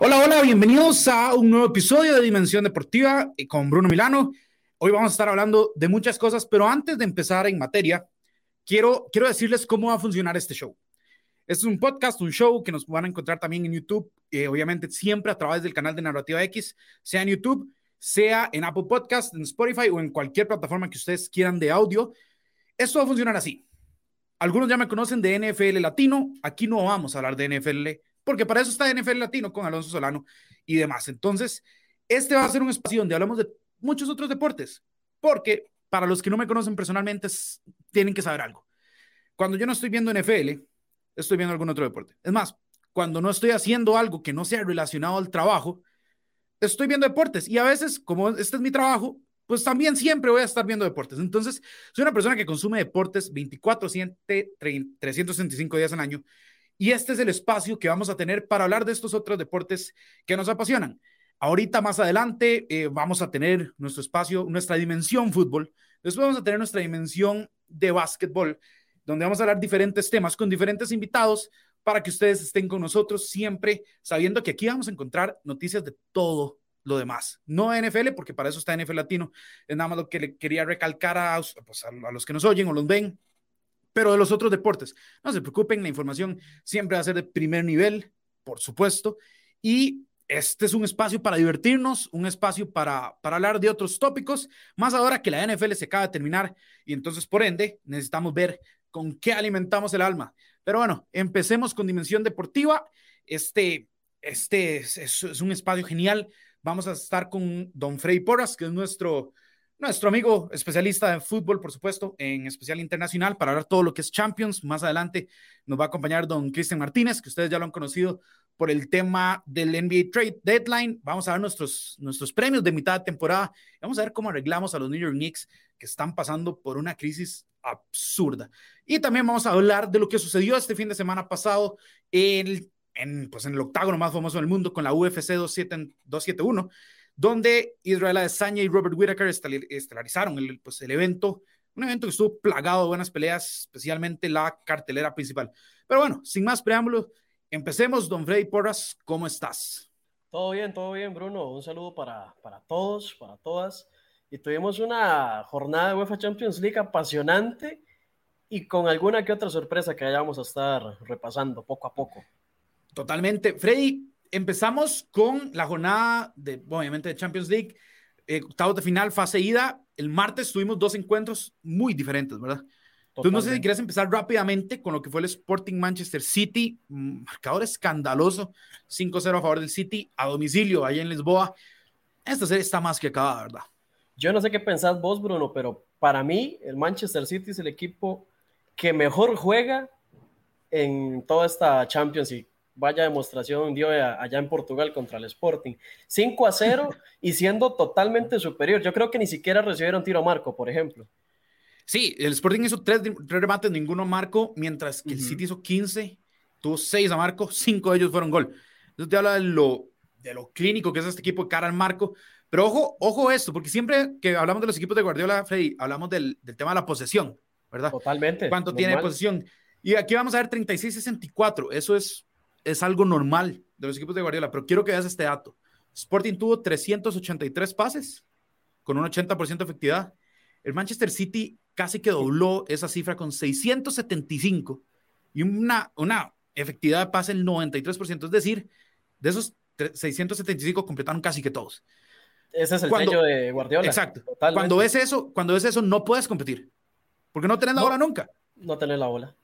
Hola, hola, bienvenidos a un nuevo episodio de Dimensión Deportiva eh, con Bruno Milano. Hoy vamos a estar hablando de muchas cosas, pero antes de empezar en materia, quiero, quiero decirles cómo va a funcionar este show. Este es un podcast, un show que nos van a encontrar también en YouTube, eh, obviamente siempre a través del canal de Narrativa X, sea en YouTube, sea en Apple Podcast, en Spotify o en cualquier plataforma que ustedes quieran de audio. Esto va a funcionar así. Algunos ya me conocen de NFL Latino. Aquí no vamos a hablar de NFL porque para eso está NFL Latino con Alonso Solano y demás. Entonces, este va a ser un espacio donde hablamos de muchos otros deportes, porque para los que no me conocen personalmente, tienen que saber algo. Cuando yo no estoy viendo NFL, estoy viendo algún otro deporte. Es más, cuando no estoy haciendo algo que no sea relacionado al trabajo, estoy viendo deportes y a veces, como este es mi trabajo, pues también siempre voy a estar viendo deportes. Entonces, soy una persona que consume deportes 24, 365 días al año y este es el espacio que vamos a tener para hablar de estos otros deportes que nos apasionan. Ahorita más adelante eh, vamos a tener nuestro espacio, nuestra dimensión fútbol. Después vamos a tener nuestra dimensión de básquetbol, donde vamos a hablar diferentes temas con diferentes invitados para que ustedes estén con nosotros siempre sabiendo que aquí vamos a encontrar noticias de todo lo demás. No NFL, porque para eso está NFL Latino. Es nada más lo que le quería recalcar a, pues, a los que nos oyen o los ven pero de los otros deportes. No se preocupen, la información siempre va a ser de primer nivel, por supuesto, y este es un espacio para divertirnos, un espacio para, para hablar de otros tópicos, más ahora que la NFL se acaba de terminar y entonces, por ende, necesitamos ver con qué alimentamos el alma. Pero bueno, empecemos con Dimensión Deportiva. Este, este es, un espacio genial. Vamos a estar con Don Frey Porras, que es nuestro nuestro amigo especialista en fútbol, por supuesto, en especial internacional, para hablar todo lo que es Champions. Más adelante nos va a acompañar don Cristian Martínez, que ustedes ya lo han conocido por el tema del NBA Trade Deadline. Vamos a ver nuestros, nuestros premios de mitad de temporada. Vamos a ver cómo arreglamos a los New York Knicks que están pasando por una crisis absurda. Y también vamos a hablar de lo que sucedió este fin de semana pasado en, en, pues en el octágono más famoso del mundo con la UFC 271 donde Israel Adesanya y Robert Whittaker estelarizaron el, pues, el evento, un evento que estuvo plagado de buenas peleas, especialmente la cartelera principal. Pero bueno, sin más preámbulos, empecemos. Don Freddy Porras, ¿cómo estás? Todo bien, todo bien, Bruno. Un saludo para, para todos, para todas. Y tuvimos una jornada de UEFA Champions League apasionante y con alguna que otra sorpresa que vayamos a estar repasando poco a poco. Totalmente. Freddy, empezamos con la jornada de, obviamente, de Champions League, eh, octavos de final, fase ida. El martes tuvimos dos encuentros muy diferentes, ¿verdad? Entonces, no sé si quieres empezar rápidamente con lo que fue el Sporting Manchester City, marcador escandaloso, 5-0 a favor del City, a domicilio, allá en Lisboa. Esta serie está más que acabada, ¿verdad? Yo no sé qué pensás vos, Bruno, pero para mí el Manchester City es el equipo que mejor juega en toda esta Champions League vaya demostración dio allá en Portugal contra el Sporting. 5 a 0 y siendo totalmente superior. Yo creo que ni siquiera recibieron tiro a marco, por ejemplo. Sí, el Sporting hizo tres, remates, ninguno a marco, mientras que el City hizo 15, tuvo 6 a marco, 5 de ellos fueron gol. Eso te habla de lo, de lo clínico que es este equipo de cara al marco. Pero ojo, ojo esto, porque siempre que hablamos de los equipos de Guardiola, Freddy, hablamos del, del tema de la posesión, ¿verdad? Totalmente. ¿Cuánto tiene posesión? Y aquí vamos a ver 36-64. Eso es es algo normal de los equipos de Guardiola, pero quiero que veas este dato. Sporting tuvo 383 pases con un 80% de efectividad. El Manchester City casi que dobló esa cifra con 675 y una, una efectividad de pase del 93%. Es decir, de esos 675 completaron casi que todos. Ese es el sello de Guardiola. Exacto. Cuando ves eso, cuando ves eso, no puedes competir. Porque no tenés la bola nunca. No tenés la bola.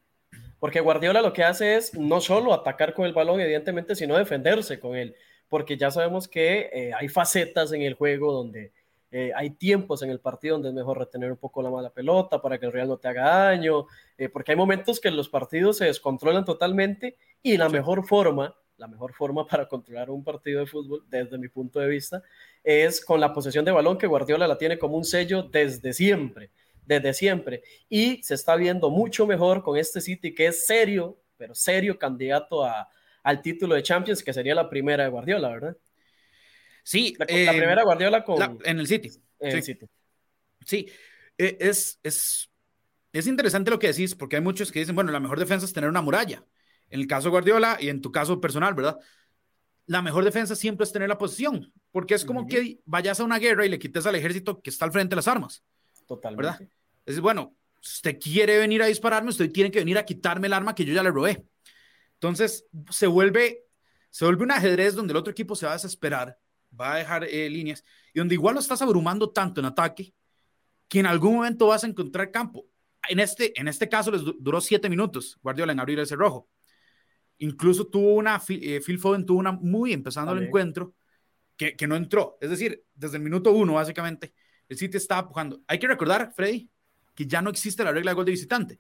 Porque Guardiola lo que hace es no solo atacar con el balón, evidentemente, sino defenderse con él. Porque ya sabemos que eh, hay facetas en el juego donde eh, hay tiempos en el partido donde es mejor retener un poco la mala pelota para que el Real no te haga daño. Eh, porque hay momentos que los partidos se descontrolan totalmente y la mejor forma, la mejor forma para controlar un partido de fútbol, desde mi punto de vista, es con la posesión de balón que Guardiola la tiene como un sello desde siempre desde siempre. Y se está viendo mucho mejor con este City que es serio, pero serio candidato a, al título de Champions, que sería la primera de Guardiola, ¿verdad? Sí, la, eh, primera Guardiola con, en el City. En sí. City. Sí, eh, es, es, es interesante lo que decís, porque hay muchos que dicen, bueno, la mejor defensa es tener una muralla. En el caso de Guardiola y en tu caso personal, ¿verdad? la mejor defensa siempre es tener la posición, porque es como que vayas a una guerra y le quites al ejército que está al frente de las armas. Totalmente. ¿Verdad? Es bueno, usted quiere venir a dispararme, usted tiene que venir a quitarme el arma que yo ya le robé. Entonces, se vuelve, se vuelve un ajedrez donde el otro equipo se va a desesperar, va a dejar eh, líneas, y donde igual lo estás abrumando tanto en ataque, que en algún momento vas a encontrar campo. En este, en este caso les duró siete minutos Guardiola en abrir ese rojo. Incluso tuvo una, eh, Phil Foden tuvo una muy empezando el encuentro que, que, no entró. Es decir, desde el minuto uno, básicamente, el City estaba empujando. Hay que recordar, Freddy, que ya no existe la regla de gol de visitante.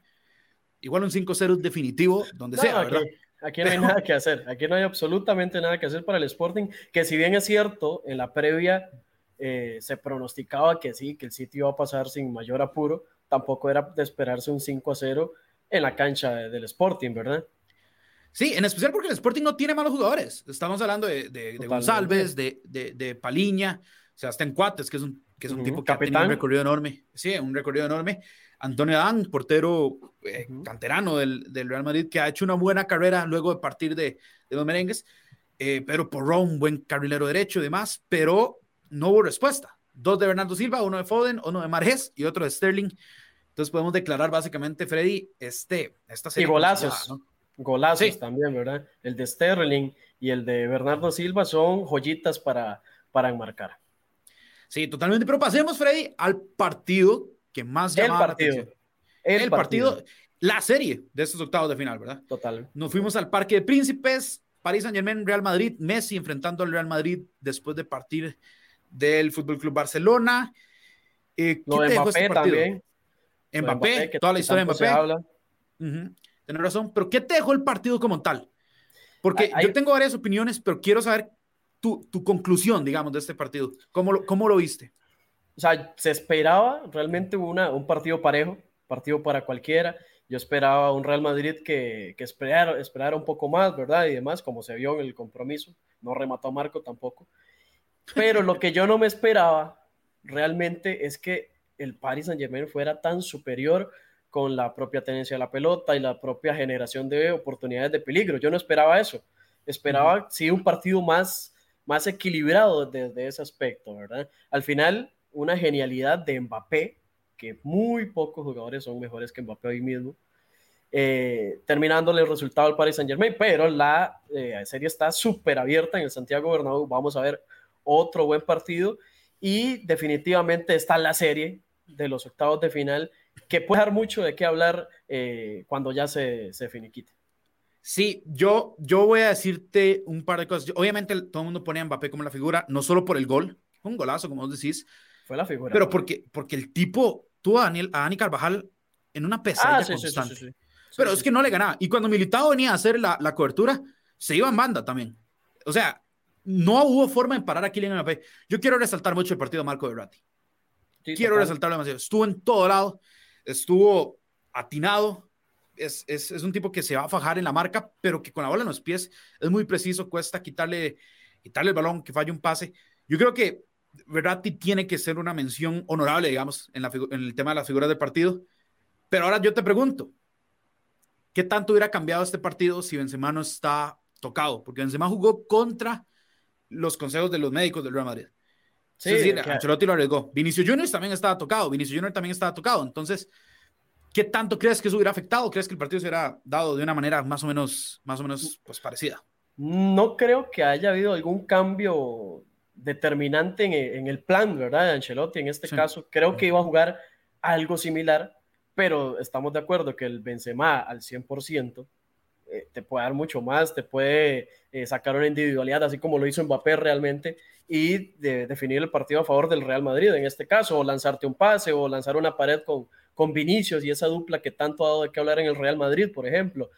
Igual un 5-0 definitivo, donde sea, aquí, ¿verdad? Aquí no hay nada que hacer. Aquí no hay absolutamente nada que hacer para el Sporting, que si bien es cierto, en la previa eh, se pronosticaba que sí, que el City iba a pasar sin mayor apuro, tampoco era de esperarse un 5-0 en la cancha del Sporting, ¿verdad? Sí, en especial porque el Sporting no tiene malos jugadores. Estamos hablando de, de, de González, de, de, Paliña, Sebastián Cuates, que es un, que es un tipo que ha tenido un recorrido enorme. Sí, un recorrido enorme. Antonio Adán, portero eh, canterano del, del, Real Madrid, que ha hecho una buena carrera luego de partir de, los merengues. Eh, Pedro Porro, un buen carrilero derecho y demás, pero no hubo respuesta. Dos de Bernardo Silva, uno de Foden, uno de Marges y otro de Sterling. Entonces podemos declarar básicamente, Freddy, este, esta serie. Y golazos. ¿no? golazos también, ¿verdad? El de Sterling y el de Bernardo Silva son joyitas para, para enmarcar. Sí, totalmente. Pero pasemos, Freddy, al partido que más llamaba el partido. El, el partido. la serie de estos octavos de final, ¿verdad? Total. Nos fuimos al Parque de Príncipes, París Saint Germain, Real Madrid, Messi enfrentando al Real Madrid después de partir del Fútbol Club Barcelona. Eh, Lo de Mbappé este también. Mbappé, toda la historia de Mbappé. habla. Tienes razón, pero ¿qué te dejó el partido como tal? Porque yo tengo varias opiniones, pero quiero saber tu, tu conclusión, digamos, de este partido. ¿Cómo lo, cómo lo viste? O sea, se esperaba realmente una, un partido parejo, partido para cualquiera. Yo esperaba un Real Madrid que, que esperara, esperara un poco más, ¿verdad? Y demás, como se vio en el compromiso. No remató a Marco tampoco. Pero lo que yo no me esperaba realmente es que el Paris Saint Germain fuera tan superior con la propia tenencia de la pelota y la propia generación de oportunidades de peligro. Yo no esperaba eso. Esperaba, sí, un partido más, más equilibrado desde ese aspecto, ¿verdad? Al final, una genialidad de Mbappé, que muy pocos jugadores son mejores que Mbappé hoy mismo, eh, terminándole el resultado al Paris Saint Germain, pero la eh, serie está súper abierta en el Santiago Bernabéu. Vamos a ver otro buen partido y definitivamente está la serie de los octavos de final que puede dar mucho de qué hablar eh, cuando ya se, se finiquite. Sí, yo, yo voy a decirte un par de cosas. Obviamente todo el mundo pone a Mbappé como la figura, no solo por el gol, un golazo, como vos decís. Fue la figura. Pero porque, porque el tipo tuvo a, Daniel, a Dani Carvajal en una pesadilla ah, constante. pero es que no le ganaba. Y cuando Militado venía a hacer la, la, cobertura, se iba en banda también. O sea, no hubo forma de parar a Kylian Mbappé. Yo quiero resaltar mucho el partido de Marco Verratti. quiero resaltarlo demasiado. Estuvo en todo lado estuvo atinado. Es, es, es, un tipo que se va a fajar en la marca, pero que con la bola en los pies es muy preciso, cuesta quitarle, quitarle el balón, que falle un pase. Yo creo que Verratti tiene que ser una mención honorable, digamos, en, la, en el tema de las figuras del partido. Pero ahora yo te pregunto, ¿qué tanto hubiera cambiado este partido si Benzema no está tocado? Porque Benzema jugó contra los consejos de los médicos del Real Madrid. Sí, es decir, Ancelotti lo arriesgó. Vinicius Junior también estaba tocado. Vinicius Junior también estaba tocado. Entonces, ¿qué tanto crees que eso hubiera afectado? ¿Crees que el partido se hubiera dado de una manera más o menos, más o menos pues, parecida? No creo que haya habido algún cambio determinante en, el plan, ¿verdad? De Ancelotti en este caso. Creo que iba a jugar algo similar, pero estamos de acuerdo que el Benzema al 100% eh, te puede dar mucho más, te puede eh, sacar una individualidad, así como lo hizo Mbappé realmente, y de, definir el partido a favor del Real Madrid en este caso, o lanzarte un pase, o lanzar una pared con, con Vinicius y esa dupla que tanto ha dado de qué hablar en el Real Madrid, por ejemplo.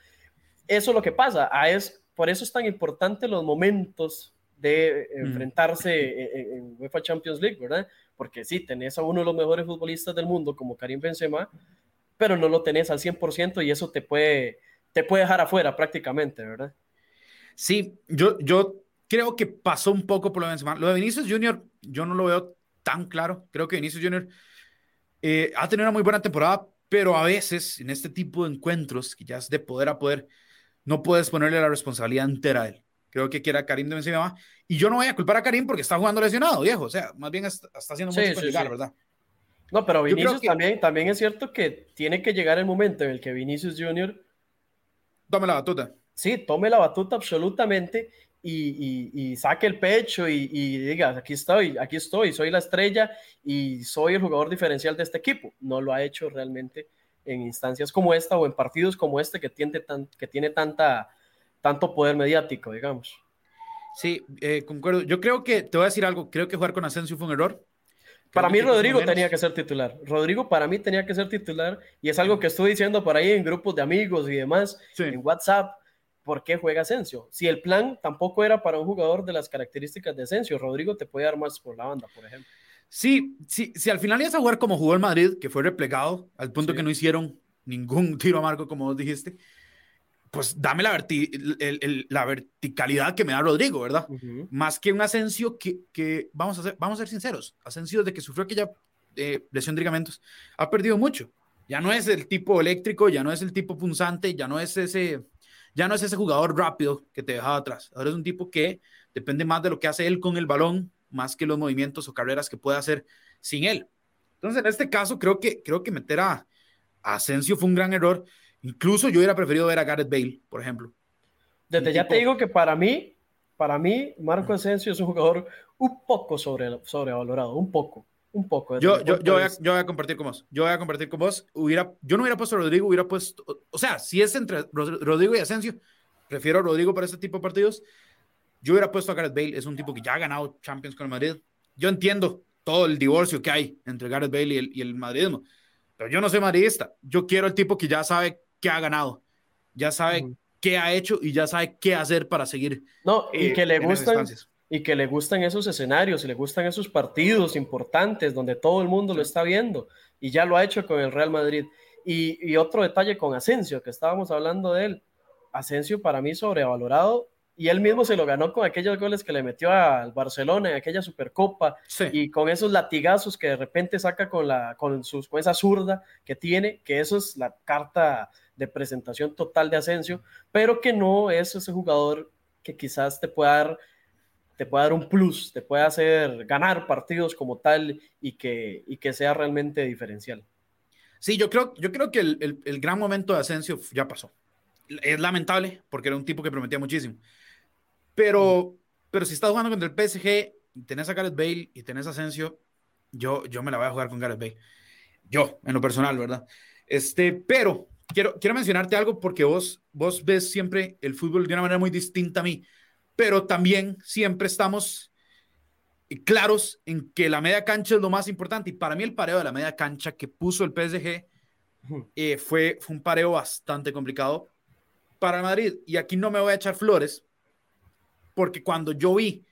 Eso es lo que pasa, a es, por eso es tan importante los momentos de mm. enfrentarse en, en, UEFA Champions League, ¿verdad? Porque sí, tenés a uno de los mejores futbolistas del mundo como Karim Benzema, pero no lo tenés al 100% y eso te puede, te puede dejar afuera prácticamente, ¿verdad? Sí, yo, yo creo que pasó un poco por lo de Benzema. Lo de Vinicius Junior, yo no lo veo tan claro. Creo que Vinicius Junior eh, ha tenido una muy buena temporada, pero a veces en este tipo de encuentros, que ya es de poder a poder, no puedes ponerle la responsabilidad entera a él. Creo que quiere a Karim de Benzema. Y yo no voy a culpar a Karim porque está jugando lesionado, viejo. O sea, más bien está, haciendo mucho sí, ¿verdad? No, pero Vinicius también, también es cierto que tiene que llegar el momento en el que Vinicius Jr. Tome la batuta. Sí, tome la batuta absolutamente y, saque el pecho y, diga, aquí estoy, aquí estoy, soy la estrella y soy el jugador diferencial de este equipo. No lo ha hecho realmente en instancias como esta o en partidos como este que tiene, tan, que tiene tanta, tanto poder mediático, digamos. Sí, eh, concuerdo. Yo creo que, te voy a decir algo, creo que jugar con Asensio fue un error. para mí Rodrigo tenía que ser titular. Rodrigo para mí tenía que ser titular y es algo que estoy diciendo por ahí en grupos de amigos y demás, en WhatsApp ¿por qué juega Asensio? Si el plan tampoco era para un jugador de las características de Asensio, Rodrigo te puede dar más por la banda, por ejemplo. Sí, sí, si al final ibas a jugar como jugó el Madrid, que fue replegado, al punto que no hicieron ningún tiro amargo, como vos dijiste, pues dame la, la verticalidad que me da Rodrigo, ¿verdad? Más que un Asensio que, que, vamos, a ser, vamos a ser sinceros, Asensio de que sufrió aquella eh, lesión de ligamentos, ha perdido mucho. Ya no es el tipo eléctrico, ya no es el tipo punzante, ya no es ese ya no es ese jugador rápido que te dejaba atrás. Ahora es un tipo que depende más de lo que hace él con el balón, más que los movimientos o carreras que puede hacer sin él. Entonces, en este caso, creo que, creo que meter a, Asensio fue un gran error. Incluso yo hubiera preferido ver a Gareth Bale, por ejemplo. Desde ya te digo que para mí, para mí, Marco Asensio es un jugador un poco sobre, sobrevalorado, un poco un poco. Yo, yo, yo, voy a, yo, voy a, compartir con vos. Yo voy a compartir con vos. Hubiera, yo no hubiera puesto a Rodrigo, hubiera puesto. O sea, si es entre Rodrigo y Asensio, prefiero a Rodrigo para este tipo de partidos. Yo hubiera puesto a Gareth Bale, es un tipo que ya ha ganado Champions con el Madrid. Yo entiendo todo el divorcio que hay entre Gareth Bale y el, y el madridismo, pero yo no soy madridista. Yo quiero el tipo que ya sabe qué ha ganado, ya sabe qué ha hecho y ya sabe qué hacer para seguir. No, y que le gustan y que le gustan esos escenarios y le gustan esos partidos importantes donde todo el mundo lo está viendo y ya lo ha hecho con el Real Madrid. Y, otro detalle con Asensio, que estábamos hablando de él, Asensio para mí sobrevalorado y él mismo se lo ganó con aquellos goles que le metió al Barcelona en aquella Supercopa y con esos latigazos que de repente saca con, la, con, sus, con esa zurda que tiene, que eso es la carta de presentación total de Asensio, pero que no es ese jugador que quizás te pueda dar te puede dar un plus, te puede hacer ganar partidos como tal y que, y que sea realmente diferencial. Sí, yo creo, yo creo que el, el, gran momento de Asensio ya pasó. Es lamentable porque era un tipo que prometía muchísimo. Pero, pero si estás jugando contra el PSG y tenés a Gareth Bale y tenés a Asensio, yo, yo me la voy a jugar con Gareth Bale. Yo, en lo personal, ¿verdad? Este, pero quiero, quiero mencionarte algo porque vos, vos ves siempre el fútbol de una manera muy distinta a mí pero también siempre estamos claros en que la media cancha es lo más importante. Y para mí el pareo de la media cancha que puso el PSG eh, fue, fue un pareo bastante complicado para el Madrid. Y aquí no me voy a echar flores, porque cuando yo vi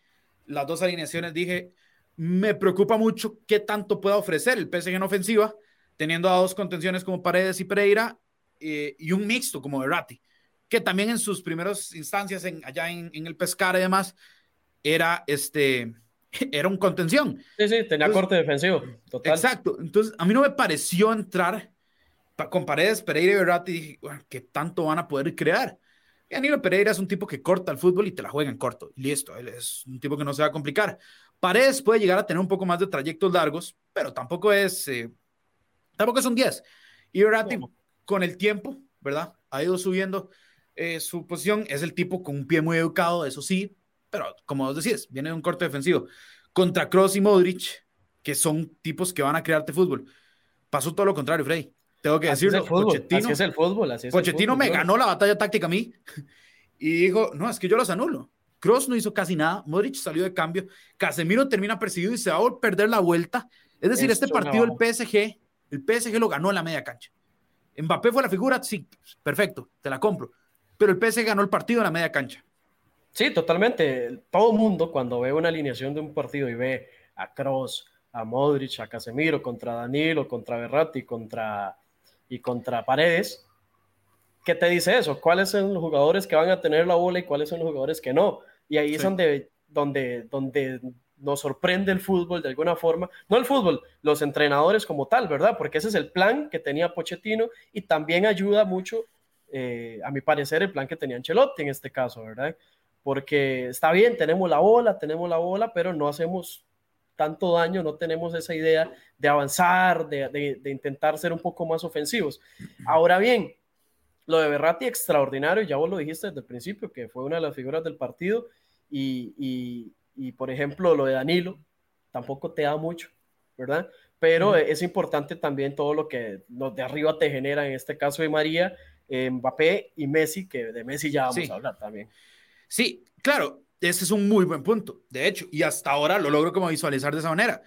las dos alineaciones dije, me preocupa mucho qué tanto pueda ofrecer el PSG en ofensiva, teniendo a dos contenciones como Paredes y Pereira eh, y un mixto como Verratti que también en sus primeras instancias en, allá en, el pescar y demás, era este era un contención. Sí, sí, tenía corte defensivo. Total. Exacto. Entonces, a mí no me pareció entrar con Paredes, Pereira y Verratti y dije, bueno, ¿qué tanto van a poder crear? Y Aníbal Pereira es un tipo que corta el fútbol y te la juega en corto. Y listo, él es un tipo que no se va a complicar. Paredes puede llegar a tener un poco más de trayectos largos, pero tampoco es, eh, tampoco es un 10. Y Verratti, con el tiempo, ¿verdad? Ha ido subiendo eh, su posición. Es el tipo con un pie muy educado, eso sí, pero como vos decís, viene de un corte defensivo. Contra Cross y Modric, que son tipos que van a crearte fútbol. Pasó todo lo contrario, Frey. Tengo que decirlo. Es Pochettino, así es el fútbol. Así Pochettino me ganó la batalla táctica a mí y dijo, no, es que yo los anulo. Cross no hizo casi nada, Modric salió de cambio, Casemiro termina perseguido y se va a perder la vuelta. Es decir, este partido el PSG, el PSG lo ganó en la media cancha. Mbappé fue la figura, sí, perfecto, te la compro pero el PSG ganó el partido en la media cancha. Sí, totalmente. Todo el mundo cuando ve una alineación de un partido y ve a Kroos, a Modric, a Casemiro contra Danilo, contra Berratti contra, y contra Paredes, ¿qué te dice eso? ¿Cuáles son los jugadores que van a tener la bola y cuáles son los jugadores que no? Y ahí es donde, donde, donde nos sorprende el fútbol de alguna forma. No el fútbol, los entrenadores como tal, ¿verdad? Porque ese es el plan que tenía Pochettino y también ayuda mucho eh, a mi parecer, el plan que tenía Ancelotti en este caso, ¿verdad? porque está bien, tenemos la bola, tenemos la bola, pero no hacemos tanto daño, no tenemos esa idea de avanzar, de, intentar ser un poco más ofensivos. Ahora bien, lo de Berratti extraordinario, ya vos lo dijiste desde el principio, que fue una de las figuras del partido, y, por ejemplo lo de Danilo, tampoco te da mucho, ¿verdad? Pero es importante también todo lo que los de arriba te genera, en este caso de María, Mbappé y Messi, que de Messi ya vamos a hablar también. Sí, claro, ese es un muy buen punto, de hecho, y hasta ahora lo logro como visualizar de esa manera.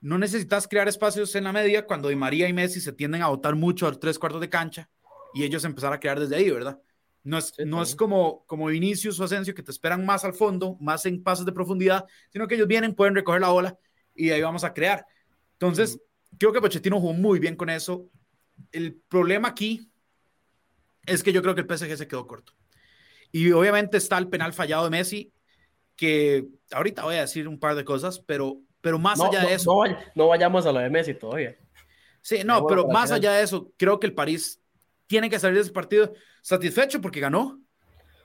No necesitas crear espacios en la media cuando Di María y Messi se tienden a botar mucho a tres cuartos de cancha y ellos empezar a crear desde ahí, ¿verdad? No es, no es como, como Vinicius o Asensio que te esperan más al fondo, más en pasos de profundidad, sino que ellos vienen, pueden recoger la bola y ahí vamos a crear. Entonces, creo que Pochettino jugó muy bien con eso. El problema aquí es que yo creo que el PSG se quedó corto. Y obviamente está el penal fallado de Messi, que ahorita voy a decir un par de cosas, pero, pero más allá de eso. No, vayamos a lo de Messi todavía. Sí, no, pero más allá de eso, creo que el París tiene que salir de ese partido satisfecho porque ganó,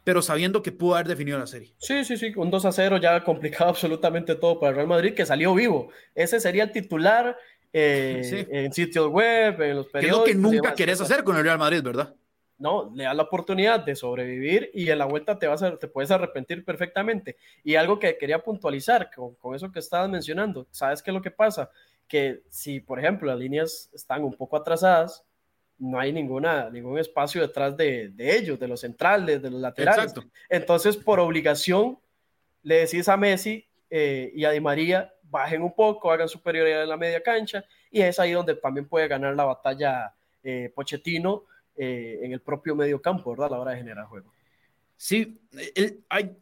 pero sabiendo que pudo haber definido la serie. Sí, sí, sí, un 2 a 0 ya complicado absolutamente todo para el Real Madrid, que salió vivo. Ese sería el titular eh, en sitios web, en los periódicos. Que es lo que nunca querés hacer con el Real Madrid, ¿verdad? No, le das la oportunidad de sobrevivir y en la vuelta te, vas a, te puedes arrepentir perfectamente. Y algo que quería puntualizar con, con eso que estabas mencionando, ¿sabes qué es lo que pasa? Que si, por ejemplo, las líneas están un poco atrasadas, no hay ninguna, ningún espacio detrás de, de ellos, de los centrales, de los laterales. Entonces, por obligación, le decís a Messi eh, y a Di María, bajen un poco, hagan superioridad en la media cancha, y es ahí donde también puede ganar la batalla eh, Pochettino eh, en el propio medio campo, ¿verdad? A la hora de generar juego. Sí, hay,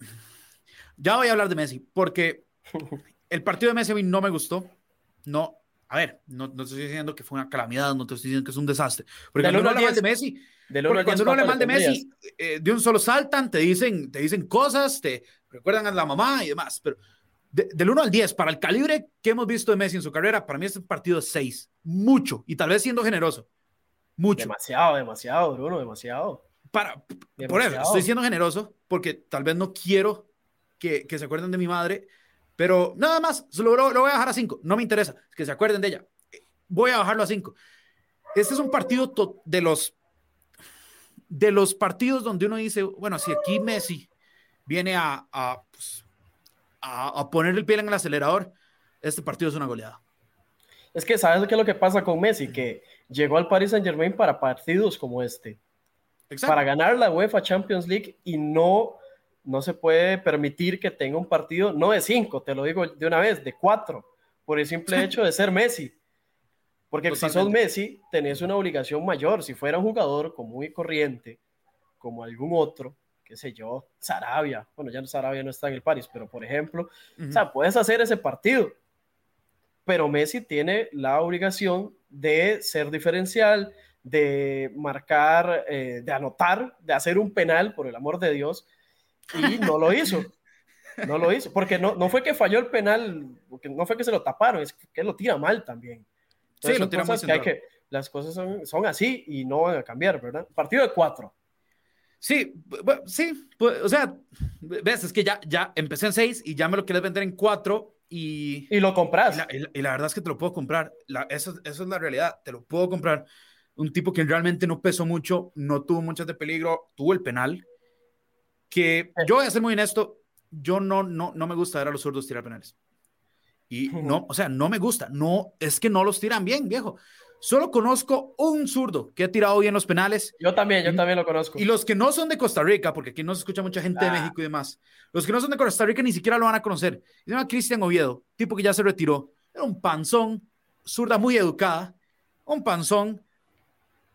ya voy a hablar de Messi, porque el partido de Messi a mí no me gustó. No, a ver, no, no estoy diciendo que fue una calamidad, no te estoy diciendo que es un desastre. Porque cuando uno habla mal de Messi, cuando uno habla mal de Messi, eh, de un solo saltan, te dicen, te dicen cosas, te recuerdan a la mamá y demás. Pero del 1 al 10, para el calibre que hemos visto de Messi en su carrera, para mí este partido es 6. Mucho, y tal vez siendo generoso. Mucho. Demasiado, demasiado, Bruno, demasiado. Para, por eso, estoy siendo generoso porque tal vez no quiero que, que se acuerden de mi madre, pero nada más, lo, lo, voy a bajar a 5. No me interesa que se acuerden de ella. Voy a bajarlo a 5. Este es un partido de los de los partidos donde uno dice, bueno, si aquí Messi viene a, a, pues, a, a poner el pie en el acelerador, este partido es una goleada. Es que, ¿sabes qué es lo que pasa con Messi? Que llegó al Paris Saint Germain para partidos como este. Para ganar la UEFA Champions League y no, no se puede permitir que tenga un partido, no de cinco, te lo digo de una vez, de cuatro, por el simple hecho de ser Messi. Porque si sos Messi, tenés una obligación mayor. Si fuera un jugador común y corriente, como algún otro, qué sé yo, Sarabia, bueno, ya Sarabia no está en el Paris, pero por ejemplo, o sea, puedes hacer ese partido pero Messi tiene la obligación de ser diferencial, de marcar, eh, de anotar, de hacer un penal, por el amor de Dios, y no lo hizo. No lo hizo, porque no, no fue que falló el penal, porque no fue que se lo taparon, es que lo tira mal también. sí, lo tira. Que que, las cosas son, son así y no van a cambiar, ¿verdad? Partido de cuatro. Sí, sí, pues, o sea, ves, es que ya, ya empecé en seis y ya me lo quieres vender en cuatro y, y lo compras. Y la, verdad es que te lo puedo comprar. La, eso, eso, es la realidad. Te lo puedo comprar. Un tipo que realmente no pesó mucho, no tuvo muchas de peligro, tuvo el penal. Que yo voy a ser muy honesto, yo no, no, no me gusta ver a los zurdos tirar penales. Y no, o sea, no me gusta. No, es que no los tiran bien, viejo. Solo conozco un zurdo que ha tirado bien los penales. Yo también, yo también lo conozco. Y los que no son de Costa Rica, porque aquí no se escucha mucha gente de. México y demás, los que no son de Costa Rica ni siquiera lo van a conocer. Se llama Cristian Oviedo, tipo que ya se retiró. Era un panzón, zurda muy educada, un panzón,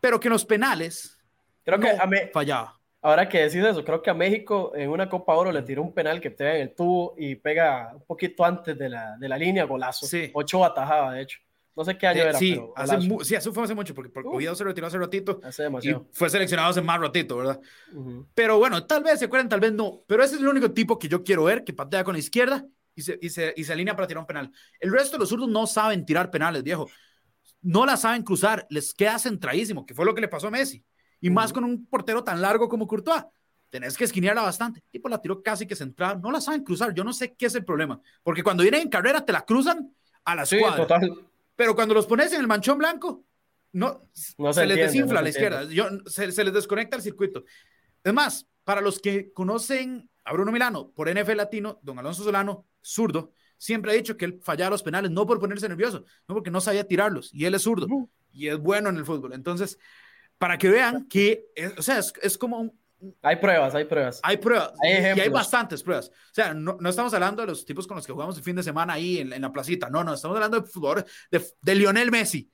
pero que en los penales creo que a fallaba. Ahora que decís eso, creo que a México en una Copa Oro le tiró un penal que pega en el tubo y pega un poquito antes de la, de la línea, golazo. Sí. Ocho atajaba, de hecho. No sé qué año era. Sí, hace sí, eso fue hace mucho, porque, porque Oviedo se retiró hace ratito. Hace demasiado. Y fue seleccionado hace más ratito, ¿verdad? Pero bueno, tal vez se acuerdan, tal vez no. Pero ese es el único tipo que yo quiero ver, que patea con la izquierda y se, y se, y se alinea para tirar un penal. El resto de los zurdos no saben tirar penales, viejo. No la saben cruzar, les queda centradísimo, que fue lo que le pasó a Messi. Y más con un portero tan largo como Courtois. tenés que esquinearla bastante. El tipo la tiró casi que centrada, no la saben cruzar, yo no sé qué es el problema, porque cuando vienen en carrera te la cruzan a la sí, pero cuando los pones en el manchón blanco, no, se, les desinfla a la izquierda, se, se les desconecta el circuito. Es más, para los que conocen a Bruno Milano por NFL Latino, don Alonso Solano, zurdo, siempre ha dicho que él fallaba los penales no por ponerse nervioso, no porque no sabía tirarlos, y él es zurdo, y es bueno en el fútbol. Entonces, para que vean que, o sea, es, como un, hay pruebas, hay pruebas. Hay pruebas. y hay bastantes pruebas. O sea, no, no, estamos hablando de los tipos con los que jugamos el fin de semana ahí en, en la placita. No, no, estamos hablando de de, de, Lionel Messi.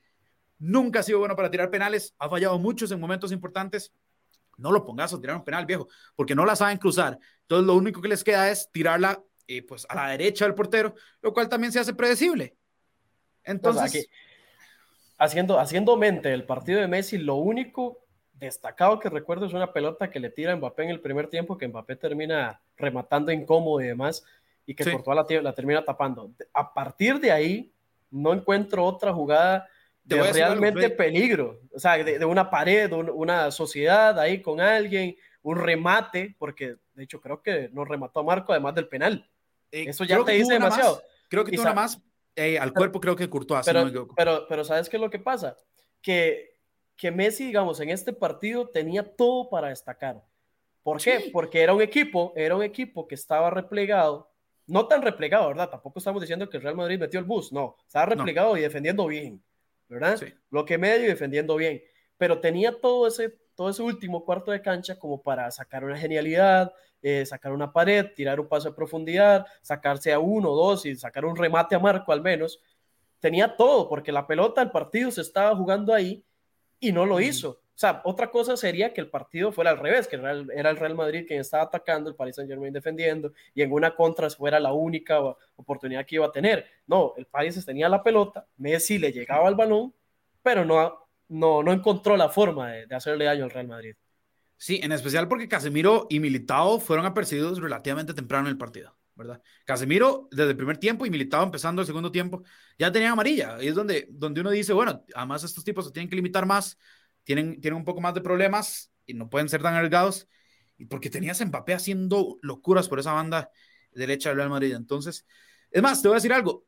Nunca ha sido bueno para tirar penales. Ha fallado muchos en momentos importantes. No lo pongas a tirar un penal, viejo, porque no la saben cruzar. Entonces, lo único que les queda es tirarla eh, pues, a la derecha del portero, lo cual también se hace predecible. Entonces. haciendo, haciendo mente el partido de Messi, lo único destacado que recuerdo es una pelota que le tira a Mbappé en el primer tiempo, que Mbappé termina rematando incómodo y demás, y que por toda la, la termina tapando. A partir de ahí, no encuentro otra jugada de realmente peligro, o sea, de, una pared, una sociedad ahí con alguien, un remate, porque de hecho creo que no remató a Marco además del penal. Eh, Eso ya te dice demasiado. creo que tú nada más eh, al cuerpo creo que curtó así. Pero, pero, pero, ¿sabes qué es lo que pasa? Que que Messi, digamos, en este partido tenía todo para destacar. ¿Por qué? Porque era un equipo, era un equipo que estaba replegado, no tan replegado, ¿verdad? Tampoco estamos diciendo que el Real Madrid metió el bus, no, estaba replegado y defendiendo bien, ¿verdad? Sí. Bloque medio y defendiendo bien, pero tenía todo ese, todo ese último cuarto de cancha como para sacar una genialidad, eh, sacar una pared, tirar un paso de profundidad, sacarse a uno, dos y sacar un remate a Marco al menos. Tenía todo, porque la pelota, el partido se estaba jugando ahí y no lo hizo. O sea, otra cosa sería que el partido fuera al revés, que era el Real Madrid quien estaba atacando, el Paris Saint Germain defendiendo, y en una contra fuera la única oportunidad que iba a tener. No, el Paris tenía la pelota, Messi le llegaba al balón, pero no, no, no encontró la forma de, de hacerle daño al Real Madrid. Sí, en especial porque Casemiro y Militao fueron apercibidos relativamente temprano en el partido. ¿Verdad? Casemiro desde el primer tiempo y Militao empezando el segundo tiempo ya tenía amarilla. Y es donde, donde uno dice, bueno, además estos tipos se tienen que limitar más, tienen, tienen un poco más de problemas y no pueden ser tan arriesgados. Y porque tenías Mbappé haciendo locuras por esa banda derecha del Real Madrid. Entonces, es más, te voy a decir algo.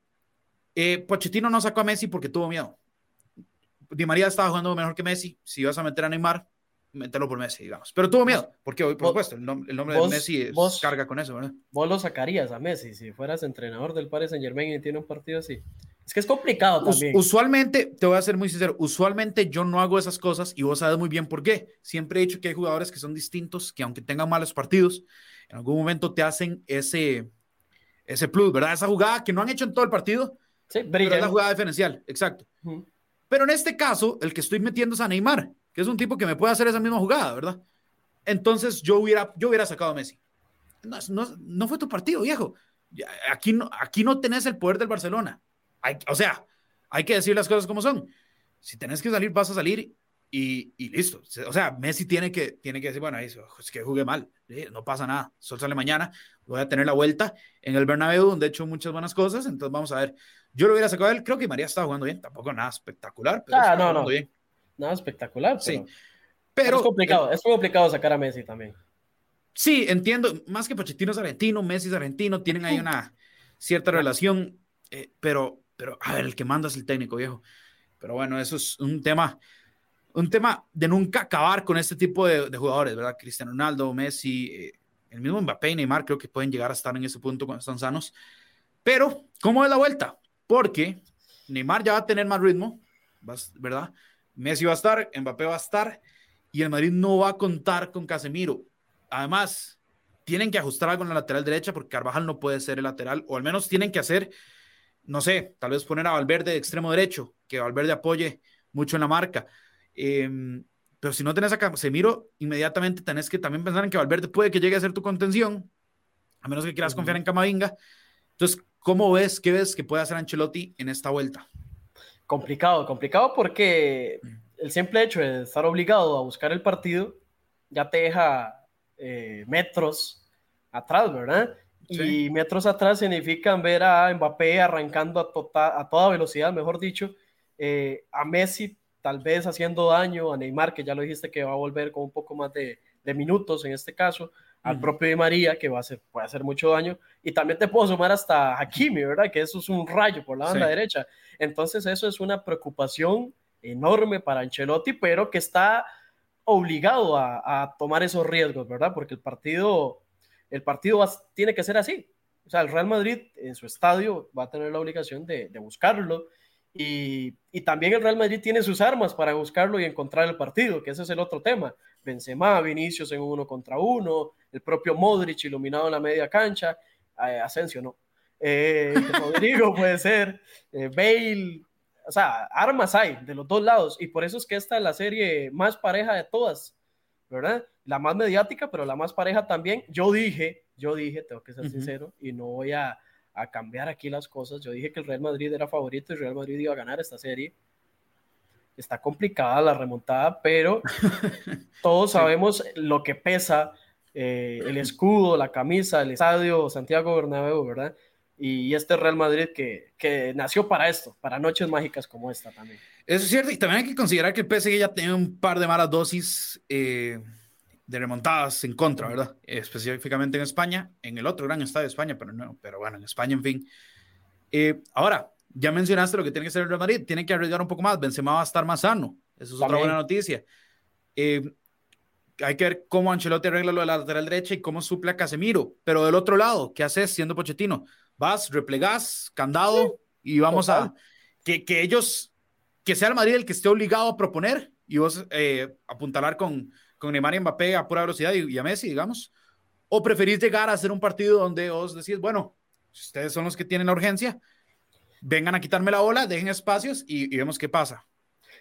Eh, Pochettino no sacó a Messi porque tuvo miedo. Di María estaba jugando mejor que Messi. Si vas a meter a Neymar, meterlo por Messi, digamos. Pero tuvo miedo, porque hoy, por supuesto, el, nombre, de Messi carga con eso, ¿verdad? Vos lo sacarías a Messi si fueras entrenador del Paris Saint Germain y tiene un partido así. Es que es complicado también. usualmente, te voy a ser muy sincero, usualmente yo no hago esas cosas y vos sabes muy bien por qué. Siempre he dicho que hay jugadores que son distintos, que aunque tengan malos partidos, en algún momento te hacen ese, ese plus, ¿verdad? Esa jugada que no han hecho en todo el partido, sí, pero es la jugada diferencial, exacto. Pero en este caso, el que estoy metiendo es a Neymar que es un tipo que me puede hacer esa misma jugada, ¿verdad? Entonces yo hubiera, yo hubiera sacado a Messi. No, no, fue tu partido, viejo. Aquí no, aquí no tenés el poder del Barcelona. Hay, o sea, hay que decir las cosas como son. Si tenés que salir, vas a salir y, y listo. O sea, Messi tiene que, tiene que decir, bueno, es que jugué mal, no pasa nada, sol sale mañana, voy a tener la vuelta en el Bernabéu, donde he hecho muchas buenas cosas, entonces vamos a ver. Yo lo hubiera sacado a él, creo que María estaba jugando bien, tampoco nada espectacular, pero ah, no, no. bien. Nada espectacular. Pero, sí. Pero, es complicado, es complicado sacar a Messi también. Sí, entiendo. Más que Pochettino es argentino, Messi es argentino, tienen ahí una cierta relación, eh, pero, pero, a ver, el que manda es el técnico, viejo. Pero bueno, eso es un tema, un tema de nunca acabar con este tipo de, jugadores, ¿verdad? Cristiano Ronaldo, Messi, eh, el mismo Mbappé y Neymar creo que pueden llegar a estar en ese punto cuando están sanos. Pero, ¿cómo es la vuelta? Porque Neymar ya va a tener más ritmo, ¿verdad? Messi va a estar, Mbappé va a estar y el Madrid no va a contar con Casemiro. Además, tienen que ajustar algo en la lateral derecha porque Carvajal no puede ser el lateral, o al menos tienen que hacer, no sé, tal vez poner a Valverde de extremo derecho, que Valverde apoye mucho en la marca. Em, pero si no tenés a Casemiro, inmediatamente tenés que también pensar en que Valverde puede que llegue a ser tu contención, a menos que quieras confiar en Camavinga. Entonces, ¿cómo ves, qué ves que puede hacer Ancelotti en esta vuelta? Complicado, complicado porque el simple hecho de estar obligado a buscar el partido ya te deja eh, metros atrás, ¿verdad? Y metros atrás significan ver a Mbappé arrancando a, tota, a toda velocidad, mejor dicho, eh, a Messi tal vez haciendo daño a Neymar, que ya lo dijiste que va a volver con un poco más de, de minutos en este caso, al propio Di María, que va a hacer, puede hacer mucho daño, y también te puedo sumar hasta Hakimi, ¿verdad? Que eso es un rayo por la banda derecha. Entonces eso es una preocupación enorme para Ancelotti, pero que está obligado a, tomar esos riesgos, ¿verdad? Porque el partido, el partido tiene que ser así. O sea, el Real Madrid en su estadio va a tener la obligación de, buscarlo y, y, también el Real Madrid tiene sus armas para buscarlo y encontrar el partido, que ese es el otro tema. Benzema, Vinicius en uno contra uno, el propio Modric iluminado en la media cancha, eh, Asensio no, eh, Rodrigo puede ser, eh, Bale, o sea, armas hay de los dos lados y por eso es que esta es la serie más pareja de todas, ¿verdad? La más mediática, pero la más pareja también. Yo dije, yo dije, tengo que ser sincero y no voy a, a, cambiar aquí las cosas. Yo dije que el Real Madrid era favorito y el Real Madrid iba a ganar esta serie. Está complicada la remontada, pero todos sabemos lo que pesa eh, el escudo, la camisa, el estadio Santiago Bernabéu, ¿verdad? Y este Real Madrid que, que, nació para esto, para noches mágicas como esta también. Eso es cierto, y también hay que considerar que el PSG ya tiene un par de malas dosis eh, de remontadas en contra, ¿verdad? Específicamente en España, en el otro gran estadio de España, pero no, pero bueno, en España, en fin. Eh, ahora, ya mencionaste lo que tiene que hacer el Real Madrid, tiene que arriesgar un poco más, Benzema va a estar más sano, eso es otra buena noticia. Eh, hay que ver cómo Ancelotti arregla lo de la lateral derecha y cómo suple a Casemiro, pero del otro lado, ¿qué haces siendo Pochettino? Vas, replegás, candado y vamos a que, que, ellos, que sea el Madrid el que esté obligado a proponer y vos eh, apuntalar con, con Neymar y Mbappé a pura velocidad y, a Messi, digamos. O preferís llegar a hacer un partido donde vos decís, bueno, ustedes son los que tienen la urgencia, vengan a quitarme la bola, dejen espacios y, y vemos qué pasa.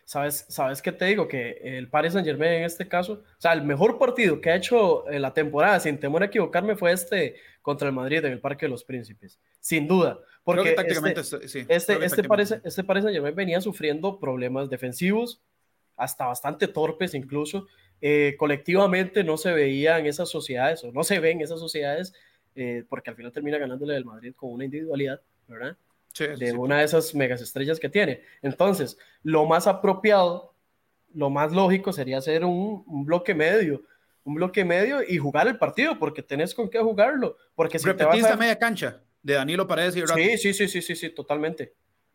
¿Sabes, ¿Sabes qué te digo? Que el Paris Saint Germain en este caso, o sea, el mejor partido que ha hecho en la temporada, sin temor a equivocarme, fue este contra el Madrid en el Parque de los Príncipes, sin duda. Porque tácticamente este, sí, este, este, Paris, este Saint Germain venía sufriendo problemas defensivos, hasta bastante torpes incluso. Eh, colectivamente no se veían esas sociedades, o no se ven esas sociedades, eh, porque al final termina ganándole el Madrid con una individualidad, ¿verdad? de una de esas megas estrellas que tiene. Entonces, lo más apropiado, lo más lógico sería hacer un, bloque medio, un bloque medio y jugar el partido, porque tenés con qué jugarlo. Porque si te vas a... media cancha de Danilo Paredes y Sí, sí, sí, sí, sí, sí, totalmente.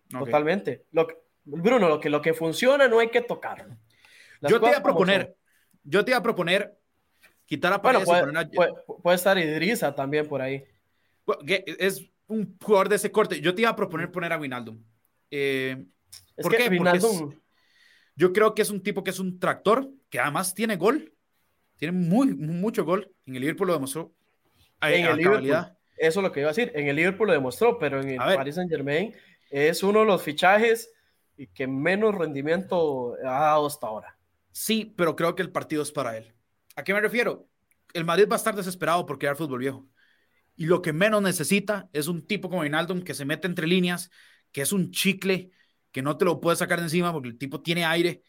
Totalmente. Lo Bruno, lo que, lo que funciona no hay que tocarlo. yo te iba a proponer, yo te iba a proponer quitar a Paredes puede, puede, estar Idrisa también por ahí. Es, un jugador de ese corte. Yo te iba a proponer poner a Winaldum. Eh, ¿Por qué? Porque yo creo que es un tipo que es un tractor, que además tiene gol. Tiene muy, mucho gol. En el Liverpool lo demostró. En el Liverpool, eso es lo que iba a decir. En el Liverpool lo demostró, pero en el Paris Saint Germain es uno de los fichajes que menos rendimiento ha dado hasta ahora. Sí, pero creo que el partido es para él. ¿A qué me refiero? El Madrid va a estar desesperado por crear fútbol viejo y lo que menos necesita es un tipo como Wijnaldum que se mete entre líneas, que es un chicle, que no te lo puedes sacar de encima porque el tipo tiene aire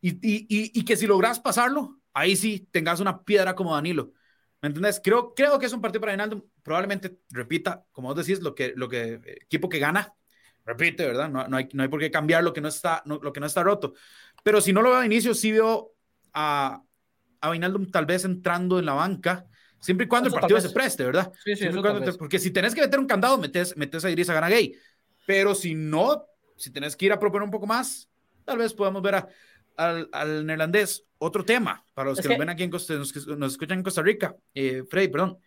y, y, y, que si logras pasarlo, ahí sí tengas una piedra como Danilo. ¿Me entiendes? Creo, creo que es un partido para Wijnaldum. Probablemente repita, como vos decís, lo que, lo que equipo que gana, repite, ¿verdad? No, no, hay, no hay por qué cambiar lo que no está, lo que no está roto. Pero si no lo veo de inicio, sí veo a, a Wijnaldum tal vez entrando en la banca Siempre y cuando el partido se preste, ¿verdad? Sí, sí, porque si tenés que meter un candado, metes, metes a Idrissa Gana Gay. Pero si no, si tenés que ir a proponer un poco más, tal vez podamos ver a, al, al, neerlandés. Otro tema, para los que, nos ven aquí en Costa, nos, escuchan en Costa Rica. Eh, Freddy, perdón.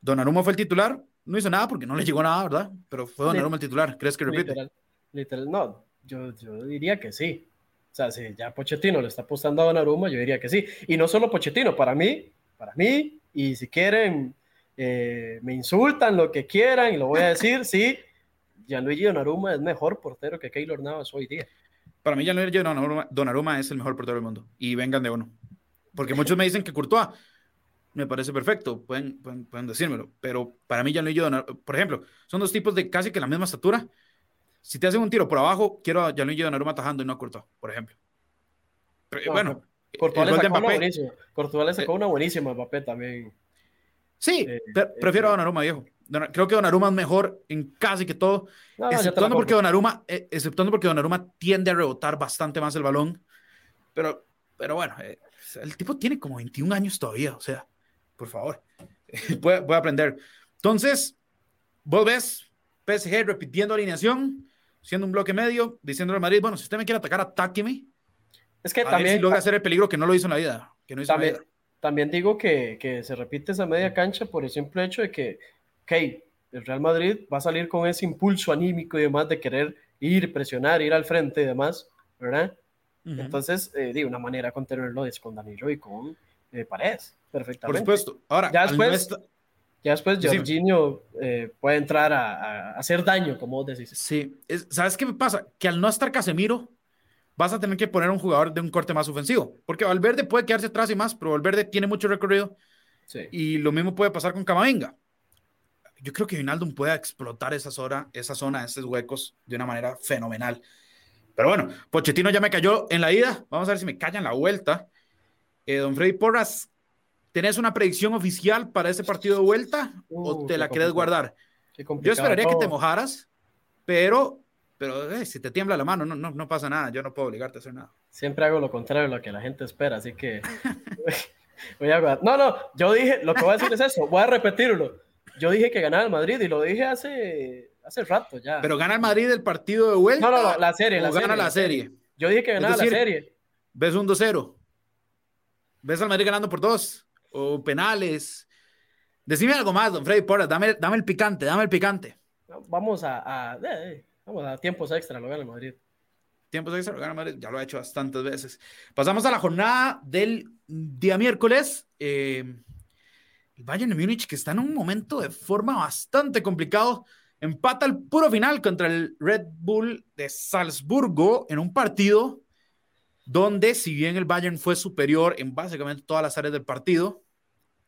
Donnarumma fue el titular. No hizo nada porque no le llegó nada, ¿verdad? Pero fue Donnarumma el titular. ¿Crees que repite? Literal, literal no, yo, yo diría que sí. O sea, si ya Pochettino le está apostando a Donnarumma, yo diría que sí. Y no solo Pochettino, para mí, para mí, y si quieren, eh, me insultan lo que quieran y lo voy a decir, sí, Gianluigi Donnarumma es mejor portero que Keylor Navas hoy día. Para mí Gianluigi Donnarumma, es el mejor portero del mundo y vengan de uno. Porque muchos me dicen que Courtois me parece perfecto, pueden, pueden, decírmelo, pero para mí Gianluigi Donnarumma, por ejemplo, son dos tipos de casi que la misma estatura. Si te hacen un tiro por abajo, quiero a Gianluigi Donnarumma atajando y no a Courtois, por ejemplo. bueno, Courtois le sacó, una buenísima. le sacó una buenísima Mbappé también. Sí, eh, prefiero a Donnarumma, viejo. Creo que Donnarumma es mejor en casi que todo, exceptuando, porque Donnarumma, eh, exceptuando porque Donnarumma tiende a rebotar bastante más el balón. pero, pero bueno, eh, el tipo tiene como 21 años todavía, o sea, por favor, voy, voy a aprender. Entonces, vos ves PSG repitiendo alineación, siendo un bloque medio, diciendo al Madrid, bueno, si usted me quiere atacar, atáqueme. Es que también... si logra hacer el peligro que no lo hizo en la vida, que no hizo también, la vida. también digo que, que, se repite esa media cancha por el simple hecho de que, ok, el Real Madrid va a salir con ese impulso anímico y demás de querer ir, presionar, ir al frente y demás, ¿verdad? Entonces, eh, de una manera contenerlo es con Danilo y con eh, Paredes, perfectamente. Por supuesto. Ahora, ya después, ya después Jorginho eh, puede entrar a, hacer daño, como vos decís. Sí, ¿sabes qué me pasa? Que al no estar Casemiro, vas a tener que poner un jugador de un corte más ofensivo, porque Valverde puede quedarse atrás y más, pero Valverde tiene mucho recorrido. Sí. Y lo mismo puede pasar con Camavinga. Yo creo que Vinaldum puede explotar esa zona, esa zona, esos huecos de una manera fenomenal. Pero bueno, Pochettino ya me cayó en la ida. Vamos a ver si me calla en la vuelta. Eh, don Freddy Porras, ¿tenés una predicción oficial para ese partido de vuelta o uh, te la quieres guardar? Yo esperaría que te mojaras, pero, pero eh, si te tiembla la mano, no, no, no pasa nada. Yo no puedo obligarte a hacer nada. Siempre hago lo contrario de lo que la gente espera, así que voy a... No, no, yo dije, lo que voy a decir es eso, voy a repetirlo. Yo dije que ganaba el Madrid y lo dije hace hace rato ya. Pero gana el Madrid el partido de vuelta. No, no, la serie. La gana la serie. Yo dije que ganaba la serie. ¿Ves un 2-0? ¿Ves al Madrid ganando por dos? ¿O penales? Decime algo más, don Freddy Porras. Dame, dame el picante, dame el picante. Vamos a, a, eh, vamos a tiempos extra, lo gana el Madrid. Tiempos extra, lo gana el Madrid. Ya lo ha hecho bastantes veces. Pasamos a la jornada del día miércoles. Eh, el Bayern de Múnich, que está en un momento de forma bastante complicado empata al puro final contra el Red Bull de Salzburgo en un partido donde, si bien el Bayern fue superior en básicamente todas las áreas del partido,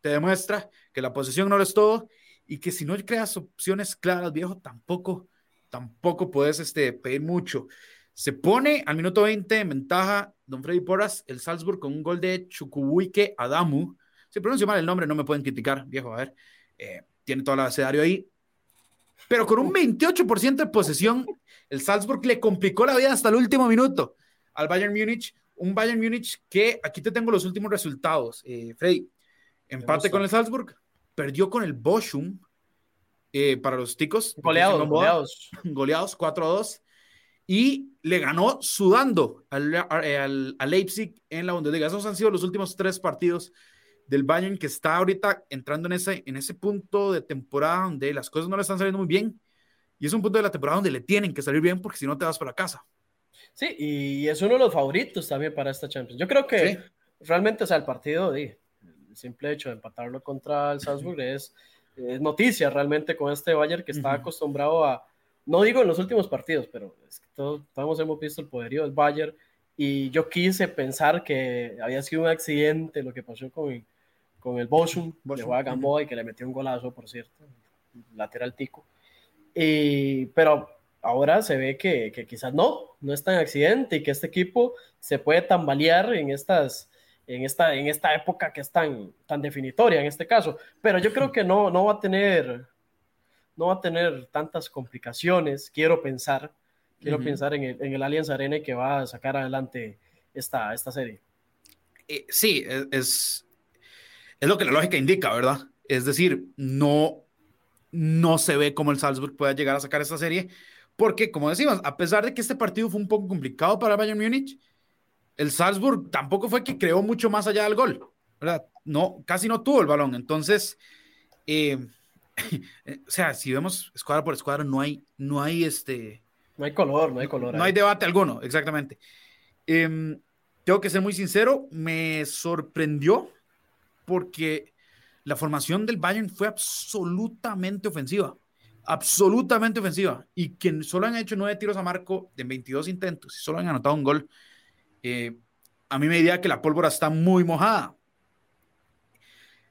te demuestra que la posesión no lo es todo y que si no creas opciones claras, viejo, tampoco, tampoco puedes este, pedir mucho. Se pone al minuto 20 en ventaja Don Freddy Porras, el Salzburg, con un gol de Chukwuike Adamu. Si pronuncio mal el nombre, no me pueden criticar, viejo, a ver. Eh, tiene todo el abecedario ahí pero con un 28% de posesión, el Salzburg le complicó la vida hasta el último minuto al Bayern Múnich. Un Bayern Múnich que aquí te tengo los últimos resultados. Eh, Freddy, empate con el Salzburg, perdió con el Bochum eh, para los ticos. Goleados, goleados. Goleados 4 a 2. Y le ganó sudando al, al, al Leipzig en la Bundesliga. Esos han sido los últimos tres partidos del Bayern que está ahorita entrando en ese, en ese punto de temporada donde las cosas no le están saliendo muy bien. Y es un punto de la temporada donde le tienen que salir bien porque si no te vas para casa. Sí, y es uno de los favoritos también para esta Champions. Yo creo que realmente, o sea, el partido, el simple hecho de empatarlo contra el Salzburg es, es noticia realmente con este Bayern que está acostumbrado a, no digo en los últimos partidos, pero es que todos, todos hemos visto el poderío del Bayern. Y yo quise pensar que había sido un accidente lo que pasó con, con el Boschum, le juega Gamboa y que le metió un golazo, por cierto, lateral tico. Y, pero ahora se ve que, que, quizás no, no es tan accidente y que este equipo se puede tambalear en estas en esta, en esta época que es tan, tan definitoria en este caso. Pero yo creo que no, no va a tener no va a tener tantas complicaciones, quiero pensar, quiero pensar en el, en el Allianz Arena que va a sacar adelante esta, esta serie. Eh, sí, es, es lo que la lógica indica, ¿verdad? Es decir, no, no se ve cómo el Salzburg pueda llegar a sacar esta serie, porque, como decimos, a pesar de que este partido fue un poco complicado para Bayern Múnich, el Salzburg tampoco fue que creó mucho más allá del gol, ¿verdad? No, casi no tuvo el balón. Entonces, eh, o sea, si vemos escuadra por escuadra, no hay, no hay este. No hay color, no hay color. No hay debate alguno, exactamente. Em, tengo que ser muy sincero, me sorprendió porque la formación del Bayern fue absolutamente ofensiva, absolutamente ofensiva, y que solo han hecho nueve tiros a marco en 22 intentos y solo han anotado un gol, eh, a mí me diría que la pólvora está muy mojada.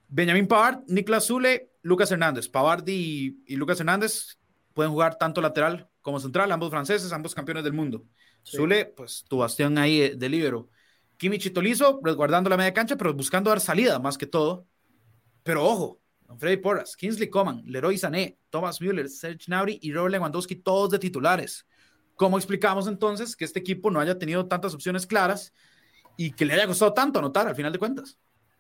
Benjamin Pavard, Niklas Zule, Lucas Hernández. Pavard y, Lucas Hernández pueden jugar tanto lateral como central, ambos franceses, ambos campeones del mundo. Zule, pues tu bastión ahí de libero. Kimmich Tolizo resguardando la media cancha, pero buscando dar salida más que todo. Pero ojo, Don Freddy Porras, Kingsley Coman, Leroy Sané, Thomas Müller, Serge Gnabry y Robert Lewandowski, todos de titulares. ¿Cómo explicamos entonces que este equipo no haya tenido tantas opciones claras y que le haya costado tanto anotar al final de cuentas.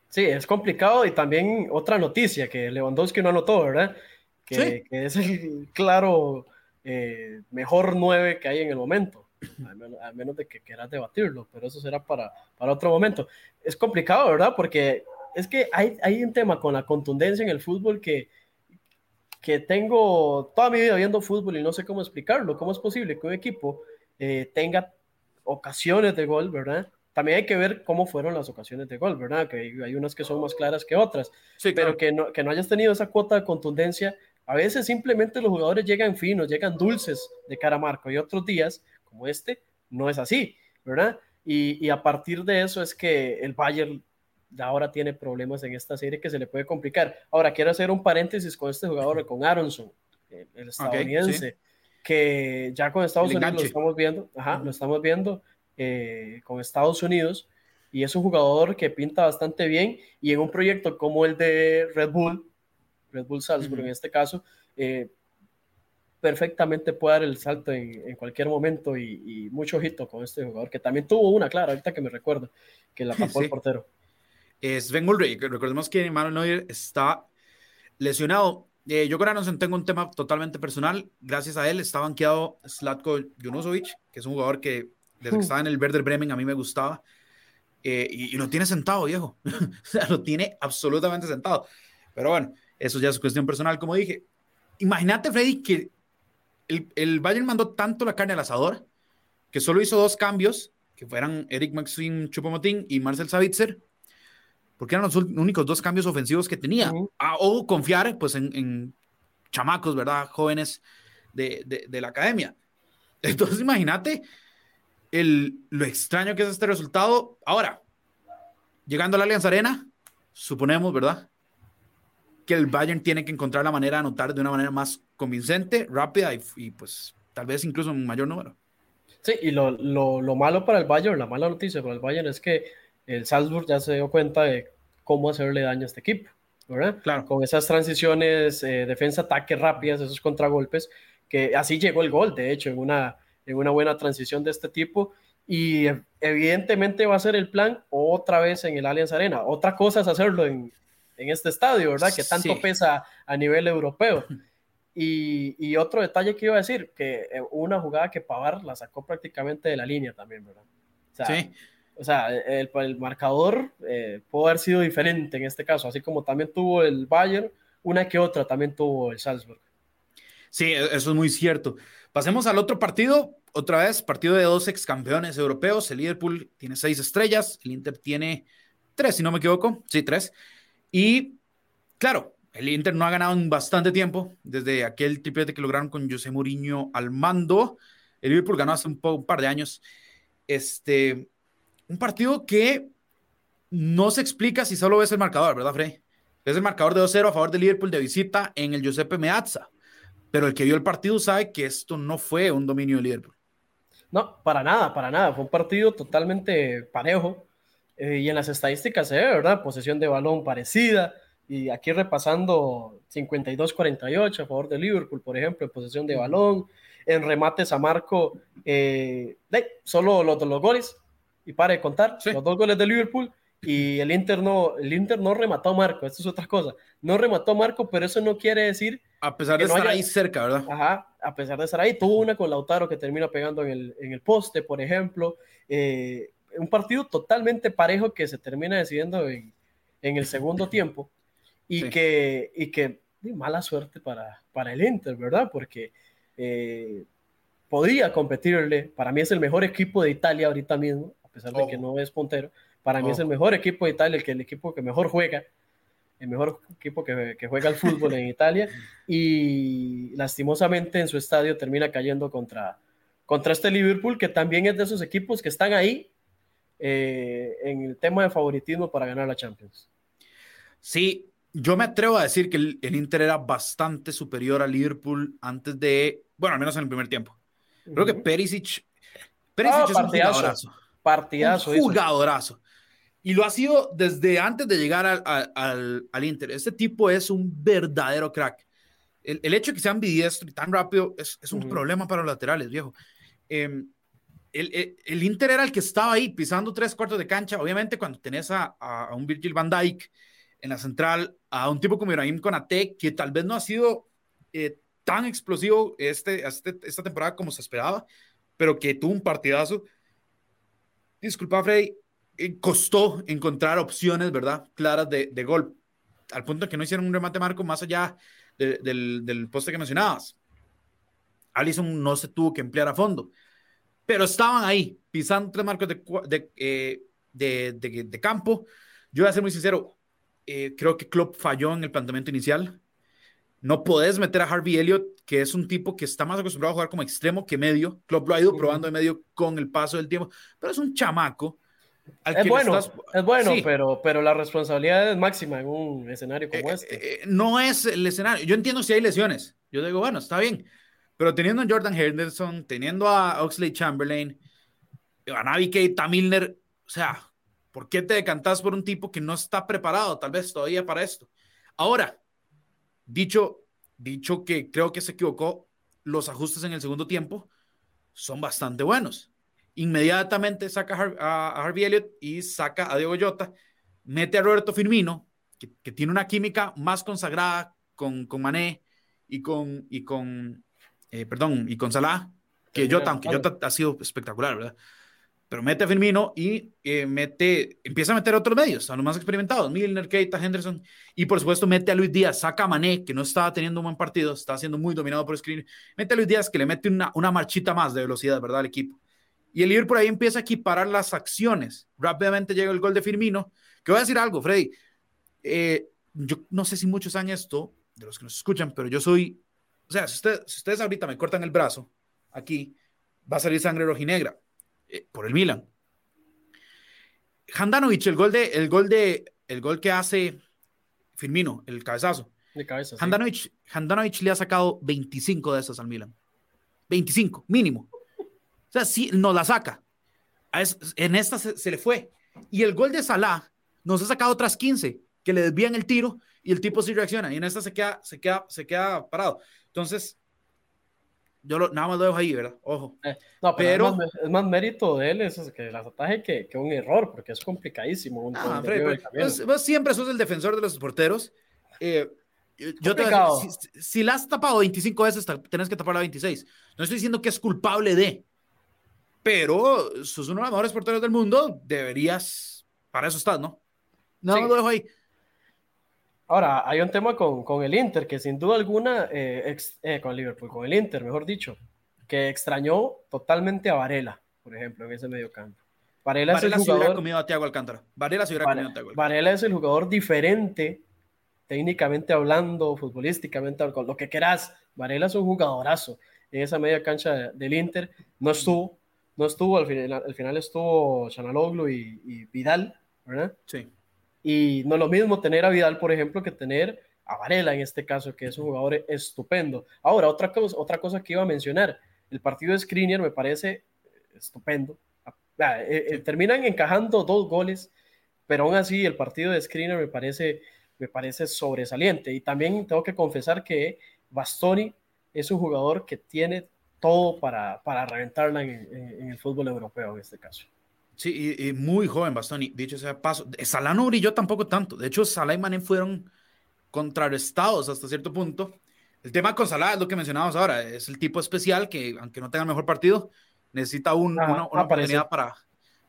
Sí, es complicado y también otra noticia que Lewandowski no anotó, ¿verdad? Que, es el claro eh, mejor nueve que hay en el momento, a menos, de que quieras debatirlo, pero eso será para, para otro momento. Es complicado, ¿verdad? Porque es que hay, hay un tema con la contundencia en el fútbol que, que tengo toda mi vida viendo fútbol y no sé cómo explicarlo. ¿Cómo es posible que un equipo eh, tenga ocasiones de gol, ¿verdad? También hay que ver cómo fueron las ocasiones de gol, ¿verdad? Que hay, unas que son más claras que otras, sí, pero que, no, que no hayas tenido esa cuota de contundencia. A veces simplemente los jugadores llegan finos, llegan dulces de cara a marco y otros días, como este, no es así, ¿verdad? Y, y a partir de eso es que el Bayern ahora tiene problemas en esta serie que se le puede complicar. Ahora, quiero hacer un paréntesis con este jugador, con Aronson, el, estadounidense, que ya con Estados Unidos lo estamos viendo, ajá, lo estamos viendo eh, con Estados Unidos, y es un jugador que pinta bastante bien, y en un proyecto como el de Red Bull, Red Bull Salzburg en este caso, eh, perfectamente puede dar el salto en, cualquier momento y, mucho ojito con este jugador, que también tuvo una, claro, ahorita que me recuerdo, que la tapó el portero Sven Ulrich. Recordemos que Manuel Neuer está lesionado. Eh, yo con Aronson tengo un tema totalmente personal. Gracias a él está banqueado Slatko Junusovic, que es un jugador que desde que estaba en el Werder Bremen a mí me gustaba. Eh, y, lo tiene sentado, viejo. o sea, lo tiene absolutamente sentado. Pero bueno, eso ya es cuestión personal, como dije. Imagínate, Freddy, que el, el Bayern mandó tanto la carne al asador que solo hizo dos cambios, que fueran Eric Maxim Chupomotín y Marcel Savitzer, porque eran los únicos dos cambios ofensivos que tenía. Ah, o confiar pues en, chamacos, ¿verdad? Jóvenes de, de, la academia. Entonces imagínate el, lo extraño que es este resultado. Ahora, llegando a la Alianza Arena, suponemos, ¿verdad? Que el Bayern tiene que encontrar la manera de anotar de una manera más convincente, rápida y, y pues tal vez incluso en mayor número. Sí, y lo, lo, lo malo para el Bayern, la mala noticia para el Bayern es que el Salzburg ya se dio cuenta de cómo hacerle daño a este equipo, ¿verdad? Claro. Con esas transiciones, eh, defensa-ataque rápidas, esos contragolpes, que así llegó el gol, de hecho, en una, en una buena transición de este tipo. Y evidentemente va a ser el plan otra vez en el Allianz Arena. Otra cosa es hacerlo en, en este estadio, ¿verdad? Que tanto pesa a nivel europeo. Y, y, otro detalle que iba a decir, que eh, una jugada que Pavar la sacó prácticamente de la línea también, ¿verdad? sí o sea, el, el marcador eh, pudo haber sido diferente en este caso, así como también tuvo el Bayern, una que otra también tuvo el Salzburg. Sí, e, eso es muy cierto. Pasemos al otro partido, otra vez, partido de dos ex campeones europeos. El Liverpool tiene seis estrellas, el Inter tiene tres, si no me equivoco. Sí, tres. Y claro, el Inter no ha ganado en bastante tiempo, desde aquel triplete que lograron con José Mourinho al mando. El Liverpool ganó hace un, par de años. Este, un partido que no se explica si solo ves el marcador, ¿verdad, Frey? Es el marcador de 2-0 a favor de Liverpool de visita en el Giuseppe Meazza. Pero el que vio el partido sabe que esto no fue un dominio de Liverpool. No, para nada, para nada. Fue un partido totalmente parejo. Eh, y en las estadísticas se ¿verdad? Posesión de balón parecida. Y aquí repasando 52-48 a favor de Liverpool, por ejemplo, en posesión de balón. En remates a marco, eh, solo los, los goles y para de contar, los dos goles de Liverpool y el Inter no, el Inter no remató a Marco, esto es otra cosa, no remató a Marco, pero eso no quiere decir... A pesar de estar ahí cerca, ¿verdad? Ajá, a pesar de estar ahí, tuvo una con Lautaro que termina pegando en el, en el poste, por ejemplo, eh, un partido totalmente parejo que se termina decidiendo en, en el segundo tiempo y que, y que mala suerte para, para el Inter, ¿verdad? Porque... Eh, podría competirle, para mí es el mejor equipo de Italia ahorita mismo, a pesar de que no es puntero. Para mí es el mejor equipo de Italia, el, que, el equipo que mejor juega, el mejor equipo que, que juega el fútbol en Italia. Y lastimosamente en su estadio termina cayendo contra, contra este Liverpool, que también es de esos equipos que están ahí eh, en el tema de favoritismo para ganar la Champions. Sí, yo me atrevo a decir que el, el, Inter era bastante superior al Liverpool antes de, bueno, al menos en el primer tiempo. Creo que Perisic, Perisic ah, es un jugadorazo. Partidazo. Un jugadorazo. Y lo ha sido desde antes de llegar al, al, al Inter. Este tipo es un verdadero crack. El, el hecho de que sea ambidiestro y tan rápido es, es un problema para los laterales, viejo. Eh, el, el, Inter era el que estaba ahí pisando tres cuartos de cancha. Obviamente, cuando tenés a, a, un Virgil van Dijk en la central, a un tipo como Ibrahim Konate, que tal vez no ha sido eh, tan explosivo este, este, esta temporada como se esperaba, pero que tuvo un partidazo. Disculpa, Freddy, eh, costó encontrar opciones, ¿verdad? Claras de, de, gol, al punto de que no hicieron un remate marco más allá del, del poste que mencionabas. Allison no se tuvo que emplear a fondo pero estaban ahí, pisando tres marcos de, eh, de, de, de campo. Yo voy a ser muy sincero, eh, creo que Klopp falló en el planteamiento inicial. No podés meter a Harvey Elliott, que es un tipo que está más acostumbrado a jugar como extremo que medio. Klopp lo ha ido probando de medio con el paso del tiempo, pero es un chamaco. es, bueno, es bueno, pero, pero la responsabilidad es máxima en un escenario como eh, este. no es el escenario. Yo entiendo si hay lesiones. Yo digo, bueno, está bien. Pero teniendo a Jordan Henderson, teniendo a Oxley Chamberlain, a Navi Keita Milner, o sea, ¿por qué te decantás por un tipo que no está preparado tal vez todavía para esto? Ahora, dicho, dicho que creo que se equivocó, los ajustes en el segundo tiempo son bastante buenos. Inmediatamente saca a Harvey Elliott y saca a Diego Jota, mete a Roberto Firmino, que, que tiene una química más consagrada con, con Mané y con, y con eh, perdón, y con Salah, que Jota, aunque Jota ha sido espectacular, ¿verdad? Pero mete a Firmino y eh, mete, empieza a meter a otros medios, a los más experimentados, Milner, Keita, Henderson, y por supuesto mete a Luis Díaz, saca a Mané, que no estaba teniendo un buen partido, está siendo muy dominado por Screen, mete a Luis Díaz, que le mete una, una marchita más de velocidad, ¿verdad? Al equipo. Y el por ahí empieza a equiparar las acciones. Rápidamente llega el gol de Firmino, que voy a decir algo, Freddy. Eh, yo no sé si muchos saben esto, de los que nos escuchan, pero yo soy o sea, si, ustedes ahorita me cortan el brazo, aquí, va a salir sangre rojinegra eh, por el Milan. Handanovic, el gol de, el gol de, el gol que hace Firmino, el cabezazo. De cabeza, Handanovic, le ha sacado 25 de esas al Milan. 25, mínimo. O sea, sí, nos la saca. en esta se, le fue. Y el gol de Salah nos ha sacado otras 15 que le desvían el tiro y el tipo sí reacciona. Y en esta se queda, se queda, se queda parado. Entonces, yo lo, nada más lo dejo ahí, ¿verdad? Ojo. Eh, no, pero, es, más, mérito de él eso, que el ataje que, que, un error, porque es complicadísimo. Un, ah, vos, siempre sos el defensor de los porteros. Eh, yo te si, si, la has tapado 25 veces, tenés que taparla 26. No estoy diciendo que es culpable de, pero sos uno de los mejores porteros del mundo, deberías, para eso estás, ¿no? Nada más lo dejo ahí. Ahora, hay un tema con, con el Inter, que sin duda alguna, eh, eh, con Liverpool, con el Inter, mejor dicho, que extrañó totalmente a Varela, por ejemplo, en ese medio campo. Varela, es el jugador, comido a Thiago Alcántara. Varela se hubiera comido a Thiago Varela es el jugador diferente, técnicamente hablando, futbolísticamente, con lo que quieras. Varela es un jugadorazo en esa media cancha del Inter. No estuvo, no estuvo, al final, al final estuvo Chanaloglu y, y Vidal, ¿verdad? Sí. Y no es lo mismo tener a Vidal, por ejemplo, que tener a Varela en este caso, que es un jugador estupendo. Ahora, otra cosa, otra cosa que iba a mencionar, el partido de Skriniar me parece estupendo. Ah, eh, eh, terminan encajando dos goles, pero aún así el partido de Skriniar me parece, me parece sobresaliente. Y también tengo que confesar que Bastoni es un jugador que tiene todo para, para reventarla en el fútbol europeo en este caso. Sí, y, muy joven Bastoni. Dicho sea paso, Salah no brilló tampoco tanto. De hecho, Salah y Mané fueron contrarrestados hasta cierto punto. El tema con Salah es lo que mencionábamos ahora. Es el tipo especial que, aunque no tenga el mejor partido, necesita un, una, oportunidad para,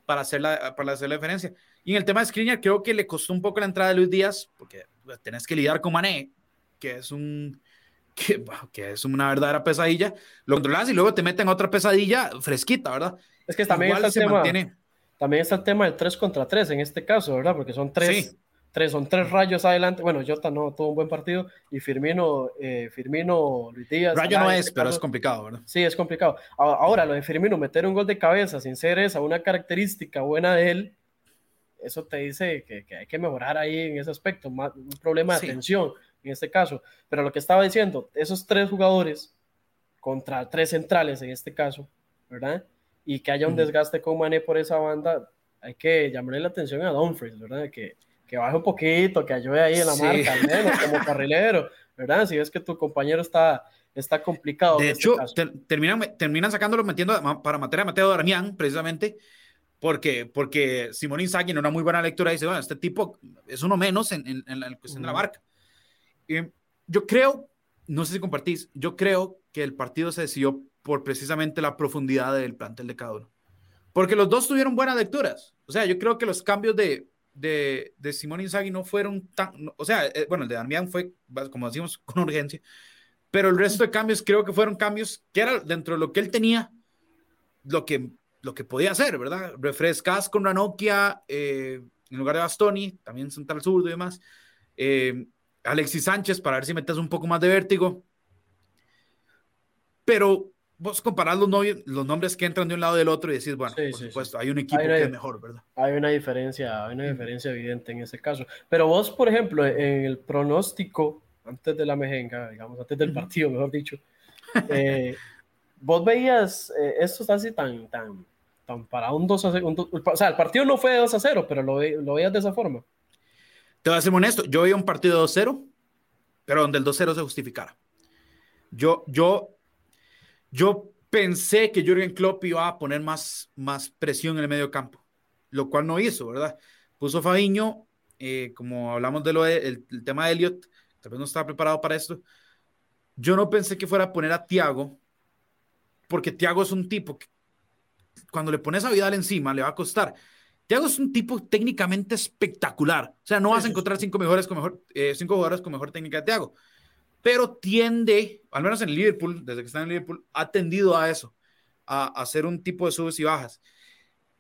para, hacer la, para hacer la diferencia. Y en el tema de Skriniar, creo que le costó un poco la entrada de Luis Díaz, porque pues, tenés que lidiar con Mané, que es un que, que, es una verdadera pesadilla, lo controlas y luego te meten otra pesadilla fresquita, ¿verdad? Es que también Igual se mantiene también está el tema del 3 contra 3 en este caso, ¿verdad? Porque son tres, tres, son tres rayos adelante. Bueno, Jota no tuvo un buen partido y Firmino, eh, Firmino, Luis Díaz. Rayo no es, pero es complicado, ¿verdad? Sí, es complicado. Ahora, lo de Firmino, meter un gol de cabeza sin ser esa una característica buena de él, eso te dice que, hay que mejorar ahí en ese aspecto, un problema de atención en este caso. Pero lo que estaba diciendo, esos tres jugadores contra tres centrales en este caso, ¿verdad? Y que haya un desgaste con Mané por esa banda, hay que llamarle la atención a Dumfries, ¿verdad? Que, que baje un poquito, que ayude ahí en la marca, al menos como carrilero, ¿verdad? Si ves que tu compañero está, está complicado. De este hecho, terminan, terminan sacándolo metiendo para materia a Mateo Darmian, precisamente, porque, porque Simón Inzaghi en una muy buena lectura dice, bueno, este tipo es uno menos en, en, la cuestión de la marca. Y yo creo, no sé si compartís, yo creo que el partido se decidió por precisamente la profundidad del plantel de cada uno. Porque los dos tuvieron buenas lecturas. O sea, yo creo que los cambios de, de, de Simón Inzaghi no fueron tan, o sea, eh, bueno, el de Damián fue, como decimos, con urgencia, pero el resto de cambios creo que fueron cambios que era dentro de lo que él tenía, lo que, lo que podía hacer, ¿verdad? Refrescas con Ranocchia eh, en lugar de Bastoni, también central zurdo y demás. Eh, Alexis Sánchez para ver si metes un poco más de vértigo. Pero vos comparás los, los, nombres que entran de un lado del otro y decís, bueno, por supuesto, hay un equipo que es mejor, ¿verdad? Hay una diferencia, hay una diferencia evidente en ese caso. Pero vos, por ejemplo, en el pronóstico, antes de la mejenga, digamos, antes del partido, mejor dicho, eh, vos veías eh, esto así tan, tan, tan para un 2 a 0, o sea, el partido no fue de 2 a 0, pero lo, lo veías de esa forma. Te voy a ser honesto, yo veía un partido de 2 0, pero donde el 2 0 se justificara. Yo, yo yo pensé que Jürgen Klopp iba a poner más, más presión en el medio campo, lo cual no hizo, ¿verdad? Puso Fabiño, eh, como hablamos de lo el, tema de Elliot, tal vez no estaba preparado para esto. Yo no pensé que fuera a poner a Thiago, porque Thiago es un tipo que cuando le pones a Vidal encima le va a costar. Thiago es un tipo técnicamente espectacular. O sea, no vas a encontrar cinco, mejores con mejor, eh, cinco jugadores con mejor técnica de Thiago pero tiende, al menos en Liverpool, desde que está en Liverpool, ha tendido a eso, a, hacer un tipo de subes y bajas.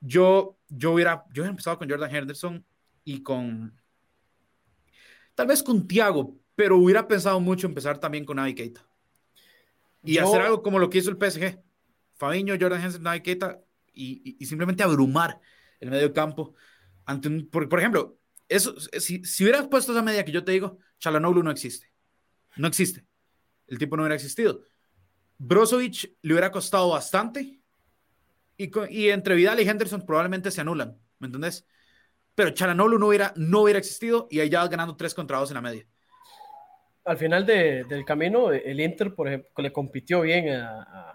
Yo, yo, hubiera, yo hubiera empezado con Jordan Henderson y con, tal vez con Thiago, pero hubiera pensado mucho empezar también con Navi Keita. Y hacer algo como lo que hizo el PSG. Fabiño, Jordan Henderson, Navi Keita, y, y, simplemente abrumar el medio campo. Ante por, por, ejemplo, eso, si, si hubieras puesto esa media que yo te digo, Chalanoglu no existe. No existe. El tipo no hubiera existido. Brozovic le hubiera costado bastante y, y, entre Vidal y Henderson probablemente se anulan, ¿me entendés? Pero Chalanoglu no hubiera, no hubiera existido y ahí ya ganando tres contra dos en la media. Al final de, del camino, el Inter, por ejemplo, le compitió bien a,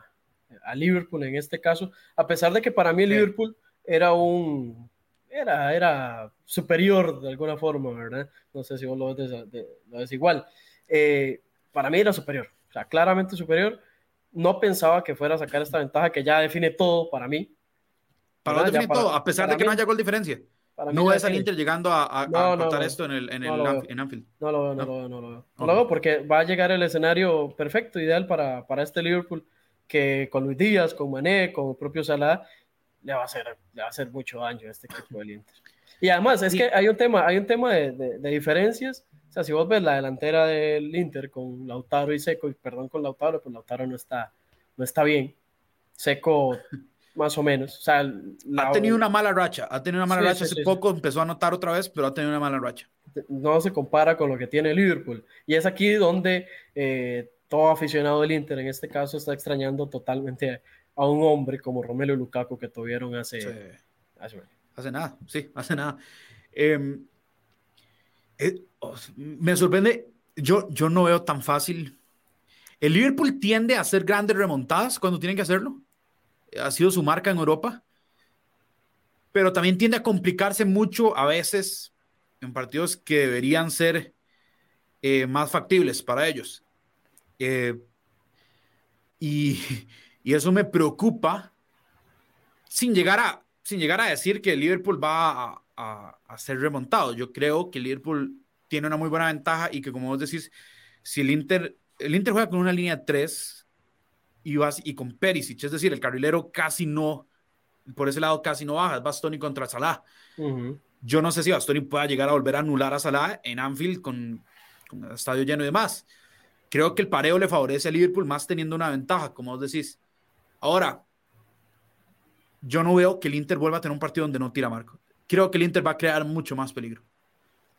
a, Liverpool en este caso, a pesar de que para mí el Liverpool era un, era, era superior de alguna forma, ¿verdad? No sé si vos lo ves, lo ves igual. Eh, para mí era superior, o sea, claramente superior. No pensaba que fuera a sacar esta ventaja que ya define todo para mí. Para vos define todo, a pesar de que no haya gol diferencia. No ves al Inter llegando a, a, no, esto en, el, en, el, en Anfield. No lo veo, no, lo veo, no lo veo. No lo veo porque va a llegar el escenario perfecto, ideal para, para este Liverpool, que con Luis Díaz, con Mané, con el propio Salah, le va a hacer, le va a hacer mucho daño a este equipo del Inter. Y además, es que hay un tema, hay un tema de, de, de diferencias sea, si vos ves la delantera del Inter con Lautaro y Seco, y perdón con Lautaro, pues Lautaro no está, no está bien. Seco, más o menos. O sea, ha tenido una mala racha, ha tenido una mala racha. Hace poco empezó a anotar otra vez, pero ha tenido una mala racha. No se compara con lo que tiene Liverpool. Y es aquí donde eh, todo aficionado del Inter, en este caso, está extrañando totalmente a un hombre como Romelu Lukaku que tuvieron hace, hace, nada, sí, hace nada. Eh, eh, me sorprende, yo, yo no veo tan fácil. El Liverpool tiende a hacer grandes remontadas cuando tienen que hacerlo. Ha sido su marca en Europa. Pero también tiende a complicarse mucho a veces en partidos que deberían ser eh, más factibles para ellos. Eh, y, y, eso me preocupa sin llegar a, sin llegar a decir que el Liverpool va a, a, ser remontado. Yo creo que Liverpool tiene una muy buena ventaja y que, como vos decís, si el Inter, el Inter juega con una línea 3 y, vas, y con Perisic, es decir, el carrilero casi no, por ese lado casi no baja, es Bastoni contra Salah. Yo no sé si Bastoni pueda llegar a volver a anular a Salah en Anfield con, con el estadio lleno y demás. Creo que el pareo le favorece a Liverpool más teniendo una ventaja, como vos decís. Ahora, yo no veo que el Inter vuelva a tener un partido donde no tira marco creo que el Inter va a crear mucho más peligro.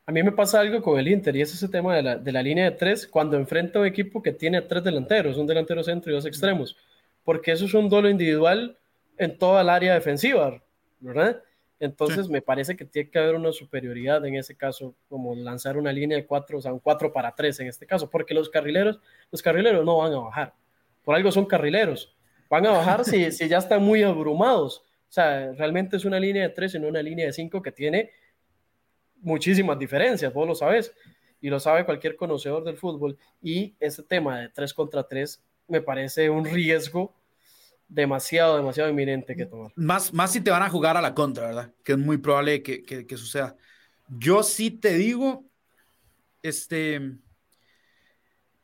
A mí me pasa algo con el Inter y es ese tema de la, de la línea de tres cuando enfrenta a un equipo que tiene tres delanteros, un delantero centro y dos extremos, porque eso es un duelo individual en toda el área defensiva, ¿verdad? Entonces me parece que tiene que haber una superioridad en ese caso, como lanzar una línea de cuatro, o sea, un 4 para 3 en este caso, porque los carrileros, los carrileros no van a bajar. Por algo son carrileros. Van a bajar si, si ya están muy abrumados. O sea, realmente es una línea de 3 y no una línea de 5 que tiene muchísimas diferencias, vos lo sabes, y lo sabe cualquier conocedor del fútbol. Y ese tema de 3 contra 3 me parece un riesgo demasiado, demasiado inminente que tomar. Más, más si te van a jugar a la contra, ¿verdad? Que es muy probable que, que, suceda. Yo sí te digo, este,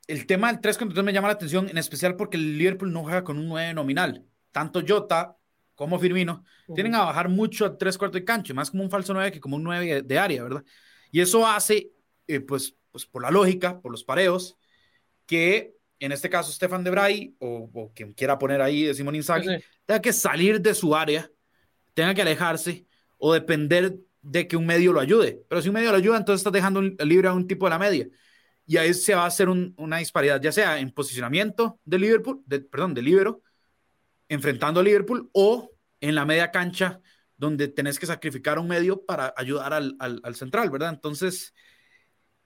el tema del 3 contra 3 me llama la atención, en especial porque el Liverpool no juega con un 9 nominal. Tanto Jota como Firmino tienen a bajar mucho a 3 cuartos de cancha, más como un falso 9 que como un 9 de, área, ¿verdad? Y eso hace, eh, pues, pues por la lógica, por los pareos, que en este caso Stefan de Bray o, quien quiera poner ahí de Simón Inzaghi, tenga que salir de su área, tenga que alejarse o depender de que un medio lo ayude. Pero si un medio lo ayuda, entonces estás dejando libre a un tipo de la media. Y ahí se va a hacer una disparidad, ya sea en posicionamiento de Liverpool, de, perdón, de libero, enfrentando a Liverpool o en la media cancha donde tenés que sacrificar un medio para ayudar al, al central, ¿verdad? Entonces,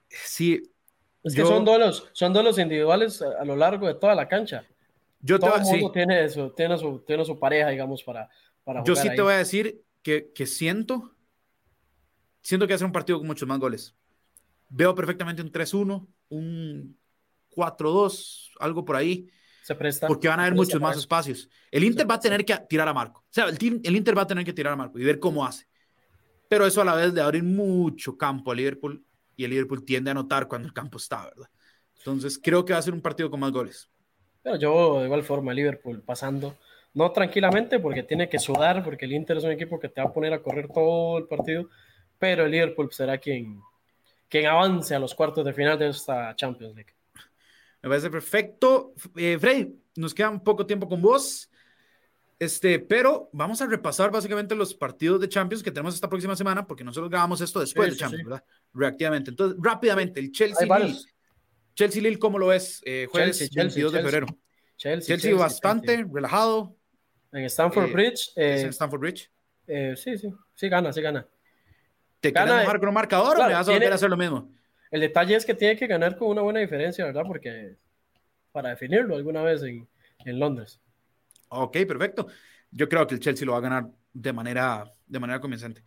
sí, es que son duelos, son duelos individuales a, lo largo de toda la cancha. Yo Todo el mundo tiene, eso, tiene, su, tiene su pareja, digamos, para, para Yo sí te voy a decir que, que siento, siento que hace un partido con muchos más goles. Veo perfectamente un 3-1, un 4-2, algo por ahí. Se presta. Porque van a haber muchos más espacios. El Inter va a tener que tirar a Marco. O sea, el, el Inter va a tener que tirar a Marco y ver cómo hace. Pero eso a la vez de abrir mucho campo a Liverpool y el Liverpool tiende a anotar cuando el campo está, ¿verdad? Entonces creo que va a ser un partido con más goles. Pero yo de igual forma, Liverpool pasando, no tranquilamente porque tiene que sudar, porque el Inter es un equipo que te va a poner a correr todo el partido, pero el Liverpool será quien, quien avance a los cuartos de final de esta Champions League. Me parece perfecto. Eh, Frey, nos queda un poco tiempo con vos. Este, pero vamos a repasar básicamente los partidos de Champions que tenemos esta próxima semana, porque nosotros grabamos esto después de Champions, ¿verdad? Reactivamente. Entonces, rápidamente, el Chelsea Lille. Chelsea Lille, ¿cómo lo ves? Eh, jueves Chelsea, 22 de febrero. Chelsea, Chelsea, bastante relajado. En Stamford eh, Bridge. Eh, en Stamford Bridge. Eh, sí, sí, sí gana, sí gana. ¿Te quieres con un marcador o le vas a volver a hacer lo mismo? El detalle es que tiene que ganar con una buena diferencia, ¿verdad? Porque para definirlo alguna vez en, en Londres. Ok, perfecto. Yo creo que el Chelsea lo va a ganar de manera, de manera convincente.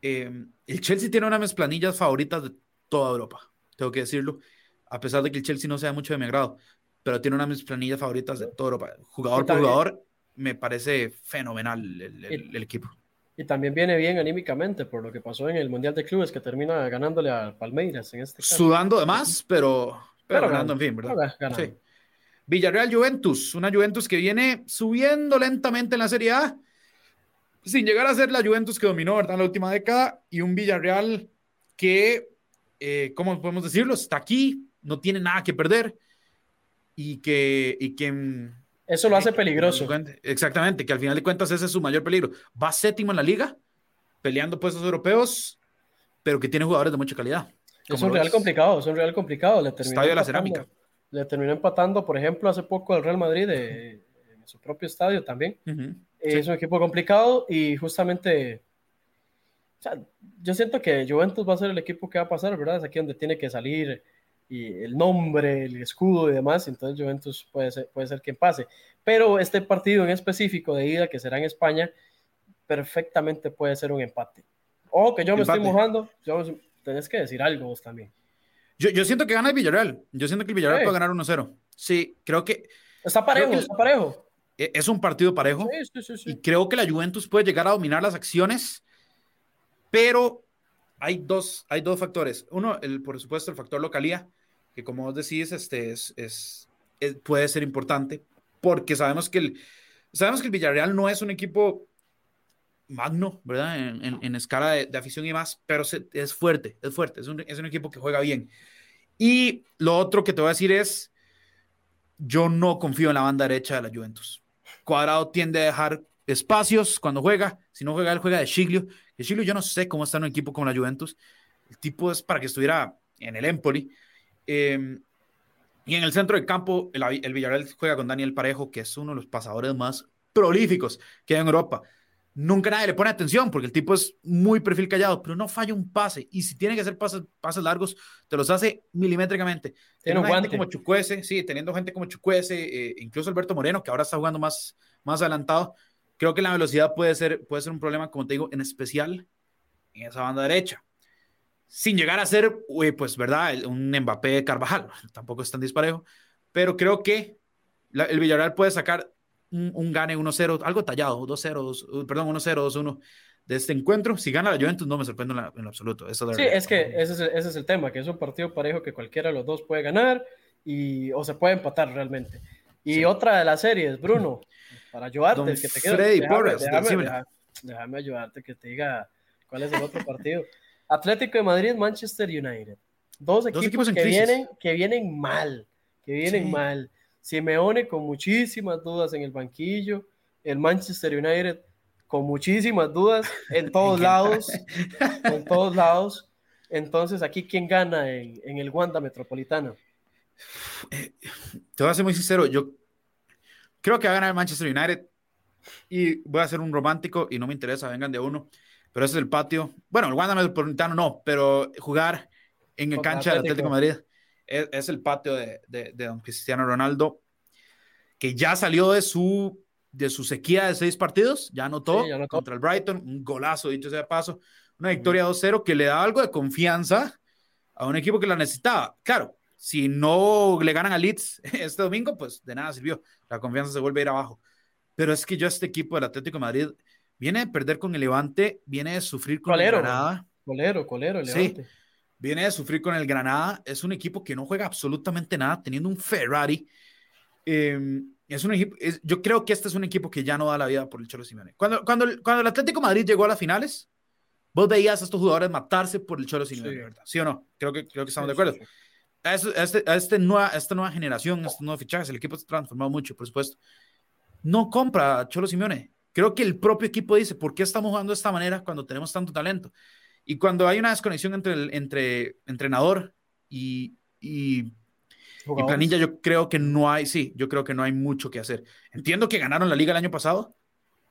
Eh, el Chelsea tiene una de mis planillas favoritas de toda Europa, tengo que decirlo, a pesar de que el Chelsea no sea mucho de mi agrado, pero tiene una de mis planillas favoritas de toda Europa. Jugador por jugador, me parece fenomenal el, equipo. Y también viene bien anímicamente por lo que pasó en el Mundial de Clubes, que termina ganándole a Palmeiras en este caso. Sudando de más, pero, pero, ganando, en fin, ¿verdad? Sí. Villarreal Juventus, una Juventus que viene subiendo lentamente en la Serie A, sin llegar a ser la Juventus que dominó ¿verdad? en la última década, y un Villarreal que, eh, ¿cómo podemos decirlo? Está aquí, no tiene nada que perder, y que... Y que Eso lo hace peligroso. Exactamente, que al final de cuentas ese es su mayor peligro. Va séptimo en la liga, peleando puestos europeos, pero que tiene jugadores de mucha calidad. Es un real complicado, es un real complicado. Le Estadio de la Cerámica le terminó empatando, por ejemplo, hace poco al Real Madrid en su propio estadio también. Es un equipo complicado y justamente, o sea, yo siento que Juventus va a ser el equipo que va a pasar, ¿verdad? Es aquí donde tiene que salir y el nombre, el escudo y demás, entonces Juventus puede ser, puede ser quien pase. Pero este partido en específico de ida, que será en España, perfectamente puede ser un empate. Ojo que yo me estoy mojando, yo, tenés que decir algo vos también. Yo, yo siento que gana el Villarreal. Yo siento que el Villarreal puede ganar 1-0. Sí, creo que. Está parejo, está parejo. E, es un partido parejo. Sí, sí, sí, y creo que la Juventus puede llegar a dominar las acciones, pero hay dos, hay dos factores. Uno, el, por supuesto, el factor localía, que como vos decís, este es, es, puede ser importante, porque sabemos que, el, sabemos que el Villarreal no es un equipo magno, ¿verdad? En, en, escala de, afición y más, pero es fuerte, es fuerte, es un, es un, equipo que juega bien. Y lo otro que te voy a decir es, yo no confío en la banda derecha de la Juventus. Cuadrado tiende a dejar espacios cuando juega, si no juega, él juega de Chiglio. De Chiglio yo no sé cómo está en un equipo como la Juventus. El tipo es para que estuviera en el Empoli. Em, y en el centro del campo, el, el Villarreal juega con Daniel Parejo, que es uno de los pasadores más prolíficos que hay en Europa nunca nadie le pone atención porque el tipo es muy perfil callado, pero no falla un pase. Y si tiene que hacer pases, pases largos, te los hace milimétricamente. Tiene gente como Chucuese, sí, teniendo gente como Chucuese, eh, incluso Alberto Moreno, que ahora está jugando más, más adelantado. Creo que la velocidad puede ser, puede ser un problema, como te digo, en especial en esa banda derecha. Sin llegar a ser, pues, ¿verdad? Un Mbappé Carvajal, tampoco es tan disparejo, pero creo que el Villarreal puede sacar un, gane 1-0, algo tallado, 2-0, perdón, 1-0, 2-1 de este encuentro. Si gana la Juventus, no me sorprende en, lo absoluto. Eso sí, es que ese es, ese es, el tema, que es un partido parejo que cualquiera de los dos puede ganar y, o se puede empatar realmente. Y otra de las series, Bruno, para ayudarte, que te Freddy déjame, déjame, déjame, ayudarte, que te diga cuál es el otro partido. Atlético de Madrid, Manchester United. Dos equipos, que, vienen, que vienen mal, que vienen mal. Simeone con muchísimas dudas en el banquillo, el Manchester United con muchísimas dudas en todos lados, en todos lados. Entonces, aquí, ¿quién gana en, el Wanda Metropolitano? Eh, te voy a ser muy sincero, yo creo que va a ganar el Manchester United y voy a ser un romántico y no me interesa, vengan de uno, pero ese es el patio. Bueno, el Wanda Metropolitano no, pero jugar en el cancha del Atlético de Madrid es, el patio de, de, don Cristiano Ronaldo, que ya salió de su, de su sequía de seis partidos, ya anotó, contra el Brighton, un golazo, dicho sea de paso, una victoria 2-0 que le da algo de confianza a un equipo que la necesitaba. Claro, si no le ganan a Leeds este domingo, pues de nada sirvió, la confianza se vuelve a ir abajo. Pero es que yo este equipo del Atlético de Madrid viene de perder con el Levante, viene de sufrir con el Granada. Colero, colero, el Levante. Sí, viene de sufrir con el Granada, es un equipo que no juega absolutamente nada, teniendo un Ferrari. Em, es un equipo, yo creo que este es un equipo que ya no da la vida por el Cholo Simeone. Cuando, cuando, cuando el Atlético Madrid llegó a las finales, vos veías a estos jugadores matarse por el Cholo Simeone, sí. ¿Sí o no? Creo que, creo que estamos de acuerdo. A, este, a, este nueva, esta nueva generación, a estos nuevos fichajes, el equipo se ha transformado mucho, por supuesto. No compra a Cholo Simeone. Creo que el propio equipo dice, ¿por qué estamos jugando de esta manera cuando tenemos tanto talento? Y cuando hay una desconexión entre, el, entre entrenador y, y, planilla, yo creo que no hay, sí, yo creo que no hay mucho que hacer. Entiendo que ganaron la liga el año pasado,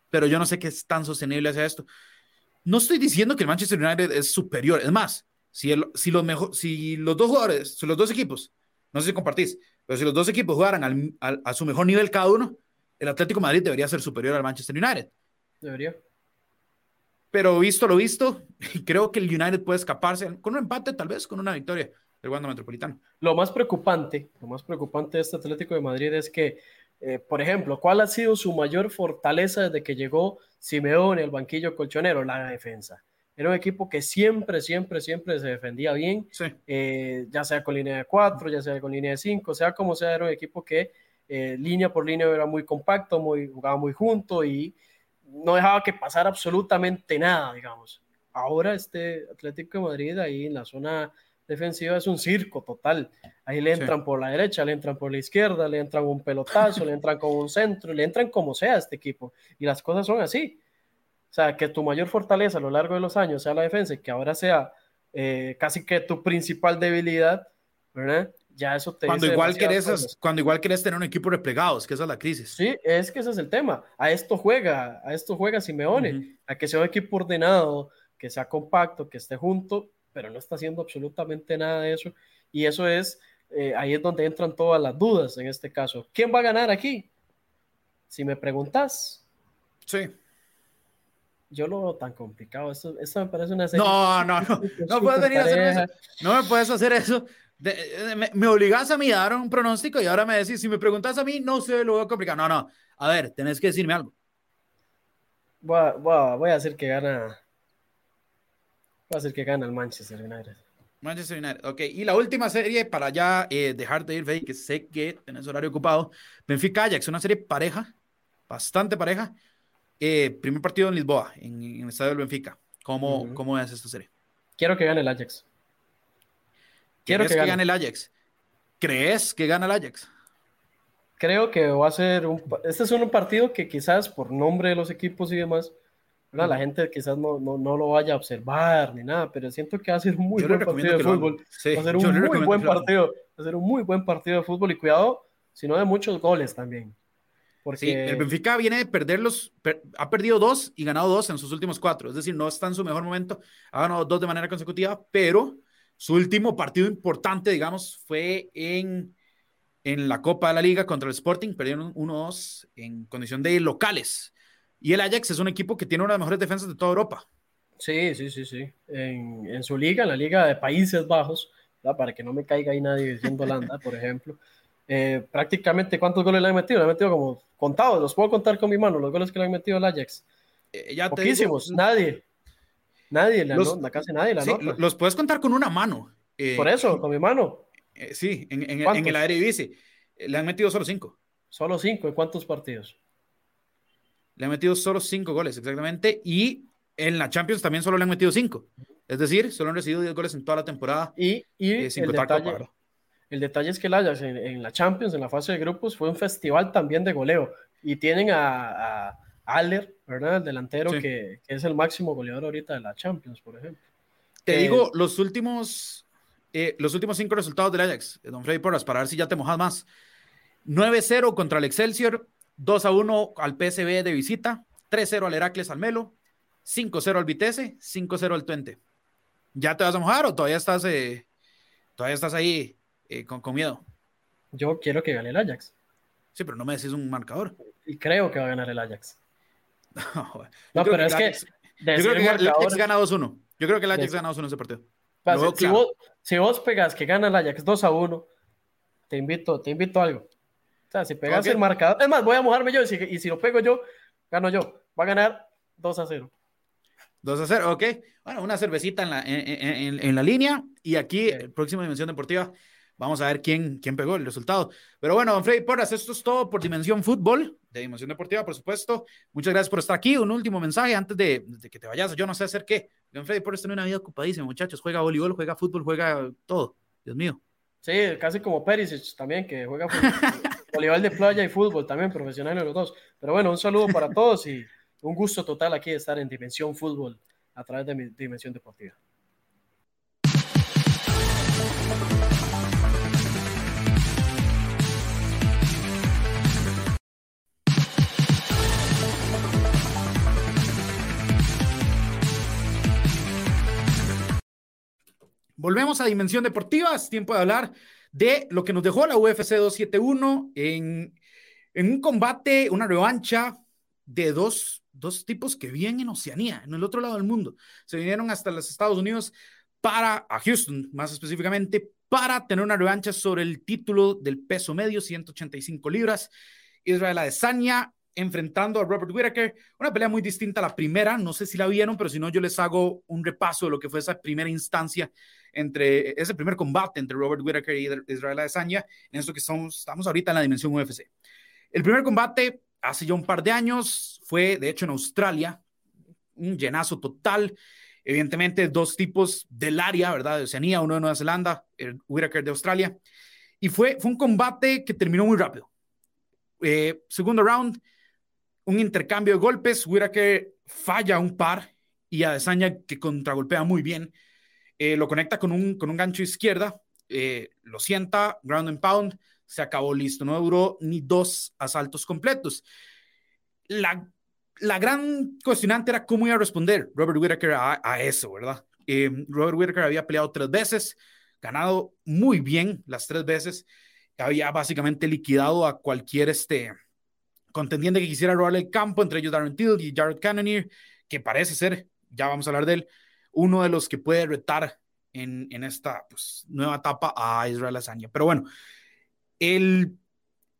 pero yo no sé qué es tan sostenible hacia esto. No estoy diciendo que el Manchester United es superior, es más, si, el, si, los, mejor, si los dos jugadores, si los dos equipos, no sé si compartís, pero si los dos equipos jugaran al, al, a su mejor nivel cada uno, el Atlético Madrid debería ser superior al Manchester United. Debería pero visto lo visto, creo que el United puede escaparse con un empate, tal vez con una victoria del Wanda Metropolitano. Lo más preocupante, lo más preocupante de este Atlético de Madrid es que, eh, por ejemplo, ¿cuál ha sido su mayor fortaleza desde que llegó Simeone al banquillo colchonero? La defensa. Era un equipo que siempre, siempre, siempre se defendía bien, eh, ya sea con línea de 4, ya sea con línea de 5, sea como sea, era un equipo que eh, línea por línea era muy compacto, muy, jugaba muy junto y no dejaba que pasara absolutamente nada, digamos. Ahora este Atlético de Madrid ahí en la zona defensiva es un circo total. Ahí le entran por la derecha, le entran por la izquierda, le entran un pelotazo, le entran con un centro, le entran como sea este equipo. Y las cosas son así. O sea, que tu mayor fortaleza a lo largo de los años sea la defensa y que ahora sea eh, casi que tu principal debilidad, ¿verdad? ya eso te cuando igual querés cuando igual querés tener un equipo replegado es que esa es la crisis. Sí es que ese es el tema. A esto juega a esto juega Simeone a que sea un equipo ordenado que sea compacto que esté junto pero no está haciendo absolutamente nada de eso. Y eso es eh, ahí es donde entran todas las dudas en este caso. Quién va a ganar aquí si me preguntas. Sí yo lo veo tan complicado. Esto, me parece una serie. No, no, no. No puedes venir a hacer eso. No me puedes hacer eso. Eh, me, me, obligas a mí a dar un pronóstico y ahora me decís, si me preguntas a mí, no sé, lo veo complicado. No, no, a ver, tenés que decirme algo. Voy a, voy a, hacer que gana. Voy a hacer que gana el Manchester United. Manchester United, ok. Y la última serie para ya eh, dejar de ir, Fede, que sé que tenés horario ocupado. Benfica Ajax, una serie pareja, bastante pareja. Eh, primer partido en Lisboa, en, el estadio del Benfica. ¿Cómo, ¿Cómo es esta serie? Quiero que gane el Ajax. Quiero que, gane. el Ajax. ¿Crees que gana el Ajax? Creo que va a ser un. Este es un partido que quizás por nombre de los equipos y demás, la gente quizás no, no, lo vaya a observar ni nada, pero siento que va a ser un muy buen partido de fútbol. va a ser un muy buen partido. Va a ser un muy buen partido de fútbol y cuidado, si no de muchos goles también. Porque... Sí, el Benfica viene de perderlos, ha perdido dos y ganado dos en sus últimos cuatro, es decir, no está en su mejor momento, ha ganado dos de manera consecutiva, pero su último partido importante, digamos, fue en, en la Copa de la Liga contra el Sporting, perdieron 1-2 en condición de locales. Y el Ajax es un equipo que tiene una de las mejores defensas de toda Europa. Sí, sí, sí, sí. En, en su liga, en la Liga de Países Bajos, para que no me caiga ahí nadie diciendo Holanda, por ejemplo. Eh, prácticamente, ¿cuántos goles le han metido? Le han metido como contados, los puedo contar con mi mano, los goles que le han metido el Ajax. Eh, ya Poquísimos, nadie. Nadie, la los, casi nadie la nota. Los puedes contar con una mano. Eh, por eso, con mi mano. sí, en, en, en el Eredivisie. Le han metido solo cinco. Solo cinco, ¿en cuántos partidos? Le han metido solo cinco goles, exactamente. Y en la Champions también solo le han metido cinco. Es decir, solo han recibido 10 goles en toda la temporada. Y, y el, detalle, el, detalle, es que el Ajax en, la Champions, en la fase de grupos, fue un festival también de goleo. Y tienen a, a Aller, ¿verdad? El delantero que, es el máximo goleador ahorita de la Champions, por ejemplo. Te digo, los últimos, eh, los últimos cinco resultados del Ajax, Don Freddy Porras, para ver si ya te mojas más. 9-0 contra el Excelsior, 2-1 al PSV de visita, 3-0 al Heracles Almelo, 5-0 al Vitesse, 5-0 al Twente. ¿Ya te vas a mojar o todavía estás, eh, todavía estás ahí eh, con, con, miedo? Yo quiero que gane el Ajax. Sí, pero no me decís un marcador. Y creo que va a ganar el Ajax. no, pero es que. yo creo que el Ajax gana 2-1. Yo creo que el Ajax gana 2-1 ese partido. si, vos, si, vos, pegas que gana el Ajax 2 1, te invito, te invito a algo. O sea, si pegas el marcador. Es más, voy a mojarme yo y si, y si lo pego yo, gano yo. Va a ganar 2 0. 2 a 0, ok. Bueno, una cervecita en la, en, en, la línea y aquí, próxima Dimensión Deportiva, vamos a ver quién, quién pegó el resultado. Pero bueno, don Freddy Porras, esto es todo por Dimensión Fútbol, de Dimensión Deportiva, por supuesto. Muchas gracias por estar aquí. Un último mensaje antes de, de que te vayas. Yo no sé hacer qué. Don Freddy Porras tiene una vida ocupadísima, muchachos. Juega voleibol, juega fútbol, juega todo. Dios mío. Sí, casi como Perisic también, que juega voleibol de playa y fútbol también, profesional los dos. Pero bueno, un saludo para todos y un gusto total aquí de estar en Dimensión Fútbol a través de mi Dimensión Deportiva. Volvemos a Dimensión Deportiva, es tiempo de hablar de lo que nos dejó la UFC 271 en, en un combate, una revancha de dos, dos tipos que viven en Oceanía, en el otro lado del mundo. Se vinieron hasta los Estados Unidos para, a Houston más específicamente, para tener una revancha sobre el título del peso medio, 185 libras. Israel Adesanya enfrentando a Robert Whittaker, una pelea muy distinta a la primera, no sé si la vieron, pero si no, yo les hago un repaso de lo que fue esa primera instancia entre ese primer combate entre Robert Whittaker y Israel Adesanya, en eso que estamos, estamos ahorita en la dimensión UFC. El primer combate hace ya un par de años, fue de hecho en Australia, un llenazo total. Evidentemente, dos tipos del área, ¿verdad? De Oceanía, uno de Nueva Zelanda, el Whitaker de Australia. Y fue, fue un combate que terminó muy rápido. Eh, segundo round, un intercambio de golpes. Whitaker falla un par y Adesanya, que contragolpea muy bien, eh, lo conecta con un, con un gancho izquierda, eh, lo sienta, ground and pound, se acabó listo, no duró ni dos asaltos completos. La, la gran cuestionante era cómo iba a responder Robert Whittaker a, eso, ¿verdad? Eh, Robert Whittaker había peleado tres veces, ganado muy bien las tres veces, había básicamente liquidado a cualquier este, contendiente que quisiera robarle el campo, entre ellos Darren Till y Jared Cannonier, que parece ser, ya vamos a hablar de él, uno de los que puede retar en, en esta pues, nueva etapa a Israel Azania. Pero bueno, el,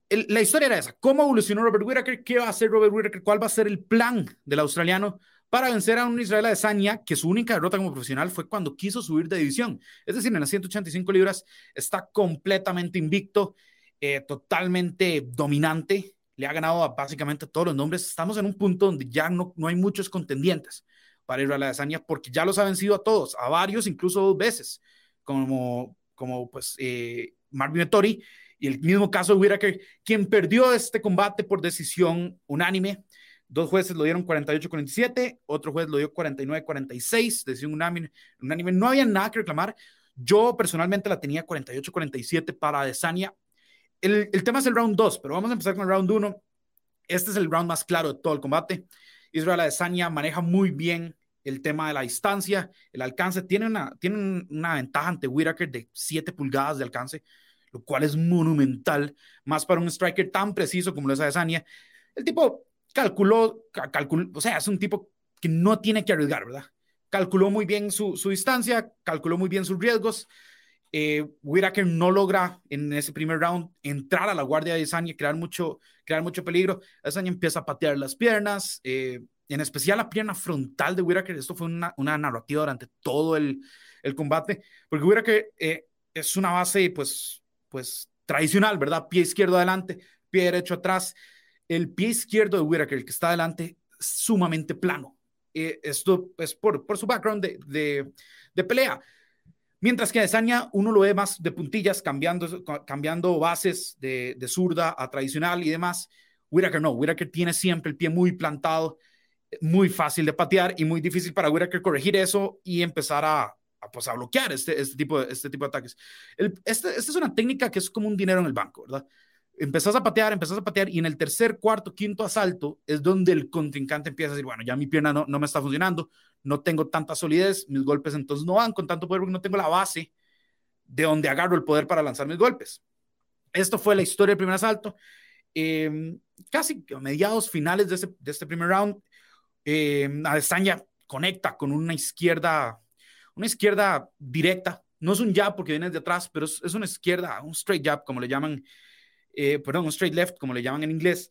la historia era esa. ¿Cómo evolucionó Robert Whittaker? ¿Qué va a hacer Robert Whittaker? ¿Cuál va a ser el plan del australiano para vencer a un Israel Adesanya que su única derrota como profesional fue cuando quiso subir de división? Es decir, en las 185 libras está completamente invicto, eh, totalmente dominante. Le ha ganado a básicamente todos los nombres. Estamos en un punto donde ya no, no hay muchos contendientes para Israel Adesanya porque ya los ha vencido a todos, a varios, incluso dos veces, como, como pues eh, Marvin Vettori y el mismo caso de Whitaker, quien perdió este combate por decisión unánime. Dos jueces lo dieron 48-47, otro juez lo dio 49-46, decisión unánime, unánime. No había nada que reclamar. Yo personalmente la tenía 48-47 para Adesanya. El, tema es el round 2, pero vamos a empezar con el round 1. este es el round más claro de todo el combate. Israel Adesanya maneja muy bien el tema de la distancia, el alcance. Tiene una, tiene una ventaja ante Whitaker de 7 pulgadas de alcance, lo cual es monumental, más para un striker tan preciso como lo es Adesanya. El tipo calculó, calculó, o sea, es un tipo que no tiene que arriesgar, ¿verdad? Calculó muy bien su, su distancia, calculó muy bien sus riesgos. Eh, Whitaker no logra en ese primer round entrar a la guardia de Adesanya, crear mucho, crear mucho peligro. Adesanya empieza a patear las piernas, eh, en especial la pierna frontal de Whitaker. Esto fue una, narrativa durante todo el, combate, porque Whitaker eh, es una base, pues, pues tradicional, ¿verdad? Pie izquierdo adelante, pie derecho atrás. El pie izquierdo de Whitaker, el que está adelante, sumamente plano. Eh, esto es por, su background de, de pelea. Mientras que a uno lo ve más de puntillas, cambiando, bases de, zurda a tradicional y demás. Whitaker no, Whitaker tiene siempre el pie muy plantado, muy fácil de patear y muy difícil para Whitaker corregir eso y empezar a, a, pues, bloquear este, este, tipo de, este tipo de ataques. Este, esta es una técnica que es como un dinero en el banco, ¿verdad? empezás a patear, empezás a patear y en el tercer, cuarto, quinto asalto es donde el contrincante empieza a decir, bueno, ya mi pierna no me está funcionando, no tengo tanta solidez, mis golpes entonces no van con tanto poder porque no tengo la base de donde agarro el poder para lanzar mis golpes. Esto fue la historia del primer asalto. Eh, casi a mediados finales de, ese, de este primer round, eh, Adesanya conecta con una izquierda, una izquierda directa. No es un jab porque viene de atrás, pero es, es una izquierda, un straight jab, como le llaman eh, perdón, un straight left, como le llaman en inglés.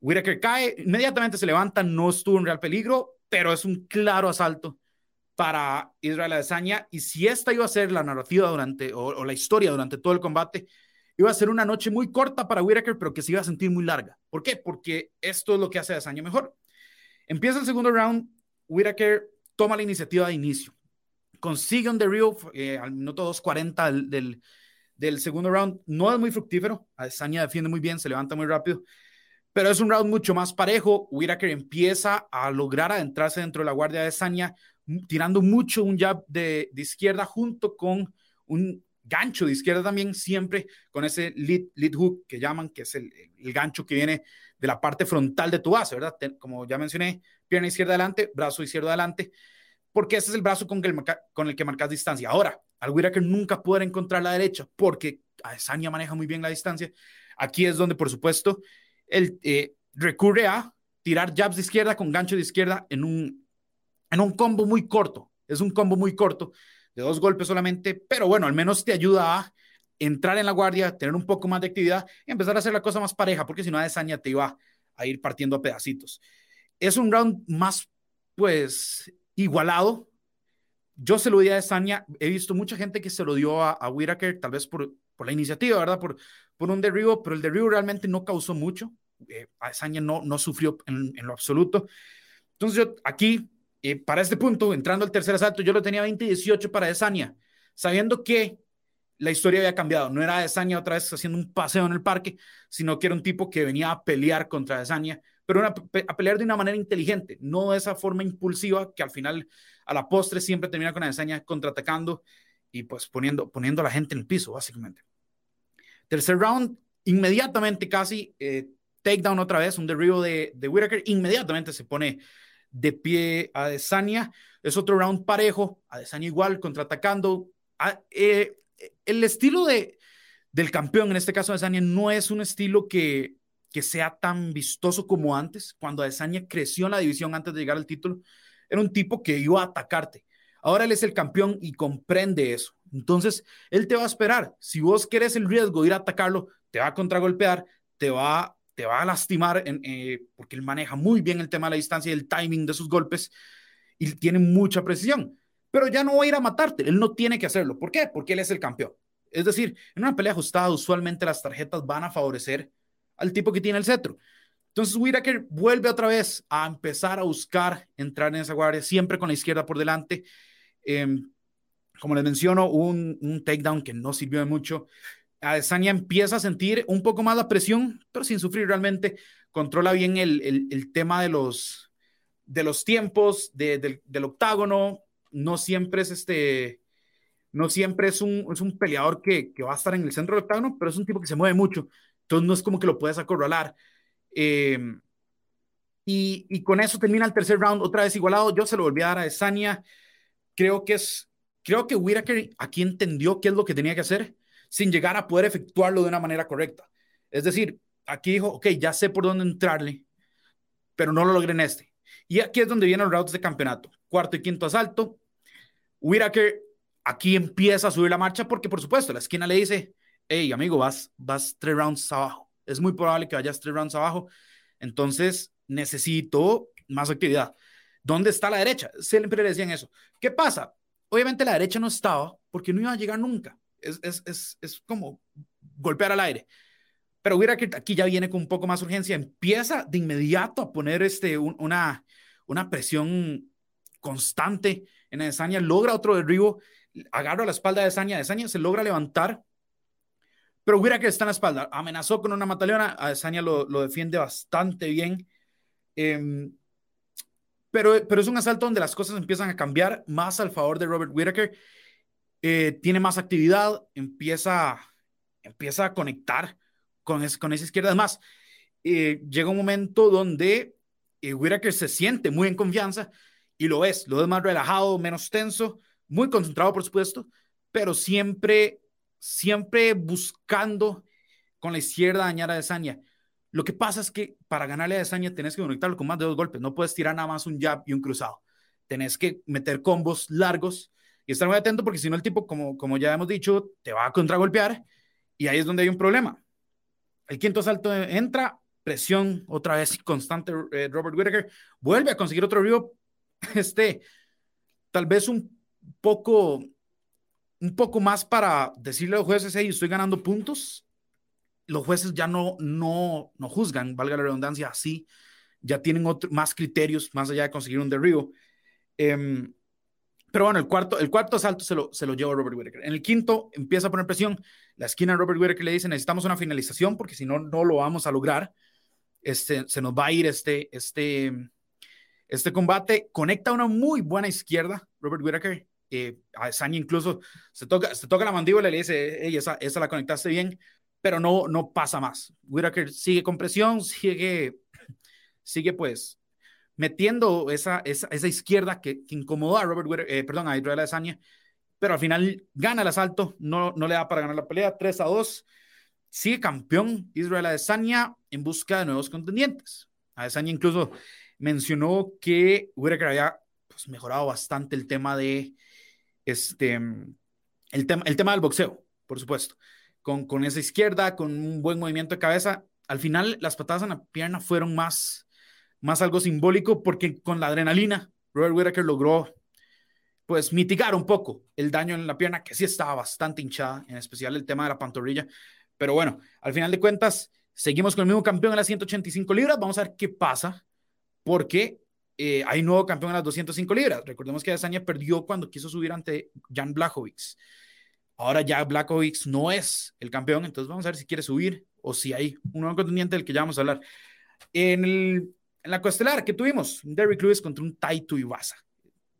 Whitaker cae, inmediatamente se levanta, no estuvo en real peligro, pero es un claro asalto para Israel Adesanya. Y si esta iba a ser la narrativa durante, o, la historia durante todo el combate, iba a ser una noche muy corta para Whitaker, pero que se iba a sentir muy larga. ¿Por qué? Porque esto es lo que hace Adesanya mejor. Empieza el segundo round, Whitaker toma la iniciativa de inicio. Consigue un derribo eh, al minuto 2.40 del, del segundo round no es muy fructífero. Adesanya defiende muy bien, se levanta muy rápido, pero es un round mucho más parejo. Whitaker empieza a lograr adentrarse dentro de la guardia de Adesanya, tirando mucho un jab de, de, izquierda junto con un gancho de izquierda también, siempre con ese lead, lead hook que llaman, que es el, el, gancho que viene de la parte frontal de tu base, ¿verdad? Como ya mencioné, pierna izquierda adelante, brazo izquierdo adelante, porque ese es el brazo con el, con el que marcas distancia. Ahora, al Whitaker nunca puede encontrar la derecha porque Adesanya maneja muy bien la distancia. Aquí es donde, por supuesto, él eh, recurre a tirar jabs de izquierda con gancho de izquierda en un, en un combo muy corto. Es un combo muy corto, de dos golpes solamente, pero bueno, al menos te ayuda a entrar en la guardia, tener un poco más de actividad y empezar a hacer la cosa más pareja, porque si no, Adesanya te iba a ir partiendo a pedacitos. Es un round más, pues, igualado, yo se lo di a Adesanya, he visto mucha gente que se lo dio a, a Whitaker, tal vez por, por la iniciativa, ¿verdad? Por, por un derribo, pero el derribo realmente no causó mucho. Eh, Adesanya no, no sufrió en, lo absoluto. Entonces yo aquí, eh, para este punto, entrando al tercer asalto, yo lo tenía 20-18 para Adesanya, sabiendo que la historia había cambiado. No era Adesanya otra vez haciendo un paseo en el parque, sino que era un tipo que venía a pelear contra Adesanya, pero a pelear de una manera inteligente, no de esa forma impulsiva que al final a la postre siempre termina con Adesanya contraatacando y pues poniendo, poniendo a la gente en el piso, básicamente. Tercer round, inmediatamente casi eh, takedown otra vez, un derribo de, de Whitaker, inmediatamente se pone de pie a Adesanya. Es otro round parejo, Adesanya igual, contraatacando. Ah, eh, el estilo de, del campeón, en este caso Adesanya, no es un estilo que, que sea tan vistoso como antes, cuando Adesanya creció en la división antes de llegar al título era un tipo que iba a atacarte. Ahora él es el campeón y comprende eso. Entonces, él te va a esperar. Si vos querés el riesgo de ir a atacarlo, te va a contragolpear, te va, te va a lastimar, en, eh, porque él maneja muy bien el tema de la distancia y el timing de sus golpes y tiene mucha precisión. Pero ya no va a ir a matarte, él no tiene que hacerlo. ¿Por qué? Porque él es el campeón. Es decir, en una pelea ajustada, usualmente las tarjetas van a favorecer al tipo que tiene el cetro. Entonces Whitaker vuelve otra vez a empezar a buscar entrar en esa guardia, siempre con la izquierda por delante. Eh, como les menciono, un, un, takedown que no sirvió de mucho. Adesanya empieza a sentir un poco más la presión, pero sin sufrir realmente. Controla bien el, el, tema de los, de los tiempos, de, del, del octágono. No siempre es este, no siempre es un, es un peleador que, que, va a estar en el centro del octágono, pero es un tipo que se mueve mucho. Entonces no es como que lo puedes acorralar. Eh, Y, y, con eso termina el tercer round, otra vez igualado. Yo se lo volví a dar a Esania. Creo que es, creo que Whitaker aquí entendió qué es lo que tenía que hacer sin llegar a poder efectuarlo de una manera correcta. Es decir, aquí dijo, ok, ya sé por dónde entrarle, pero no lo logré en este. Y aquí es donde vienen los rounds de campeonato. Cuarto y quinto asalto. Whitaker aquí empieza a subir la marcha porque, por supuesto, la esquina le dice, hey, amigo, vas, vas tres rounds abajo. Es muy probable que vayas tres rounds abajo. Entonces, necesito más actividad. ¿Dónde está la derecha? Siempre le decían eso. ¿Qué pasa? Obviamente la derecha no estaba porque no iba a llegar nunca. Es, es, es, es como golpear al aire. Pero hubiera que aquí ya viene con un poco más urgencia. Empieza de inmediato a poner este, una, una presión constante en Adesanya. Logra otro derribo. Agarra la espalda de Adesanya. Adesanya se logra levantar. Pero hubiera que está en la espalda. Amenazó con una mataleona. Adesanya lo, lo defiende bastante bien. Eh, pero, pero es un asalto donde las cosas empiezan a cambiar más al favor de Robert Whittaker. Eh, tiene más actividad, empieza, empieza a conectar con, con esa izquierda. Además, eh, llega un momento donde eh, Whittaker se siente muy en confianza y lo es, lo es más relajado, menos tenso, muy concentrado, por supuesto, pero siempre, siempre buscando con la izquierda dañar a Desania. Lo que pasa es que para ganarle a Desaña tenés que conectarlo con más de dos golpes. No puedes tirar nada más un jab y un cruzado. Tenés que meter combos largos y estar muy atento porque si no el tipo, como, como ya hemos dicho, te va a contragolpear y ahí es donde hay un problema. El quinto salto entra, presión otra vez constante. Eh, Robert Whittaker vuelve a conseguir otro río. Este, tal vez un poco, un poco más para decirle a los jueces, hey, estoy ganando puntos los jueces ya no, no, no juzgan, valga la redundancia, así, ya tienen otro, más criterios más allá de conseguir un derribo. Eh, pero bueno, el cuarto, el cuarto asalto se lo, se lo lleva Robert Whittaker. En el quinto empieza a poner presión. La esquina Robert Whittaker le dice, necesitamos una finalización porque si no, no lo vamos a lograr. Este, se nos va a ir este, este, este combate. Conecta una muy buena izquierda, Robert Whittaker. Eh, a Sanya incluso se toca, se toca la mandíbula y le dice, hey, esa, esa la conectaste bien pero no, no pasa más. Whitaker sigue con presión, sigue, sigue pues metiendo esa, esa, esa izquierda que, incomodó a Robert Whittaker, eh, perdón, a Israel Adesanya, pero al final gana el asalto, no, no le da para ganar la pelea, 3 a 2. Sigue campeón Israel Adesanya en busca de nuevos contendientes. Adesanya incluso mencionó que Whittaker había pues, mejorado bastante el tema de este el tema, el tema del boxeo, por supuesto con, con esa izquierda, con un buen movimiento de cabeza. Al final, las patadas en la pierna fueron más, más algo simbólico porque con la adrenalina, Robert Whittaker logró pues mitigar un poco el daño en la pierna, que sí estaba bastante hinchada, en especial el tema de la pantorrilla. Pero bueno, al final de cuentas, seguimos con el mismo campeón en las 185 libras. Vamos a ver qué pasa, porque eh, hay nuevo campeón en las 205 libras. Recordemos que Adesanya perdió cuando quiso subir ante Jan Blachowicz. Ahora ya Blackovic no es el campeón, entonces vamos a ver si quiere subir o si hay un nuevo contendiente del que ya vamos a hablar. En, el, en la costelar que tuvimos, Derrick Lewis contra un Taito Iwasa.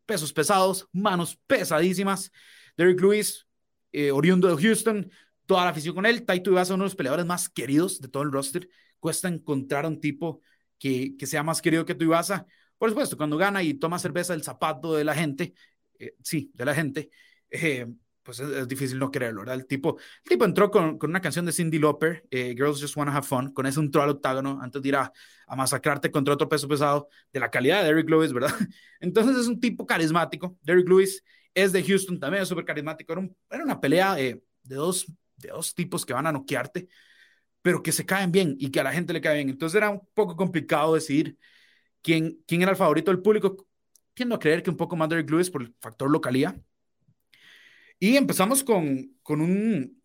Pesos pesados, manos pesadísimas. Derrick Lewis, eh, oriundo de Houston, toda la afición con él. Taito Iwasa, uno de los peleadores más queridos de todo el roster. Cuesta encontrar un tipo que, que sea más querido que tu Iwasa. Por supuesto, cuando gana y toma cerveza del zapato de la gente, eh, sí, de la gente, eh, pues es, difícil no creerlo, ¿verdad? El tipo, el tipo entró con, con una canción de Cindy Lauper, eh, Girls Just Wanna Have Fun, con ese entró al octágono antes de ir a, a, masacrarte contra otro peso pesado de la calidad de Derrick Lewis, ¿verdad? Entonces es un tipo carismático. Derrick Lewis es de Houston, también es súper carismático. Era, un, era, una pelea eh, de, dos, de dos tipos que van a noquearte, pero que se caen bien y que a la gente le cae bien. Entonces era un poco complicado decidir quién, quién era el favorito del público. Tiendo a creer que un poco más Derrick Lewis por el factor localía y empezamos con, con, un,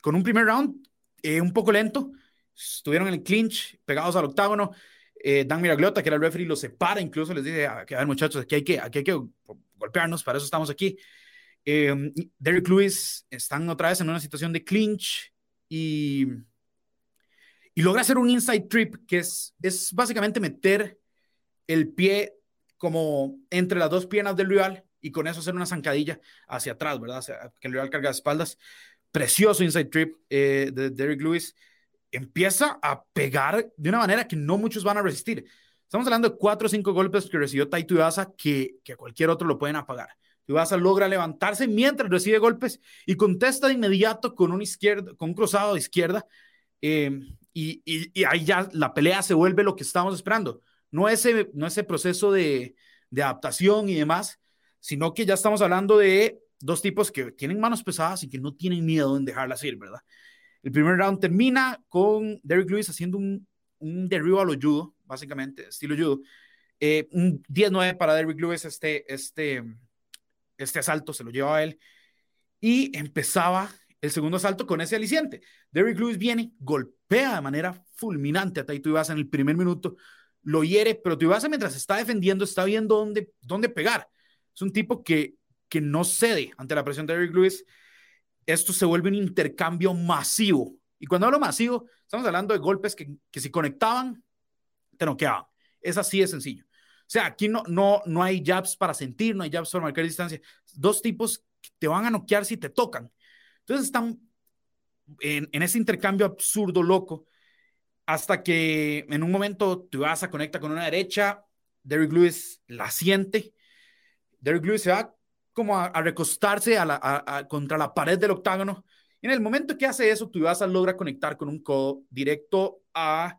con un primer round eh, un poco lento. Estuvieron en el clinch, pegados al octágono. Eh, Dan Miraglota, que era el referee, los separa, incluso les dice, ah, a ver muchachos, aquí hay que, aquí hay que golpearnos, para eso estamos aquí. Eh, Lewis están otra vez en una situación de clinch y, y logra hacer un inside trip, que es, es básicamente meter el pie como entre las dos piernas del rival y con eso hacer una zancadilla hacia atrás, ¿verdad? Que el rival carga de espaldas. Precioso inside trip eh, de Derrick Lewis. Empieza a pegar de una manera que no muchos van a resistir. Estamos hablando de cuatro o cinco golpes que recibió Taito Ibaza que, que cualquier otro lo pueden apagar. Ibaza logra levantarse mientras recibe golpes y contesta de inmediato con un, izquierdo, con un cruzado de izquierda. Eh, y, y, ahí ya la pelea se vuelve lo que estamos esperando. No ese, no ese proceso de, de adaptación y demás, sino que ya estamos hablando de dos tipos que tienen manos pesadas y que no tienen miedo en dejarlas ir, ¿verdad? El primer round termina con Derrick Lewis haciendo un, un derribo a lo judo, básicamente, estilo judo. Eh, un 10-9 para Derrick Lewis, este, este, este asalto se lo lleva a él. Y empezaba el segundo asalto con ese aliciente. Derrick Lewis viene, golpea de manera fulminante a Taito Ibasa en el primer minuto, lo hiere, pero Ibasa mientras está defendiendo está viendo dónde, dónde pegar. Es un tipo que, que no cede ante la presión de Derrick Lewis. Esto se vuelve un intercambio masivo. Y cuando hablo masivo, estamos hablando de golpes que, que si conectaban, te noqueaban. Es así de sencillo. O sea, aquí no, no, no hay jabs para sentir, no hay jabs para marcar distancia. Dos tipos te van a noquear si te tocan. Entonces están en, en ese intercambio absurdo, loco, hasta que en un momento tu vas a conecta con una derecha, Derrick Lewis la siente, Derrick Lewis se va como a, recostarse contra la pared del octágono. En el momento que hace eso, tu vas a logra conectar con un codo directo a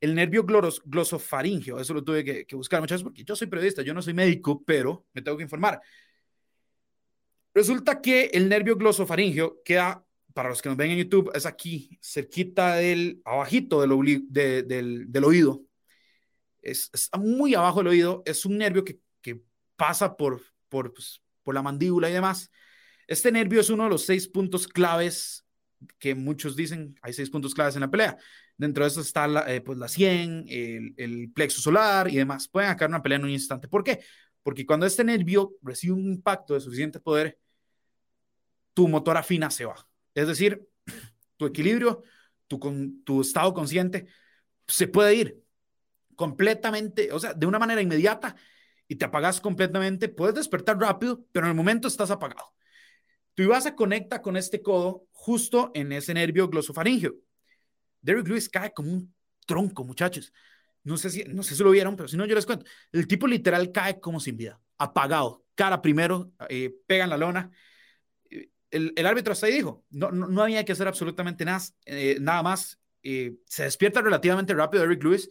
el nervio glosofaringio, eso lo tuve que, buscar muchas veces porque yo soy periodista, yo no soy médico, pero me tengo que informar. Resulta que el nervio glosofaringio queda, para los que nos ven en YouTube, es aquí, cerquita del, abajito del, oído. Es, muy abajo del oído, es un nervio que, que pasa por, por, pues, por la mandíbula y demás. Este nervio es uno de los seis puntos claves que muchos dicen, hay seis puntos claves en la pelea. Dentro de eso está la, eh, pues la 100, el, plexo solar y demás. Pueden acabar una pelea en un instante. ¿Por qué? Porque cuando este nervio recibe un impacto de suficiente poder, tu motor afina se va. Es decir, tu equilibrio, tu, con, tu estado consciente se puede ir completamente, o sea, de una manera inmediata y te apagas completamente. Puedes despertar rápido, pero en el momento estás apagado. Tu a conecta con este codo justo en ese nervio glosofaringio. Derrick Lewis cae como un tronco, muchachos. No sé, si, no sé si lo vieron, pero si no, yo les cuento. El tipo literal cae como sin vida, apagado, cara primero, eh, pega la lona. El, el, árbitro hasta ahí dijo, no, no, no, había que hacer absolutamente nada, eh, nada más. Eh, se despierta relativamente rápido Derrick Lewis.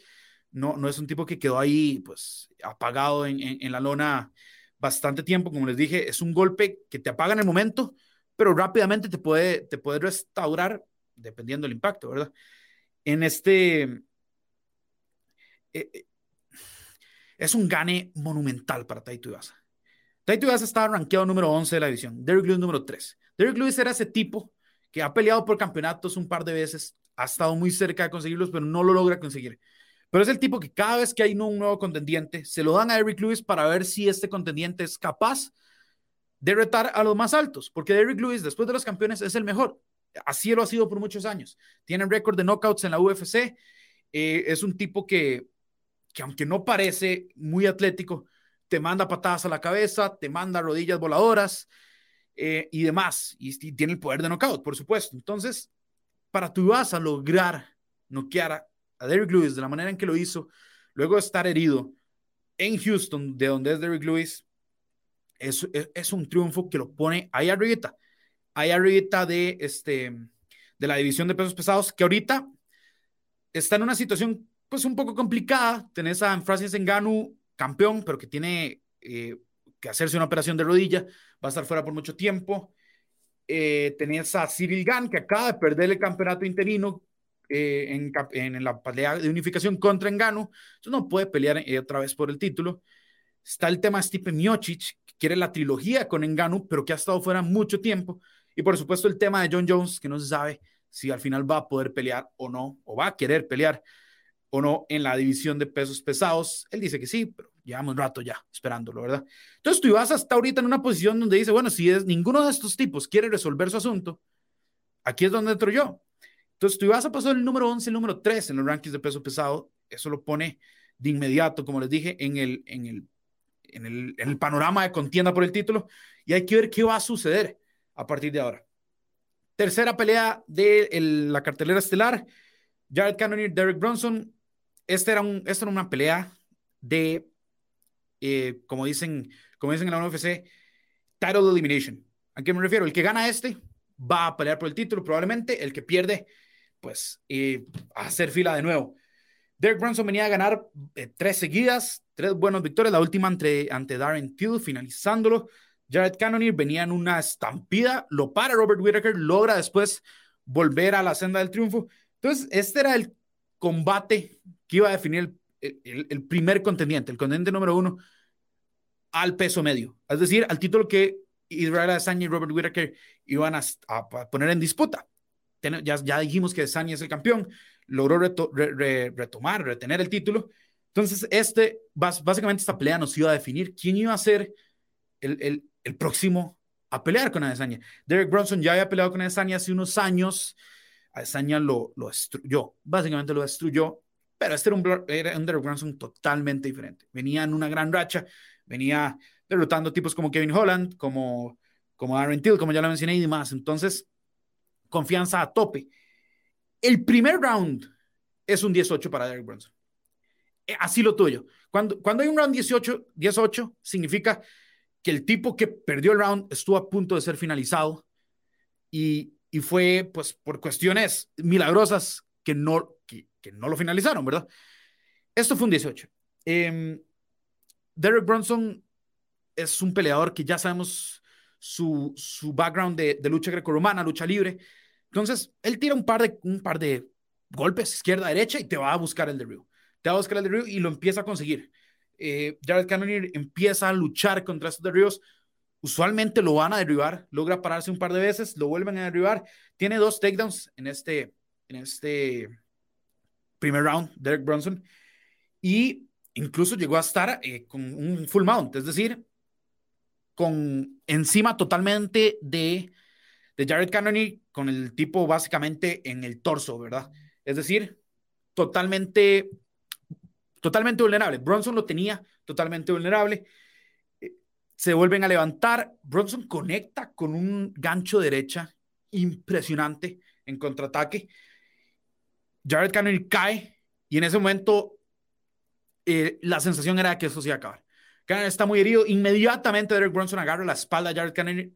No, no es un tipo que quedó ahí, pues, apagado en, en, la lona bastante tiempo. Como les dije, es un golpe que te apaga en el momento, pero rápidamente te puede, te puede restaurar dependiendo del impacto, ¿verdad? en este... Eh, eh, es un gane monumental para Taito Ibaza. Taito Ibaza estaba rankeado número 11 de la división, Derrick Lewis número 3. Derrick Lewis era ese tipo que ha peleado por campeonatos un par de veces, ha estado muy cerca de conseguirlos, pero no lo logra conseguir. Pero es el tipo que cada vez que hay un nuevo contendiente, se lo dan a Derrick Lewis para ver si este contendiente es capaz de retar a los más altos, porque Derrick Lewis, después de los campeones, es el mejor. Así lo ha sido por muchos años. Tiene récord de knockouts en la UFC. Eh, es un tipo que, que, aunque no parece muy atlético, te manda patadas a la cabeza, te manda rodillas voladoras eh, y demás. Y, tiene el poder de knockout, por supuesto. Entonces, para tú vas a lograr noquear a, Derrick Lewis de la manera en que lo hizo, luego de estar herido en Houston, de donde es Derrick Lewis, es, es, un triunfo que lo pone ahí arriba hay arriba de, este, de la división de pesos pesados, que ahorita está en una situación pues un poco complicada. Tenés a Francis Enganu, campeón, pero que tiene eh, que hacerse una operación de rodilla, va a estar fuera por mucho tiempo. Eh, tenés a Cyril Gann, que acaba de perder el campeonato interino eh, en, la pelea de unificación contra Enganu, entonces no puede pelear eh, otra vez por el título. Está el tema Stipe Miocic, que quiere la trilogía con Enganu, pero que ha estado fuera mucho tiempo. Y por supuesto el tema de John Jones, que no se sabe si al final va a poder pelear o no, o va a querer pelear o no en la división de pesos pesados. Él dice que sí, pero llevamos un rato ya esperándolo, ¿verdad? Entonces tú ibas hasta ahorita en una posición donde dice, bueno, si ninguno de estos tipos quiere resolver su asunto, aquí es donde entro yo. Entonces tú ibas a pasar el número 11, el número 3 en los rankings de peso pesado, eso lo pone de inmediato, como les dije, en el, en el, en el, en el panorama de contienda por el título, y hay que ver qué va a suceder a partir de ahora. Tercera pelea de la cartelera estelar, Jared Cannonier, Derek Bronson. Esta era, un, esta era una pelea de, eh, como, dicen, como dicen en la UFC, title elimination. ¿A qué me refiero? El que gana este va a pelear por el título, probablemente. El que pierde, pues, a hacer fila de nuevo. Derek Brunson venía a ganar eh, tres seguidas, tres buenas victorias, la última ante, ante Darren Till, finalizándolo. Jared Cannonier venía en una estampida, lo para Robert Whittaker, logra después volver a la senda del triunfo. Entonces, este era el combate que iba a definir el, el, primer contendiente, el contendiente número uno al peso medio, es decir, al título que Israel Adesanya y Robert Whittaker iban a, poner en disputa. Ya, ya dijimos que Adesanya es el campeón, logró retomar, retener el título. Entonces, este, básicamente esta pelea nos iba a definir quién iba a ser el, el, el próximo a pelear con Adesanya. Derek Bronson ya había peleado con Adesanya hace unos años. Adesanya lo, lo destruyó, básicamente lo destruyó, pero este era un, era un Derek Bronson totalmente diferente. Venía en una gran racha, venía derrotando tipos como Kevin Holland, como, como Aaron Till, como ya lo mencioné y demás. Entonces, confianza a tope. El primer round es un 18 para Derek Bronson. Eh, así lo tuyo. Cuando, cuando hay un round 18, 18 significa que el tipo que perdió el round estuvo a punto de ser finalizado y, y fue pues por cuestiones milagrosas que no, que, no lo finalizaron, ¿verdad? Esto fue un 18. Em, Derek Bronson es un peleador que ya sabemos su, su background de, de lucha grecorromana, lucha libre. Entonces, él tira un par de, un par de golpes izquierda, derecha y te va a buscar el derribo. Te va a buscar el derribo y lo empieza a conseguir. Eh, Jared Cannonier empieza a luchar contra estos derribos, usualmente lo van a derribar, logra pararse un par de veces, lo vuelven a derribar, tiene dos takedowns en este, en este primer round, Derek Bronson, y incluso llegó a estar eh, con un full mount, es decir, con encima totalmente de, de Jared Cannonier, con el tipo básicamente en el torso, ¿verdad? Es decir, totalmente totalmente vulnerable. Bronson lo tenía totalmente vulnerable. Eh, se vuelven a levantar. Bronson conecta con un gancho derecha impresionante en contraataque. Jared Cannonier cae y en ese momento eh, la sensación era que eso se iba a acabar. Cannonier está muy herido. Inmediatamente Derek Bronson agarra la espalda de Jared Cannonier,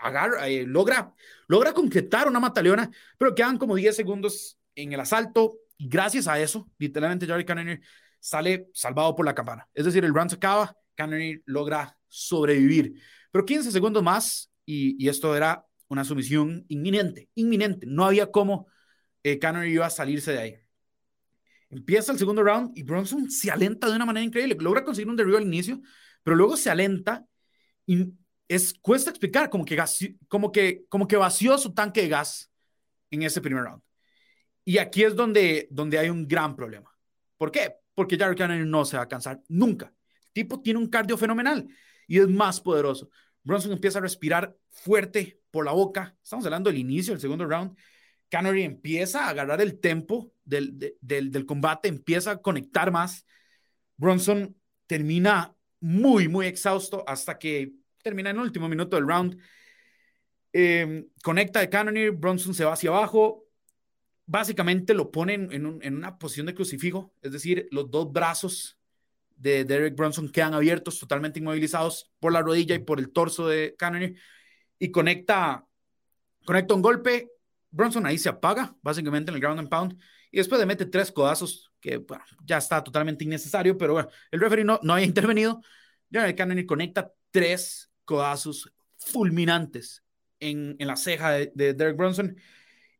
agarra, eh, logra, logra concretar una mataleona, pero quedan como 10 segundos en el asalto. Y gracias a eso, literalmente Jared Cannonier sale salvado por la campana. Es decir, el round se acaba, Cannonier logra sobrevivir. Pero 15 segundos más y, esto era una sumisión inminente, inminente. No había cómo eh, iba a salirse de ahí. Empieza el segundo round y Bronson se alenta de una manera increíble. Logra conseguir un derribo al inicio, pero luego se alenta y es, cuesta explicar como que, que, como que vació su tanque de gas en ese primer round. Y aquí es donde, donde hay un gran problema. ¿Por qué? porque Jared Cannonier no se va a cansar nunca. El tipo tiene un cardio fenomenal y es más poderoso. Bronson empieza a respirar fuerte por la boca. Estamos hablando del inicio del segundo round. Cannonier empieza a agarrar el tempo del, del, del combate, empieza a conectar más. Bronson termina muy, muy exhausto hasta que termina en el último minuto del round. Eh, conecta de Cannonier, Bronson se va hacia abajo, básicamente lo ponen en, una posición de crucifijo, es decir, los dos brazos de Derek Bronson quedan abiertos, totalmente inmovilizados por la rodilla y por el torso de Cannonier y conecta, conecta un golpe. Bronson ahí se apaga, básicamente en el ground and pound, y después le mete tres codazos, que ya está totalmente innecesario, pero bueno, el referee no, no había intervenido. Derek Cannonier conecta tres codazos fulminantes en, en la ceja de, de Derek Bronson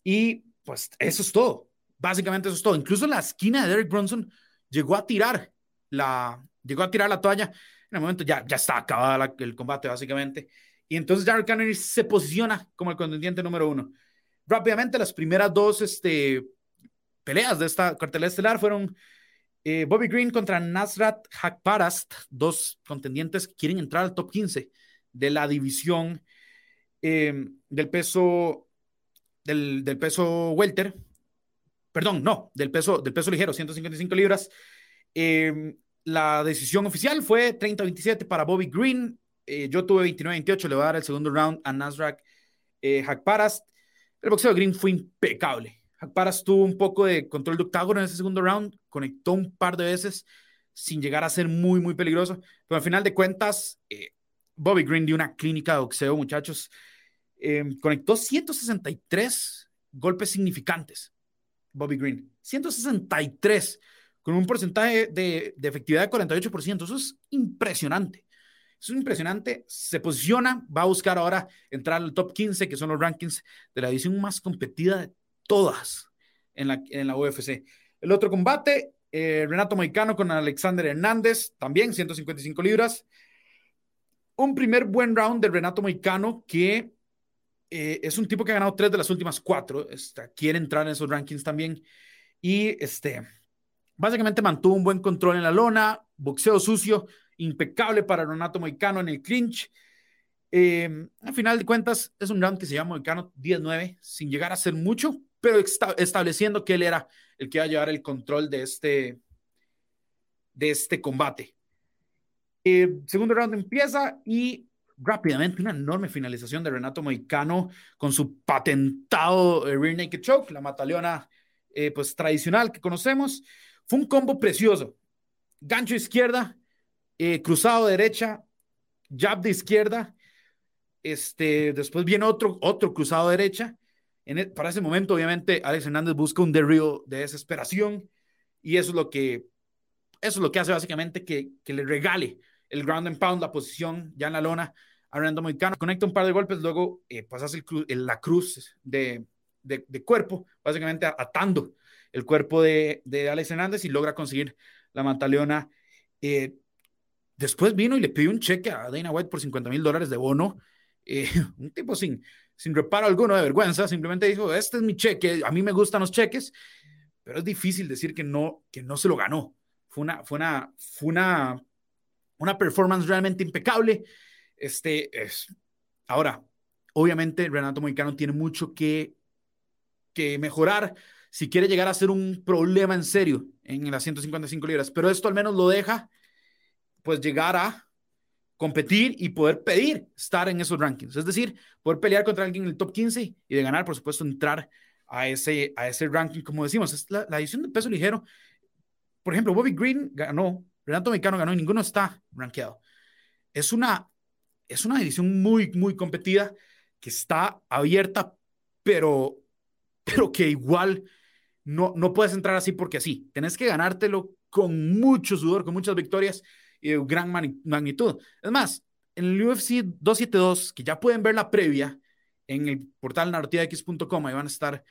y pues eso es todo. Básicamente eso es todo. Incluso la esquina de Derek Bronson llegó a tirar la, llegó a tirar la toalla. En el momento ya, ya está acabado el combate, básicamente. Y entonces Jared Cannonier se posiciona como el contendiente número uno. Rápidamente, las primeras dos este, peleas de esta cartelera estelar fueron eh, Bobby Green contra Nasrat Hakparast, dos contendientes que quieren entrar al top 15 de la división eh, del peso del, peso welter, perdón, no, del peso, del peso ligero, 155 libras. Eh, la decisión oficial fue 30-27 para Bobby Green. Eh, yo tuve 29-28, le voy a dar el segundo round a Nasrak eh, Hakparas. El boxeo de Green fue impecable. Hakparas tuvo un poco de control de octágono en ese segundo round, conectó un par de veces, sin llegar a ser muy, muy peligroso. Pero al final de cuentas, eh, Bobby Green dio una clínica de boxeo, muchachos. Eh, conectó 163 golpes significantes. Bobby Green, 163, con un porcentaje de, efectividad de 48%. Eso es impresionante. Es impresionante. Se posiciona, va a buscar ahora entrar al top 15, que son los rankings de la edición más competida de todas en la, en la UFC. El otro combate, eh, Renato Moicano con Alexander Hernández, también 155 libras. Un primer buen round de Renato Moicano que eh, es un tipo que ha ganado tres de las últimas cuatro. Está, quiere entrar en esos rankings también. Y este, básicamente mantuvo un buen control en la lona, boxeo sucio, impecable para Renato Moicano en el clinch. Eh, al final de cuentas, es un round que se llama Moicano 10-9, sin llegar a ser mucho, pero estableciendo que él era el que va a llevar el control de este, de este combate. Eh, segundo round empieza y rápidamente una enorme finalización de Renato Moicano con su patentado eh, rear naked choke, la mataleona eh, pues tradicional que conocemos. Fue un combo precioso. Gancho izquierda, cruzado derecha, jab de izquierda. Este, después viene otro, otro cruzado derecha e, para ese momento, obviamente, Alex Hernández busca un derribo de desesperación y eso es lo que, eso es lo que hace básicamente que, que le regale el ground and pound, la posición ya en la lona a Random Moicano. Conecta un par de golpes, luego eh, pasas el, la cruz de, de, de, cuerpo, básicamente atando el cuerpo de, de, Alex Hernández y logra conseguir la mantaleona. Eh, después vino y le pidió un cheque a Dana White por 50 mil dólares de bono. Eh, un tipo sin, sin reparo alguno de vergüenza, simplemente dijo, este es mi cheque, a mí me gustan los cheques, pero es difícil decir que no, que no se lo ganó. Fue una, fue una, fue una, una performance realmente impecable. Este es, ahora, obviamente Renato Moicano tiene mucho que, que mejorar si quiere llegar a ser un problema en serio en las 155 libras, pero esto al menos lo deja pues llegar a competir y poder pedir estar en esos rankings. Es decir, poder pelear contra alguien en el top 15 y de ganar, por supuesto, entrar a ese, a ese ranking, como decimos, es la, edición de peso ligero. Por ejemplo, Bobby Green ganó, Renato Mexicano ganó y ninguno está rankeado. Es una, es una edición muy, muy competida que está abierta, pero, pero que igual no, no puedes entrar así porque así. Tenés que ganártelo con mucho sudor, con muchas victorias y de gran magnitud. Es más, en el UFC 272, que ya pueden ver la previa en el portal narrativax.com, ahí van a estar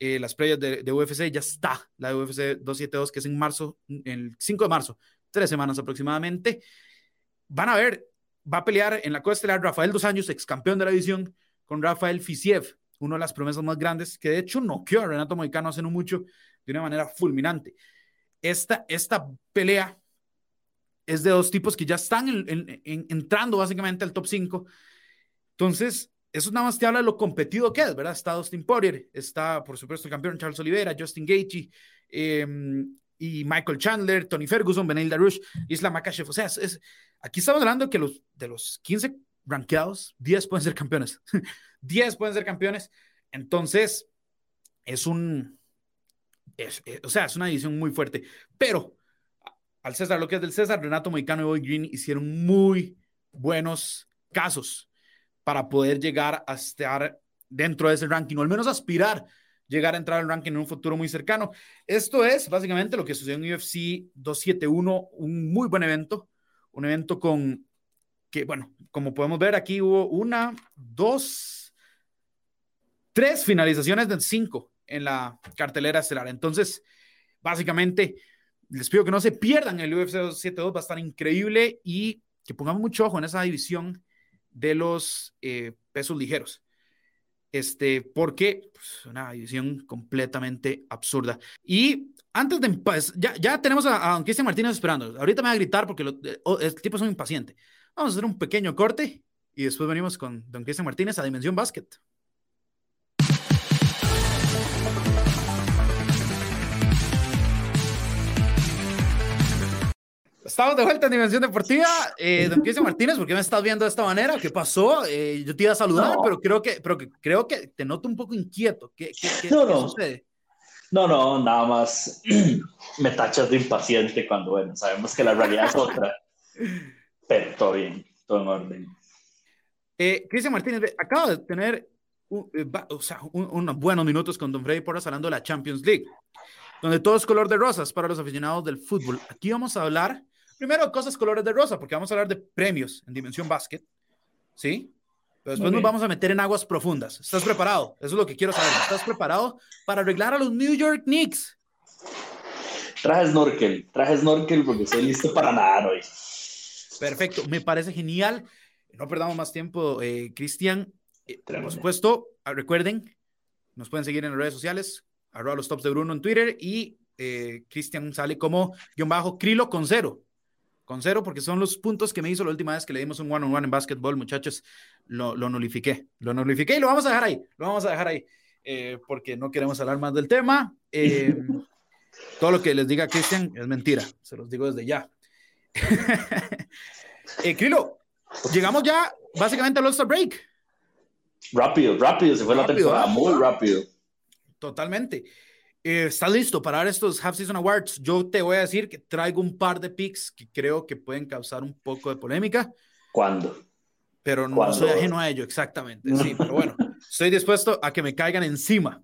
eh, las previas de, UFC, ya está la de UFC 272, que es en marzo, el 5 de marzo, tres semanas aproximadamente. Van a ver, va a pelear en la costa estelar Rafael Dos Años, ex campeón de la división, con Rafael Fisiev, uno de las promesas más grandes, que de hecho noqueó a Renato Moicano hace no mucho de una manera fulminante. Esta, esta pelea es de dos tipos que ya están entrando básicamente al top 5. Entonces, eso nada más te habla de lo competido que es, ¿verdad? Está Dustin Poirier, está, por supuesto, el campeón Charles Oliveira, Justin Gaethje, em, y Michael Chandler, Tony Ferguson, Benel Darush, Isla Makachev. O sea, es, aquí estamos hablando que los, de los 15 rankeados, 10 pueden ser campeones. 10 pueden ser campeones. Entonces, es un... Eh, o sea, es una edición muy fuerte. Pero al César lo que es del César, Renato Moicano y Boy Green hicieron muy buenos casos para poder llegar a estar dentro de ese ranking, o al menos aspirar llegar a entrar al ranking en un futuro muy cercano. Esto es básicamente lo que sucedió en UFC 271, un muy buen evento, un evento con que, bueno, como podemos ver aquí hubo una, dos, tres finalizaciones de cinco en la cartelera estelar. Entonces, básicamente, les pido que no se pierdan el UFC 272, va a estar increíble y que pongamos mucho ojo en esa división de los eh, pesos ligeros. Este, porque pues, una división completamente absurda. Y antes de pues, ya, ya tenemos a, Don Cristian Martínez esperando. Ahorita me va a gritar porque los, eh, oh, el tipo es un impaciente. Vamos a hacer un pequeño corte y después venimos con Don Cristian Martínez a Dimensión Basket. Estamos de vuelta en Dimensión Deportiva. Eh, don Cristian Martínez, ¿por qué me estás viendo de esta manera? ¿Qué pasó? Eh, yo te iba a saludar, pero, creo que, pero que, creo que te noto un poco inquieto. ¿Qué, qué, qué, no, no. sucede? No, no, nada más me tachas de impaciente cuando, bueno, sabemos que la realidad es otra. Pero todo bien, todo en orden. Eh, Cristian Martínez, acaba de tener eh, o sea, unos buenos minutos con Don Freddy Porras hablando de la Champions League, donde todo es color de rosas para los aficionados del fútbol. Aquí vamos a hablar, primero, cosas colores de rosa, porque vamos a hablar de premios en Dimensión Básquet, ¿sí? Pero después nos vamos a meter en aguas profundas. ¿Estás preparado? Eso es lo que quiero saber. ¿Estás preparado para arreglar a los New York Knicks? Traje snorkel, traje snorkel porque estoy listo para nadar hoy. Perfecto, me parece genial. No perdamos más tiempo, eh, Cristian. Eh, por supuesto, ah, recuerden, nos pueden seguir en las redes sociales, arroba los tops de Bruno en Twitter y eh, Cristian sale como guion bajo Crilo con cero. Con cero, porque son los puntos que me hizo la última vez que le dimos un one-on-one en básquetbol, muchachos. Lo, lo nulifiqué. Lo nulifiqué y lo vamos a dejar ahí. Lo vamos a dejar ahí. Eh, porque no queremos hablar más del tema. todo lo que les diga Cristian es mentira. Se los digo desde ya. Crilo, llegamos ya básicamente al All-Star Break. Rápido, rápido, se fue la temporada, muy rápido. Totalmente. Eh, ¿Estás listo para dar estos Half Season Awards? Yo te voy a decir que traigo un par de picks que creo que pueden causar un poco de polémica. ¿Cuándo? Pero no soy ajeno a ello, exactamente. Sí, pero bueno, estoy dispuesto a que me caigan encima.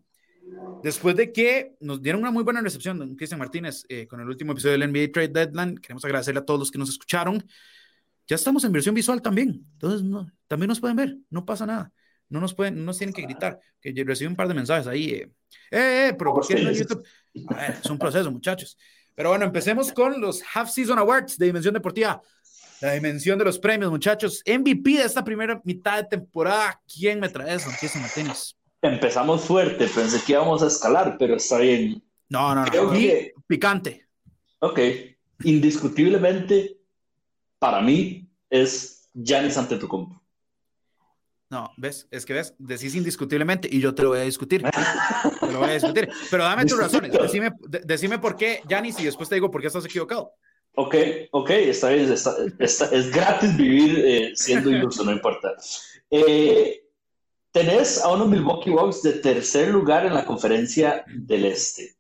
Después de que nos dieron una muy buena recepción, don Cristian Martínez, eh, con el último episodio del NBA Trade Deadline, queremos agradecerle a todos los que nos escucharon. Ya estamos en versión visual también, entonces no, también nos pueden ver, no pasa nada. No nos pueden, no nos tienen que gritar, que yo recibí un par de mensajes ahí. Eh, eh, eh pero ¿por qué no YouTube? A ver, es un proceso, muchachos. Pero bueno, empecemos con los Half Season Awards de Dimensión Deportiva. La dimensión de los premios, muchachos. MVP de esta primera mitad de temporada. ¿Quién me trae eso? Empieza Martínez. Empezamos fuerte, pensé que íbamos a escalar, pero está bien. No, no, no. Picante. Ok. Indiscutiblemente, para mí, es Giannis Antetokounmpo. No, ¿ves? Es que ves, decís indiscutiblemente y yo te lo voy a discutir. te lo voy a discutir. Pero dame tus razones. Decime, decime por qué, Janis, y después te digo por qué estás equivocado. Ok, ok, está bien. es gratis vivir eh, siendo iluso, no importa. Eh, tenés a unos Milwaukee Bucks de tercer lugar en la conferencia del Este.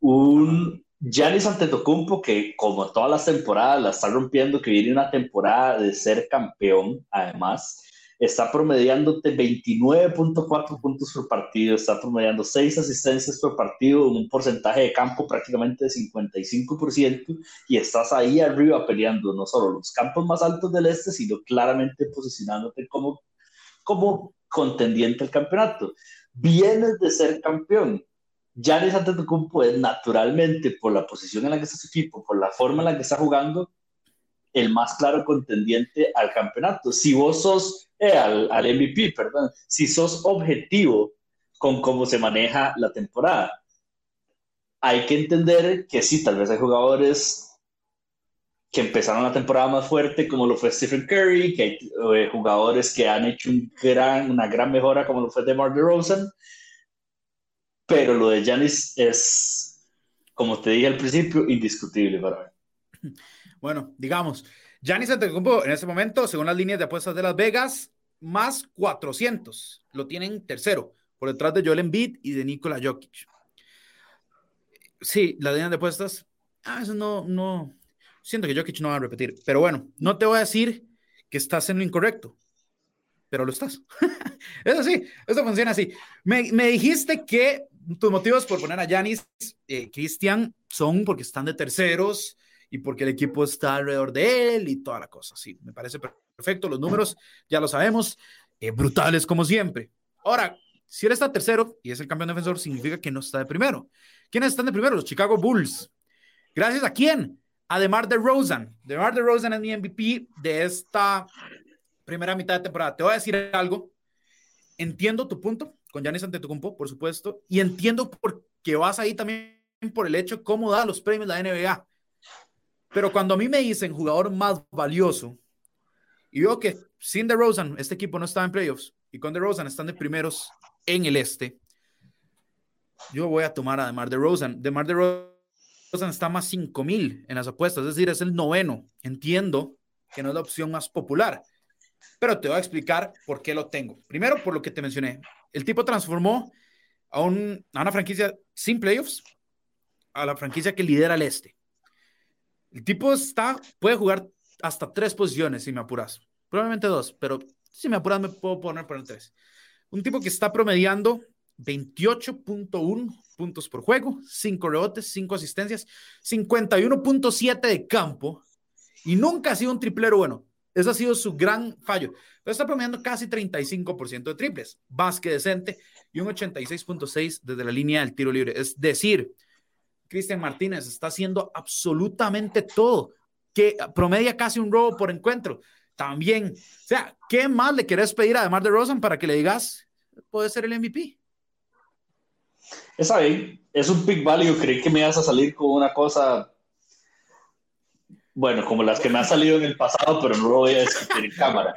Un Giannis Antetokounmpo que, como todas las temporadas, la está rompiendo, que viene una temporada de ser campeón, además está promediándote 29.4 puntos por partido, está promediando 6 asistencias por partido, un porcentaje de campo prácticamente de 55%, y estás ahí arriba peleando no solo los campos más altos del este, sino claramente posicionándote como, como contendiente al campeonato. Vienes de ser campeón. Giannis Antetokounmpo es naturalmente, por la posición en la que está su equipo, por la forma en la que está jugando, el más claro contendiente al campeonato. Si vos sos eh, al, MVP, perdón, si sos objetivo con cómo se maneja la temporada. Hay que entender que sí, tal vez hay jugadores que empezaron la temporada más fuerte, como lo fue Stephen Curry, que hay eh, jugadores que han hecho una gran mejora, como lo fue DeMar DeRozan, pero lo de Giannis es, como te dije al principio, indiscutible para mí. Bueno, digamos, Giannis Antetokounmpo en este momento, según las líneas de apuestas de Las Vegas, más 400. Lo tienen tercero, por detrás de Joel Embiid y de Nikola Jokic. Sí, las líneas de apuestas, ah, eso no, no, siento que Jokic no va a repetir, pero bueno, no te voy a decir que estás en lo incorrecto, pero lo estás. es así, eso funciona así. Me, dijiste que tus motivos por poner a Giannis, eh, Cristian, son porque están de terceros, y porque el equipo está alrededor de él y toda la cosa. Sí, me parece perfecto. Los números ya lo sabemos, eh, brutales como siempre. Ahora, si él está tercero y es el campeón defensor, significa que no está de primero. ¿Quiénes están de primero? Los Chicago Bulls. ¿Gracias a quién? A DeMar DeRozan. DeMar DeRozan es mi MVP de esta primera mitad de temporada. Te voy a decir algo. Entiendo tu punto con Giannis Antetokounmpo, por supuesto, y entiendo por qué vas ahí también por el hecho cómo da los premios la NBA. Pero cuando a mí me dicen jugador más valioso, y veo que sin DeRozan este equipo no estaba en playoffs, y con DeRozan están de primeros en el este, yo voy a tomar a DeMar DeRozan. DeMar DeRozan está más 5000 en las apuestas, es decir, es el noveno. Entiendo que no es la opción más popular, pero te voy a explicar por qué lo tengo. Primero, por lo que te mencioné. El tipo transformó a, un, a una franquicia sin playoffs, a la franquicia que lidera el este. El tipo está, puede jugar hasta tres posiciones si me apuras. Probablemente dos, pero si me apuras me puedo poner por el tres. Un tipo que está promediando 28.1 puntos por juego, 5 rebotes, 5 asistencias, 51.7 de campo y nunca ha sido un triplero bueno. Ese ha sido su gran fallo. Pero está promediando casi 35% de triples, más decente, y un 86.6 desde la línea del tiro libre. Es decir, Cristian Martínez está haciendo absolutamente todo, que promedia casi un robo por encuentro. También, o sea, ¿qué más le querés pedir a DeMar Rosen para que le digas, puede ser el MVP? Está bien, es un pick value. Creí que me ibas a salir con una cosa, bueno, como las que me han salido en el pasado, pero no lo voy a discutir en cámara.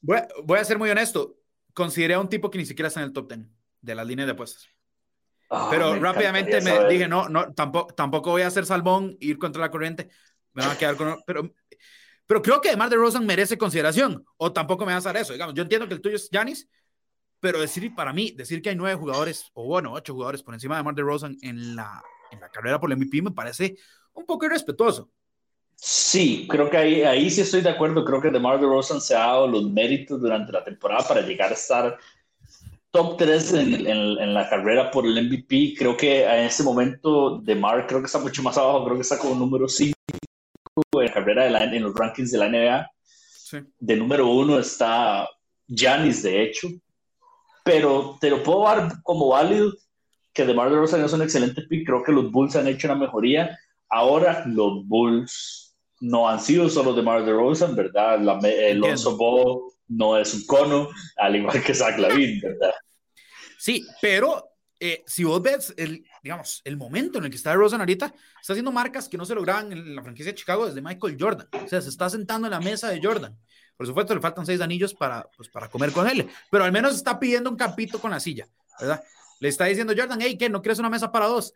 Voy, a ser muy honesto. Consideré a un tipo que ni siquiera está en el top 10 de las líneas de apuestas. Ah, pero rápidamente me dije, no, no, tampoco, tampoco voy a hacer salmón, ir contra la corriente. Me van a quedar con. Pero, pero creo que además de Rosen merece consideración. O tampoco me vas a dar eso. Digamos, yo entiendo que el tuyo es Janis, pero decir para mí, decir que hay nueve jugadores, o bueno, ocho jugadores por encima de Mar de Rosen en la, en la carrera por el MVP me parece un poco irrespetuoso. Sí, creo que ahí, ahí sí estoy de acuerdo. Creo que DeMar DeRozan se ha dado los méritos durante la temporada para llegar a estar top 3 en, en, la carrera por el MVP. Creo que en este momento DeMar creo que está mucho más abajo. Creo que está como número 5 en la carrera de la, en los rankings de la NBA. De número 1 está Giannis, de hecho. Pero te lo puedo dar como válido que DeMar DeRozan es un excelente pick. Creo que los Bulls han hecho una mejoría. Ahora los Bulls no han sido solo de Mar de Rosen, ¿verdad? La, Alonso Ball no es un cono, al igual que Zach Lavin, ¿verdad? Sí, pero eh, si vos ves el, digamos, el momento en el que está Rosen ahorita, está haciendo marcas que no se lograban en la franquicia de Chicago desde Michael Jordan. O sea, se está sentando en la mesa de Jordan. Por supuesto, le faltan seis anillos para, pues, para comer con él, pero al menos está pidiendo un campito con la silla, ¿verdad? Le está diciendo Jordan, hey, ¿qué? ¿No quieres una mesa para dos?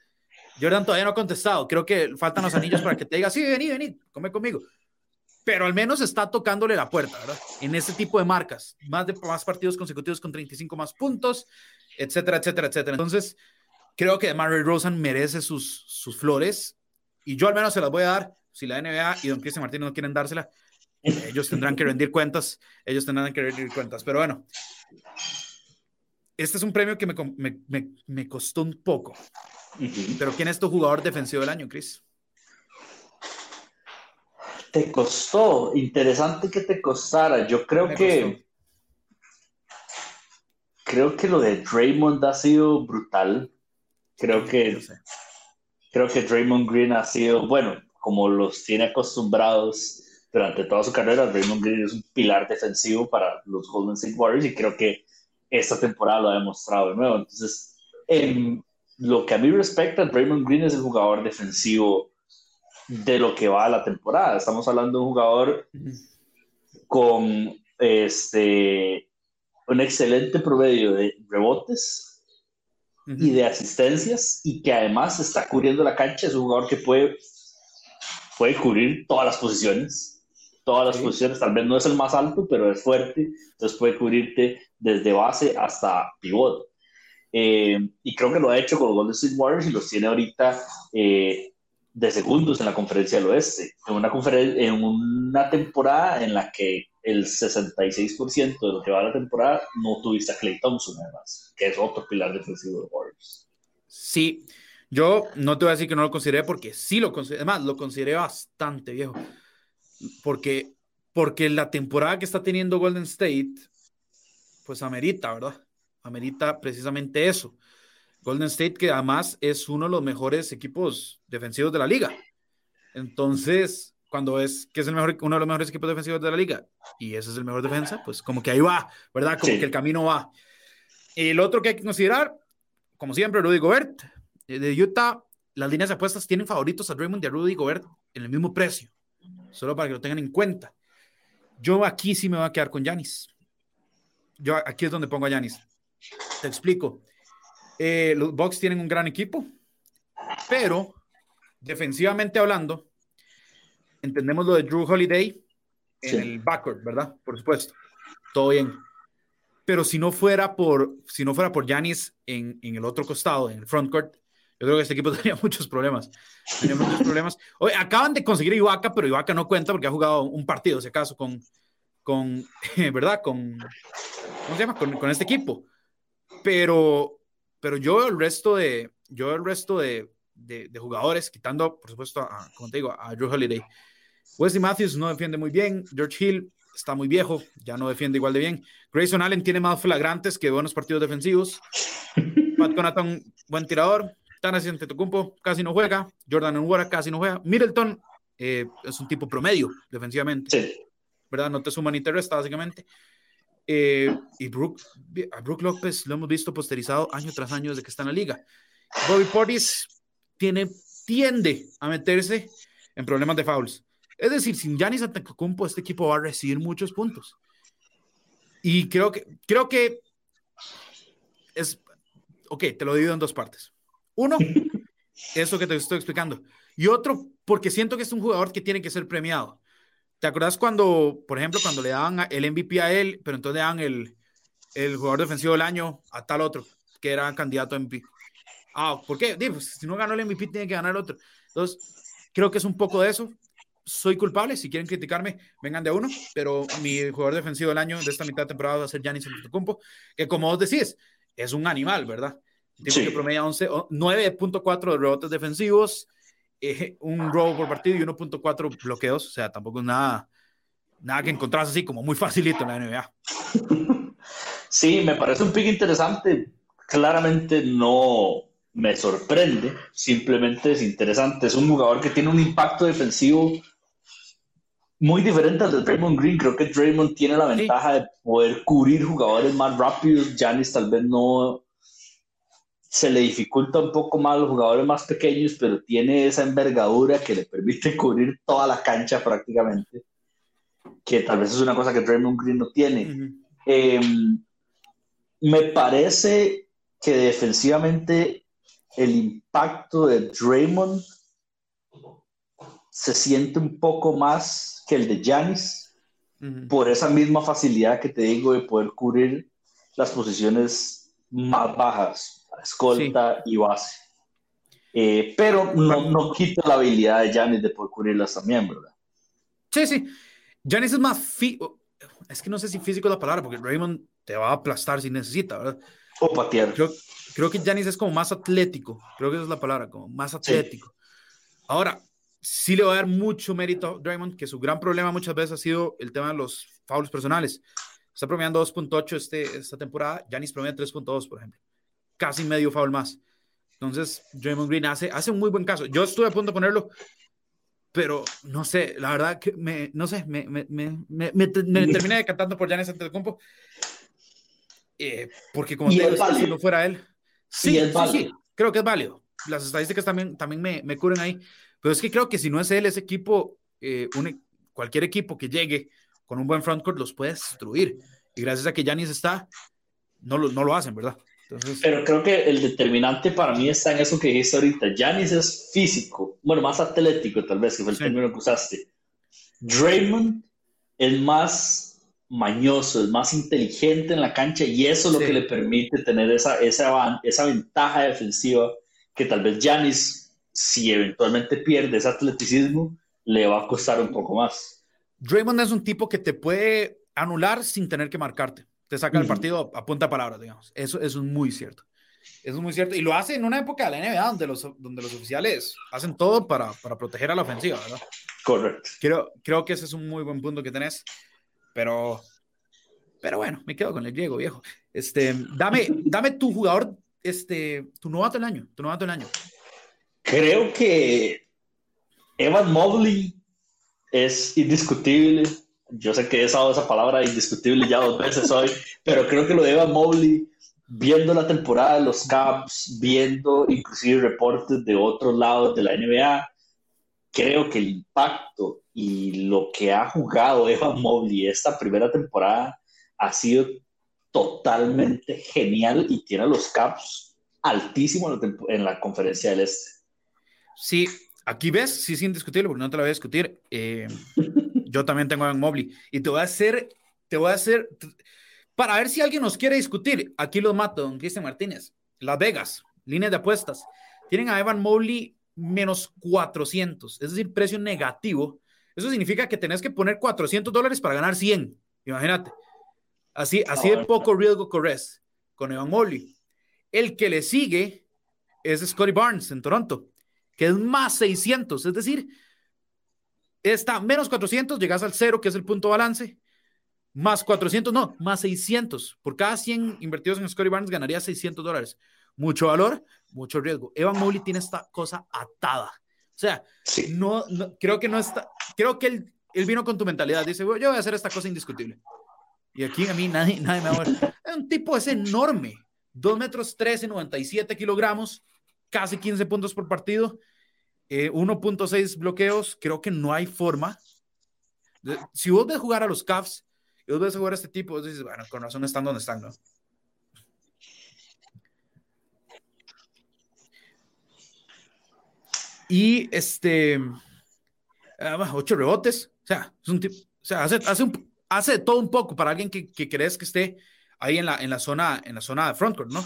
Jordan todavía no ha contestado. Creo que faltan los anillos para que te diga, sí, vení, vení, come conmigo. Pero al menos está tocándole la puerta, ¿verdad? En ese tipo de marcas. Más de más partidos consecutivos con 35 más puntos, etcétera, etcétera, etcétera. Entonces, creo que Mary Rosen merece sus, sus flores y yo al menos se las voy a dar. Si la NBA y Don Cristian Martínez no quieren dársela, ellos tendrán que rendir cuentas. Ellos tendrán que rendir cuentas. Pero bueno, este es un premio que me, me, me, me costó un poco. Pero ¿quién es tu jugador defensivo del año, Chris? Te costó, interesante que te costara. Yo creo que creo que lo de Draymond ha sido brutal. Creo que creo que Draymond Green ha sido, bueno, como los tiene acostumbrados durante toda su carrera, Draymond Green es un pilar defensivo para los Golden State Warriors y creo que esta temporada lo ha demostrado de nuevo. Entonces, en, lo que a mí respecta, Draymond Green es el jugador defensivo de lo que va a la temporada. Estamos hablando de un jugador con este, un excelente promedio de rebotes y de asistencias y que además está cubriendo la cancha. Es un jugador que puede, puede cubrir todas las posiciones. Todas las posiciones, tal vez no es el más alto, pero es fuerte, entonces puede cubrirte desde base hasta pivot. Eh, y creo que lo ha hecho con los Golden State Warriors y los tiene ahorita eh, de segundos en la conferencia del oeste. En una, en una temporada en la que el 66% de lo que va a la temporada no tuviste a Clay Thompson, además, que es otro pilar defensivo de Warriors. Sí, yo no te voy a decir que no lo consideré porque sí lo consideré, además lo consideré bastante viejo, porque, porque la temporada que está teniendo Golden State, pues amerita, ¿verdad? amerita precisamente eso. Golden State, que además es uno de los mejores equipos defensivos de la liga. Entonces, cuando es que es el mejor, uno de los mejores equipos defensivos de la liga y ese es el mejor defensa, pues como que ahí va, ¿verdad? Como que el camino va. El otro que hay que considerar, como siempre, Rudy Gobert eh, de Utah. Las líneas de apuestas tienen favoritos a Draymond y a Rudy Gobert en el mismo precio, solo para que lo tengan en cuenta. Yo aquí sí me voy a quedar con Yanis. Yo aquí es donde pongo a Yanis. Te explico. Eh, los Bucks tienen un gran equipo, pero defensivamente hablando, entendemos lo de Drew Holiday en el backcourt, ¿verdad? Por supuesto. Todo bien. pero si no fuera por, si no fuera por Giannis en, en el otro costado, en el frontcourt, yo creo que este equipo tenía muchos problemas. Tenía muchos problemas. Acaban de conseguir Ibaka, pero Ibaka no cuenta porque ha jugado un partido, si acaso, con, con ¿verdad? Con, ¿cómo se llama? Con, con este equipo. Pero, pero yo el resto de, yo el resto de, de, de jugadores, quitando, por supuesto, a, como te digo, a Drew Holiday. Wesley Matthews no defiende muy bien. George Hill está muy viejo, ya no defiende igual de bien. Grayson Allen tiene más flagrantes que buenos partidos defensivos. Pat Connaughton, buen tirador. Tanasis Antetokounmpo casi no juega. Jordan Nwora casi no juega. Middleton eh, es un tipo promedio defensivamente. Sí. ¿Verdad? No te suma ni te resta, básicamente. Eh, y Brook, a Brook López lo hemos visto posterizado año tras año desde que está en la liga. Bobby Portis tiene, tiende a meterse en problemas de fouls. Es decir, sin Giannis Antetokounmpo este equipo va a recibir muchos puntos. Y creo que creo que es ok, te lo divido en dos partes. Uno, eso que te estoy explicando. Y otro, porque siento que es un jugador que tiene que ser premiado. ¿Te acuerdas cuando, por ejemplo, cuando le daban el MVP a él, pero entonces le dan el, el jugador defensivo del año a tal otro, que era candidato a MVP? Ah, ¿por qué? Digo, pues, si no ganó el MVP, tiene que ganar el otro. Entonces, creo que es un poco de eso. Soy culpable, si quieren criticarme, vengan de uno, pero mi jugador defensivo del año de esta mitad de temporada va a ser Giannis Antetokounmpo, que como vos decís, es un animal, ¿verdad? Tipo Sí. que promedia 11, o- 9.4 de rebotes defensivos, eh, un robo por partido y 1.4 bloqueos. O sea, tampoco es nada, nada que encontrás así como muy facilito en la NBA. Sí, me parece un pick interesante. Claramente no me sorprende, simplemente es interesante. Es un jugador que tiene un impacto defensivo muy diferente al de Draymond Green. Creo que Draymond tiene la Sí. ventaja de poder cubrir jugadores más rápidos. Giannis tal vez no se le dificulta un poco más a los jugadores más pequeños, pero tiene esa envergadura que le permite cubrir toda la cancha prácticamente, que tal vez es una cosa que Draymond Green no tiene. Eh, me parece que defensivamente el impacto de Draymond se siente un poco más que el de Ujú. por esa misma facilidad que te digo de poder cubrir las posiciones más bajas, escolta y base. Eh, pero no, no quita la habilidad de Giannis de poder cubrirlas también, ¿verdad? Sí, sí. Giannis es más fi- Es que no sé si físico es la palabra, porque Raymond te va a aplastar si necesita, ¿verdad? O patear. Creo, creo que Giannis es como más atlético. Creo que esa es la palabra, como más atlético. Ahora, sí le va a dar mucho mérito a Draymond, que su gran problema muchas veces ha sido el tema de los fouls personales. Está promediando 2.8 este, esta temporada. Giannis promedia 3.2, por ejemplo. Casi medio foul más. Entonces, Draymond Green hace, hace un muy buen caso. Yo estuve a punto de ponerlo, pero no sé, la verdad que me, no sé, me, me, me, me, terminé decantando por Giannis Antetokounmpo. Eh, porque como te digo, si no fuera él, Sí, sí, sí, creo que es válido. Las estadísticas también, también me, me cubren ahí, pero es que creo que si no es él, ese equipo, eh, un- cualquier equipo que llegue con un buen frontcourt los puede destruir. Y gracias a que Giannis está, no lo, no lo hacen, ¿verdad? Entonces, Pero creo que el determinante para mí está en eso que dijiste ahorita. Giannis es físico, bueno, más atlético tal vez, que fue el Sí. término que usaste. Draymond es más mañoso, es más inteligente en la cancha y eso es lo Sí. que le permite tener esa, esa, esa ventaja defensiva que tal vez Giannis, si eventualmente pierde ese atleticismo, le va a costar un poco más. Draymond es un tipo que te puede anular sin tener que marcarte. Te saca el partido a punta palabras, digamos. Eso, eso es muy cierto. Eso es muy cierto. Y lo hace en una época de la NBA donde los, donde los oficiales hacen todo para, para proteger a la ofensiva, ¿verdad? Correcto. Creo, creo que ese es un muy buen punto que tenés. Pero, pero bueno, me quedo con el Diego, viejo. Este, dame, dame tu jugador, este, tu novato del año, tu novato del año. Creo que Evan Mobley es indiscutible. Yo sé que he usado esa palabra indiscutible ya dos veces hoy, pero creo que lo de Evan Mobley, viendo la temporada de los Caps, viendo inclusive reportes de otros lados de la NBA, creo que el impacto y lo que ha jugado Evan Mobley esta primera temporada ha sido totalmente genial y tiene a los Caps altísimo en la la conferencia del Este. Sí, aquí ves, sí es indiscutible, porque no te lo voy a discutir. Eh, yo también tengo a Evan Mobley. Y te voy a hacer, te voy a hacer, Para ver si alguien nos quiere discutir, aquí los mato, don Cristian Martínez. Las Vegas, líneas de apuestas. Tienen a Evan Mobley menos 400, es decir, precio negativo. Eso significa que tenés que poner 400 dólares para ganar 100. Imagínate. Así, así de poco riesgo corres con Evan Mobley. El que le sigue es Scotty Barnes en Toronto, que es más 600, es decir, está menos 400, llegas al cero, que es el punto balance, más 400, no, más 600. Por cada 100 invertidos en Scotty Barnes ganaría 600 dólares. Mucho valor, mucho riesgo. Evan Mobley tiene esta cosa atada. O sea, no, creo que no está, creo que él, él vino con tu mentalidad, dice, yo voy a hacer esta cosa indiscutible. Y aquí a mí nadie, nadie me va a ver. Es un tipo, es enorme. 2 metros 13, 97 kilogramos, casi 15 puntos por partido, 1.6 eh, bloqueos. Creo que no hay forma. Si vos ves jugar a los Cavs y vos ves jugar a este tipo, vos dices, bueno, con razón están donde están, ¿no? Y este, ah, ocho rebotes, o sea, es un tipo, o sea, hace, todo un poco para alguien que, que crees que esté ahí en la, en la zona, en la zona de frontcourt, ¿no?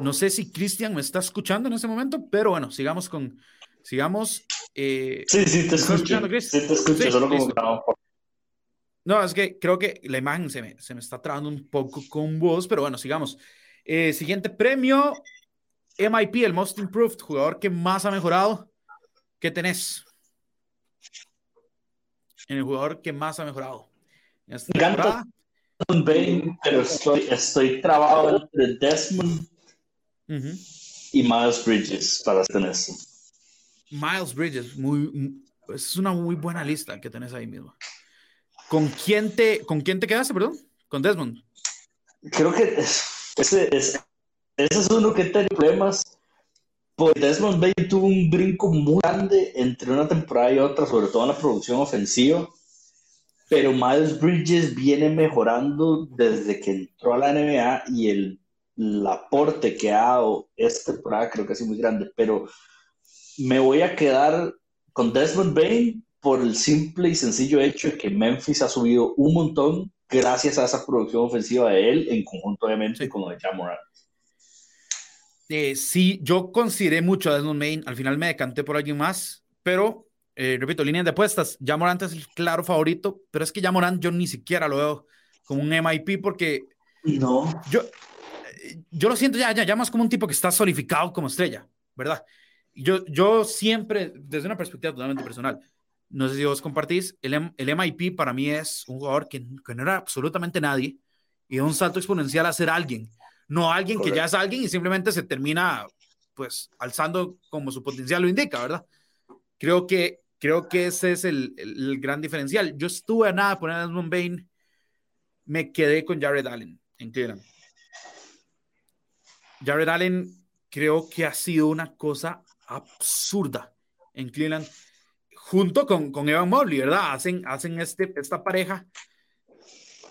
No sé si Cristian me está escuchando en ese momento, pero bueno, sigamos con, sigamos. Eh, sí, sí, te escucho. Sí, te escucho, solo como No, es que creo que la imagen se me, se me está trabando un poco con vos, pero bueno, sigamos. Eh, siguiente premio, MIP, el Most Improved, jugador que más ha mejorado. ¿Qué tenés? en el jugador que más ha mejorado. Desmond Bain, pero estoy, estoy trabado entre Desmond y Miles Bridges para tener eso. Miles Bridges, muy, es una muy buena lista que tenés ahí mismo. ¿Con quién te, con quién te quedaste, perdón? ¿Con Desmond? Creo que ese, ese, ese es uno que tiene problemas pues Desmond Bain tuvo un brinco muy grande entre una temporada y otra, sobre todo en la producción ofensiva. Pero Miles Bridges viene mejorando desde que entró a la NBA y el, aporte que ha dado esta temporada creo que ha sido muy grande. Pero me voy a quedar con Desmond Bain por el simple y sencillo hecho de que Memphis ha subido un montón gracias a esa producción ofensiva de él, en conjunto obviamente con lo de Jamoran. Eh, sí, yo consideré mucho a Desmond Main, al final me decanté por alguien más, pero eh, repito, líneas de apuestas, ya Morant es el claro favorito, pero es que ya Morant yo ni siquiera lo veo como un MIP porque no. yo, yo lo siento ya, ya, ya más como un tipo que está solidificado como estrella, ¿verdad? Yo, yo siempre, desde una perspectiva totalmente personal, no sé si vos compartís, el, el MIP para mí es un jugador que, que no era absolutamente nadie y un salto exponencial a ser alguien no alguien que ya es alguien y simplemente se termina pues alzando como su potencial lo indica, ¿verdad? Creo que, creo que ese es el, el, gran diferencial. Yo estuve a nada de poner a Desmond Bain, me quedé con Jared Allen en Cleveland. Jared Allen creo que ha sido una cosa absurda en Cleveland, junto con, con Evan Mobley, ¿verdad? Hacen, hacen este, esta pareja,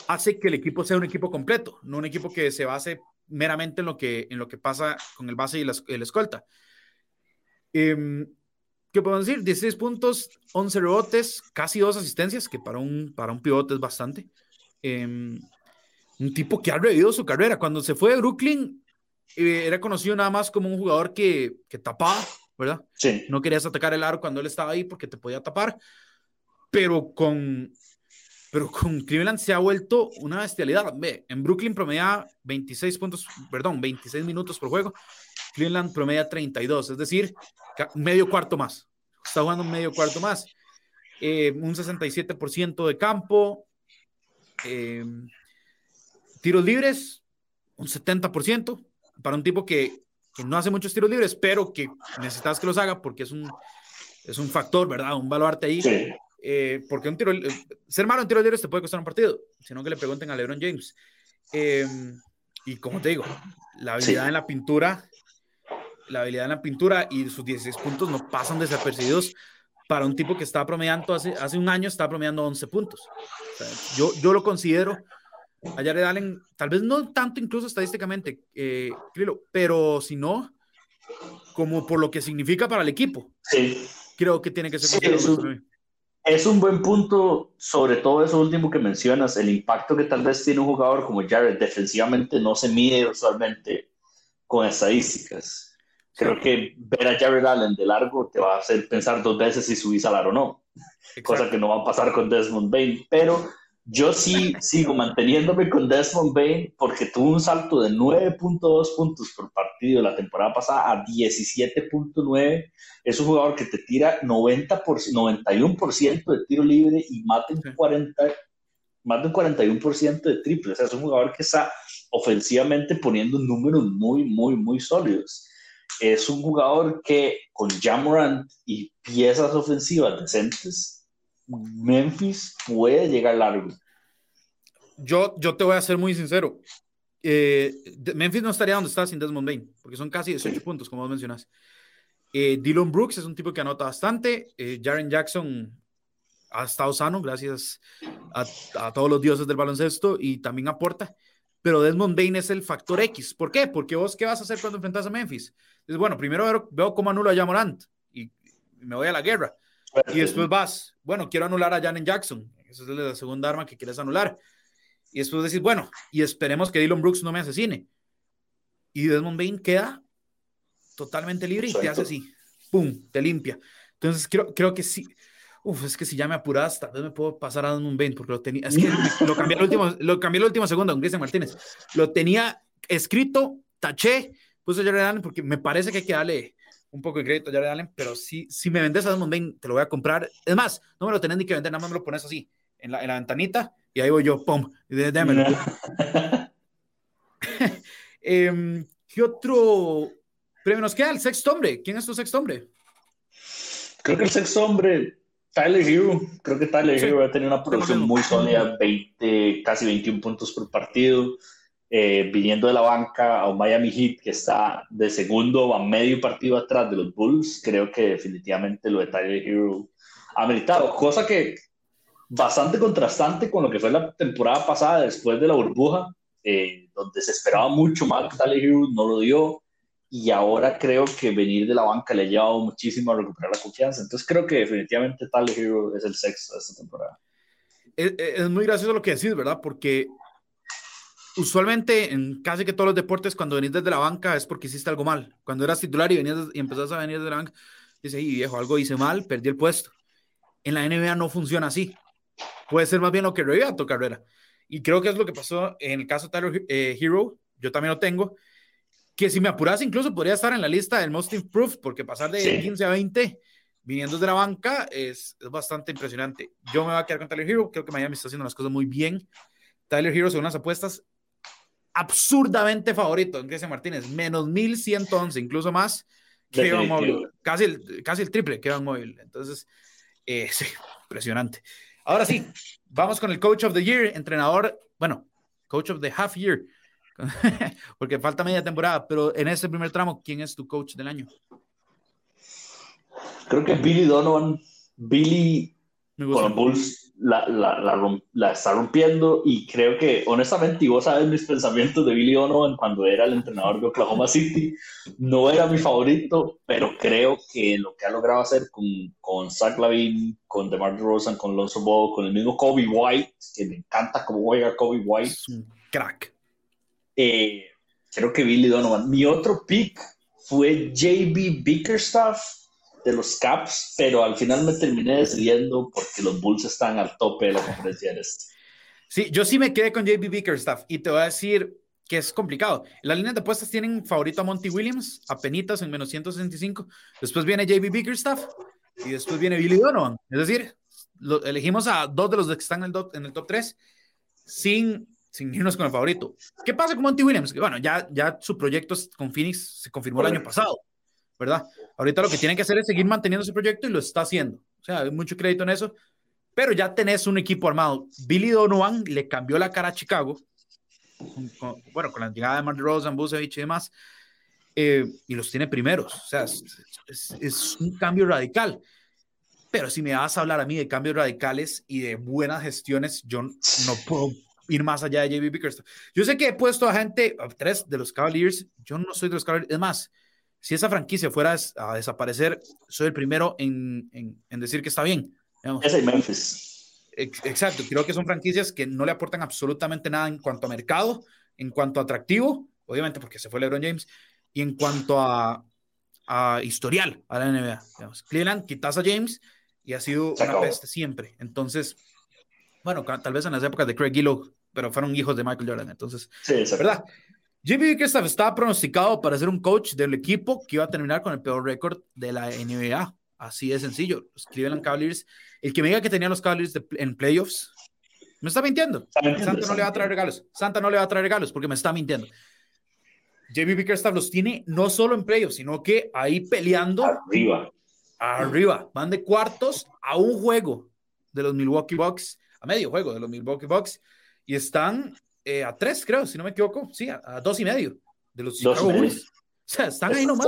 hace que el equipo sea un equipo completo, no un equipo que se base meramente en lo que, en lo que pasa con el base y la, el escolta. Eh, ¿Qué podemos decir? 16 puntos, 11 rebotes, casi dos asistencias, que para un, para un pivote es bastante. Em, un tipo que ha revivido su carrera. Cuando se fue de Brooklyn, eh, era conocido nada más como un jugador que, que tapaba, ¿verdad? Sí. No querías atacar el aro cuando él estaba ahí porque te podía tapar. Pero con, pero con Cleveland se ha vuelto una bestialidad. Ve, en Brooklyn promedia 26 puntos, perdón, 26 minutos por juego. Cleveland promedia 32, es decir, medio cuarto más. Está jugando un medio cuarto más. Eh, un 67% de campo. Eh, tiros libres, un 70%. Para un tipo que, que, no hace muchos tiros libres, pero que necesitas que los haga porque es un, es un factor, ¿verdad? Un baluarte ahí. Sí. Eh, porque un tiro, eh, ser malo en tiro libre te puede costar un partido, sino que le pregunten a LeBron James. Eh, y como te digo, la habilidad en la pintura, la habilidad en la pintura y sus 16 puntos no pasan desapercibidos para un tipo que está promediando hace, hace un año, está promediando 11 puntos. O sea, yo, yo lo considero a Jared Allen, tal vez no tanto incluso estadísticamente, eh, pero si no, como por lo que significa para el equipo. Sí. Creo que tiene que ser sí, es un buen punto, sobre todo eso último que mencionas, el impacto que tal vez tiene un jugador como Jared defensivamente no se mide usualmente con estadísticas. Creo que ver a Jared Allen de largo te va a hacer pensar dos veces si subís al aro o no, cosa que no va a pasar con Desmond Bain, pero yo sí sigo manteniéndome con Desmond Bain porque tuvo un salto de 9.2 puntos por partido la temporada pasada a 17.9. Es un jugador que te tira 90 91% de tiro libre y mata un 40, más de un 41% de triple. O sea, es un jugador que está ofensivamente poniendo números muy, muy, muy sólidos. Es un jugador que con Jamorant y piezas ofensivas decentes Memphis puede llegar largo. Yo, yo te voy a ser muy sincero. Eh, Memphis no estaría donde está sin Desmond Bain, porque son casi 18 puntos, como vos mencionas. Eh, Dylan Brooks es un tipo que anota bastante. Eh, Jaren Jackson ha estado sano, gracias a, a, todos los dioses del baloncesto, y también aporta. Pero Desmond Bain es el factor X. ¿Por qué? Porque vos, ¿qué vas a hacer cuando enfrentas a Memphis? Dices, bueno, primero veo, veo cómo anulo a Jamorant y me voy a la guerra. Y después vas, bueno, quiero anular a Janet Jackson. Esa es la segunda arma que quieres anular. Y después decir, bueno, y esperemos que Dylan Brooks no me asesine. Y Desmond Bain queda totalmente libre y te hace así, ¡pum!, te limpia. Entonces creo, creo que sí. Uf, es que si ya me apuras, tal vez me puedo pasar a Desmond Bain porque lo tenía. Es que lo cambié el último, lo cambié el último segundo con Cristian Martínez. Lo tenía escrito, taché, puse Jared Allen porque me parece que hay que darle un poco de crédito a Jared Allen, pero si, si me vendes a Desmond Bain, te lo voy a comprar. Es más, no me lo tenés ni que vender, nada más me lo pones así, en la, en la ventanita, y ahí voy yo, pum, y démelo. eh, ¿Qué otro premio nos queda? El sexto hombre. ¿Quién es tu sexto hombre? Creo que el sexto hombre, Tyler Hero. Creo que Tyler sí. Hero ha tenido una producción muy sólida, 20, casi 21 puntos por partido eh, viniendo de la banca a un Miami Heat que está de segundo a medio partido atrás de los Bulls, creo que definitivamente lo de Tyler Hero ha meritado, cosa que bastante contrastante con lo que fue la temporada pasada después de la burbuja, eh, donde se esperaba mucho más que Tyler Hero, no lo dio, y ahora creo que venir de la banca le ha llevado muchísimo a recuperar la confianza, entonces creo que definitivamente Tyler Hero es el sexto de esta temporada. Es, es muy gracioso lo que decís, ¿verdad? Porque usualmente en casi que todos los deportes, cuando venís desde la banca es porque hiciste algo mal. Cuando eras titular y, venías, y empezás a venir desde la banca, dices, y viejo, algo hice mal, perdí el puesto. En la NBA no funciona así. Puede ser más bien lo que reviva tu carrera. Y creo que es lo que pasó en el caso de Tyler eh, Hero, yo también lo tengo, que si me apuras incluso podría estar en la lista del Most Improved, porque pasar de sí. 15 a 20 viniendo de la banca es, es, bastante impresionante. Yo me voy a quedar con Tyler Hero, creo que Miami está haciendo las cosas muy bien. Tyler Hero, según las apuestas, absurdamente favorito en Cristian Martínez, menos 1111, incluso más que Evan Móvil, casi el, casi el triple que Evan Móvil. Entonces, eh, sí, impresionante. Ahora sí, vamos con el Coach of the Year, entrenador, bueno, Coach of the Half Year, porque falta media temporada, pero en este primer tramo, ¿quién es tu coach del año? Creo que Billy Donovan. Billy con Bulls la, la, la, la, está rompiendo y creo que honestamente, y vos sabes mis pensamientos de Billy Donovan cuando era el entrenador de Oklahoma City, no era mi favorito, pero creo que lo que ha logrado hacer con, con Zach Lavin, con DeMar DeRozan, con Lonzo Ball, con el mismo Kobe White, que me encanta cómo juega Kobe White. Es un crack. Eh, creo que Billy Donovan. Mi otro pick fue JB Bickerstaff de los Caps, pero al final me terminé decidiendo porque los Bulls están al tope de la conferencia de este. Sí, yo sí me quedé con JB Bickerstaff y te voy a decir que es complicado. Las líneas de apuestas tienen favorito a Monty Williams, a penitas en menos 165. Después viene JB Bickerstaff y después viene Billy Donovan. Es decir, lo, elegimos a dos de los que están en el, top, en el top 3 sin, sin irnos con el favorito. ¿Qué pasa con Monty Williams? Que bueno, ya, ya su proyecto con Phoenix se confirmó el año pasado. ¿Verdad? Ahorita lo que tienen que hacer es seguir manteniendo ese proyecto y lo está haciendo. O sea, hay mucho crédito en eso, pero ya tenés un equipo armado. Billy Donovan le cambió la cara a Chicago, bueno, con la llegada de Marty Rose, Busevich y demás, eh, y los tiene primeros. O sea, es, un cambio radical. Pero si me vas a hablar a mí de cambios radicales y de buenas gestiones, yo no puedo ir más allá de JB Bickerstaff. Yo sé que he puesto a gente, a tres de los Cavaliers, yo no soy de los Cavaliers, es más, si esa franquicia fuera a desaparecer, soy el primero en, en, en, decir que está bien. Esa y Memphis. Exacto, creo que son franquicias que no le aportan absolutamente nada en cuanto a mercado, en cuanto a atractivo, obviamente porque se fue LeBron James, y en cuanto a, a historial a la NBA. Cleveland quitas a James y ha sido una peste siempre. Entonces, bueno, tal vez en las épocas de Craig Gillow, pero fueron hijos de Michael Jordan. Entonces, sí, ¿verdad? Jimmy Bickerstaff estaba pronosticado para ser un coach del equipo que iba a terminar con el peor récord de la NBA. Así de sencillo. Los Cleveland Cavaliers. El que me diga que tenía los Cavaliers en playoffs, me está mintiendo. Santa no le va a traer regalos. Santa no le va a traer regalos porque me está mintiendo. Jamie Bickerstaff los tiene no solo en playoffs, sino que ahí peleando. Arriba. Arriba. Van de cuartos a un juego de los Milwaukee Bucks, a medio juego de los Milwaukee Bucks, y están eh, a tres, creo, si no me equivoco. Sí, a, dos y medio de los Chicago Bulls. O sea, están ahí nomás.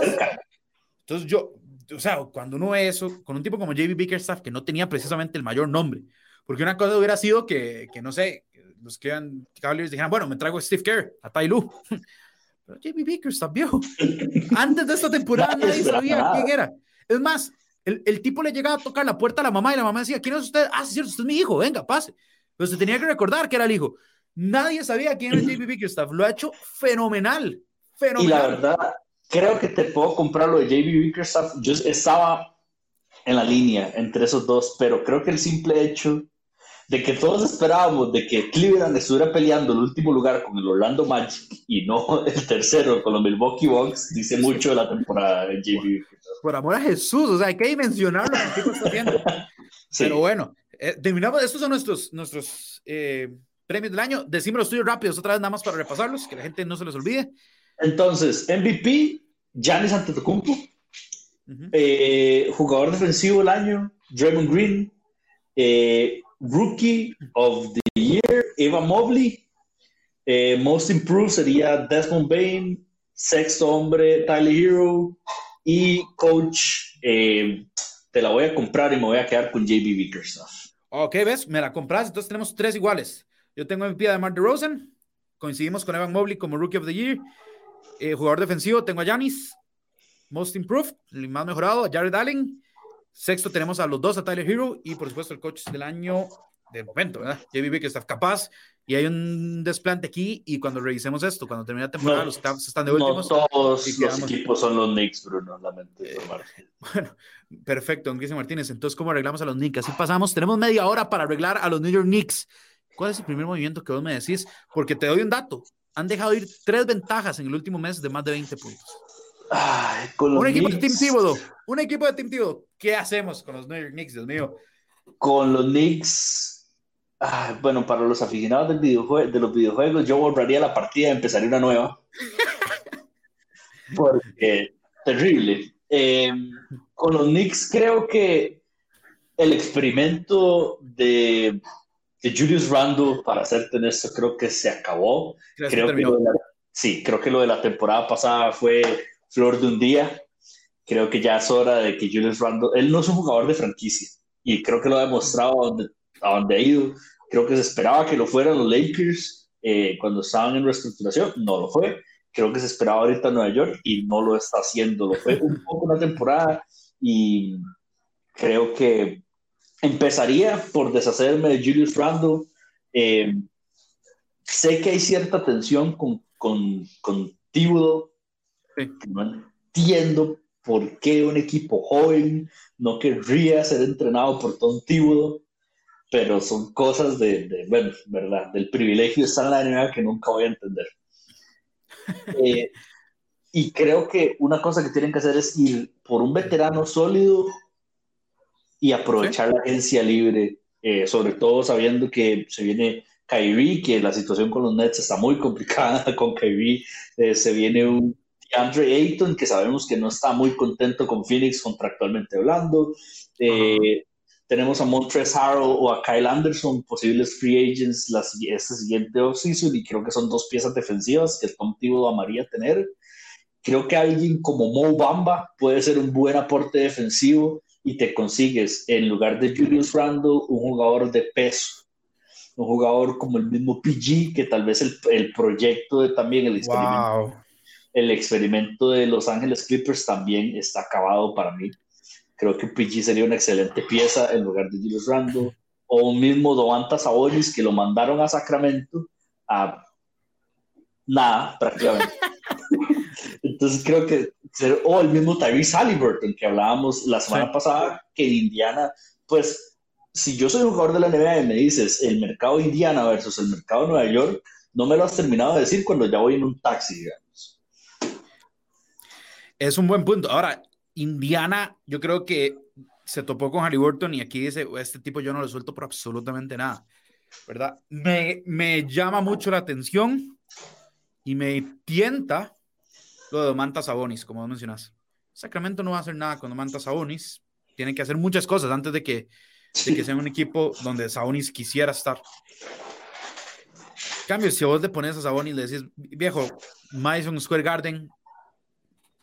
Entonces yo, o sea, cuando uno ve eso, con un tipo como JB Bickerstaff, que no tenía precisamente el mayor nombre, porque una cosa hubiera sido que, que no sé, los que eran Cavaliers dijeran, bueno, me traigo a Steve Kerr, a Tai Lu. Pero JB Bickerstaff, viejo. Antes de esta temporada nadie, sabía quién era. Es más, el, el, tipo le llegaba a tocar la puerta a la mamá y la mamá decía, ¿quién es usted? Ah, sí, cierto, usted es mi hijo, venga, pase. Pero se tenía que recordar que era el hijo. Nadie sabía quién era JB Bickerstaff. Lo ha hecho fenomenal. Fenomenal. Y la verdad, creo que te puedo comprar lo de JB Bickerstaff. Yo estaba en la línea entre esos dos, pero creo que el simple hecho de que todos esperábamos de que Cleveland estuviera peleando el último lugar con el Orlando Magic y no el tercero con los Milwaukee Bucks, dice mucho de la temporada de JB Por amor a Jesús, o sea, hay que dimensionar lo que está haciendo. Pero bueno, eh, terminamos, estos son nuestros, nuestros eh, premios del año. Decimos los tuyos rápidos otra vez nada más para repasarlos, que la gente no se los olvide. Entonces, MVP, Giannis Antetokounmpo. Eh, jugador defensivo del año, Draymond Green. Eh, rookie of the Year, Eva Mobley. Eh, most Improved sería Desmond Bain. Sexto hombre, Tyler Hero. Y coach, te la voy a comprar y me voy a quedar con JB Bickerstaff. Ok, ves, me la compras, entonces tenemos tres iguales. Yo tengo MVP de Mark DeRozan. Coincidimos con Evan Mobley como Rookie of the Year. Eh, jugador defensivo, tengo a Giannis. Most Improved, el más mejorado, Jared Allen. Sexto tenemos a los dos, a Tyler Hero. Y por supuesto el coach del año, del momento, ¿verdad? JB que está capaz. Y hay un desplante aquí. Y cuando revisemos esto, cuando termine la temporada, los Cavs están de últimos. No todos los equipos son los Knicks, Bruno, lamento eh, Bueno, perfecto, don Cristian Martínez. Entonces, ¿cómo arreglamos a los Knicks? Así pasamos. Tenemos media hora para arreglar a los New York Knicks. ¿Cuál es el primer movimiento que vos me decís? Porque te doy un dato. Han dejado ir tres ventajas en el último mes de más de 20 puntos. un equipo de Team Thibodeau. Un equipo de Team. ¿Qué hacemos con los New York Knicks, Dios mío? Con los Knicks, bueno, para los aficionados del videojue de los videojuegos, yo borraría la partida y empezaría una nueva. Porque, terrible. Em, con los Knicks creo que el experimento de de Julius Randle, para hacerte esto, creo que se acabó. Creo que sí, creo que lo de la temporada pasada fue flor de un día. Creo que ya es hora de que Julius Randle, él no es un jugador de franquicia y creo que lo ha demostrado a donde, a donde ha ido. Creo que se esperaba que lo fueran los Lakers eh, cuando estaban en reestructuración, no lo fue. Creo que se esperaba ahorita en Nueva York y no lo está haciendo. Lo fue un poco una temporada y creo que Empezaría por deshacerme de Julius Randle. Eh, sé que hay cierta tensión con, con, con No entiendo por qué un equipo joven no querría ser entrenado por Tom Thibodeau, pero son cosas de, bueno, verdad, del privilegio de estar en la NBA que nunca voy a entender. Eh, y creo que una cosa que tienen que hacer es ir por un veterano sólido y aprovechar la agencia libre, eh, sobre todo sabiendo que se viene Kyrie, que la situación con los Nets está muy complicada con Kyrie, eh, se viene un Andre Ayton, que sabemos que no está muy contento con Phoenix contractualmente hablando, eh, tenemos a Montrezl Harrell o a Kyle Anderson, posibles free agents la, este siguiente offseason, y creo que son dos piezas defensivas que el Tom Thibodeau amaría tener. Creo que alguien como Mo Bamba puede ser un buen aporte defensivo y te consigues en lugar de Julius Randle un jugador de peso, un jugador como el mismo PG, que tal vez el, el proyecto de también el experimento, el experimento de Los Ángeles Clippers también está acabado para mí. Creo que PG sería una excelente pieza en lugar de Julius Randle. O un mismo Domantas Sabonis que lo mandaron a Sacramento a nada, prácticamente. Entonces creo que, o el mismo Tyrese Halliburton que hablábamos la semana pasada, que Indiana, pues si yo soy un jugador de la NBA y me dices el mercado Indiana versus el mercado Nueva York, no me lo has terminado de decir cuando ya voy en un taxi, digamos. Es un buen punto. Ahora, Indiana, yo creo que se topó con Halliburton y aquí dice, este tipo yo no lo suelto por absolutamente nada, ¿verdad? Me, me llama mucho la atención y me tienta lo de Manta Sabonis, como mencionas. Sacramento no va a hacer nada con Manta Sabonis. Tiene que hacer muchas cosas antes de que, de que sea un equipo donde Sabonis quisiera estar. cambio, si vos le pones a Sabonis y le decís, viejo, Madison Square Garden,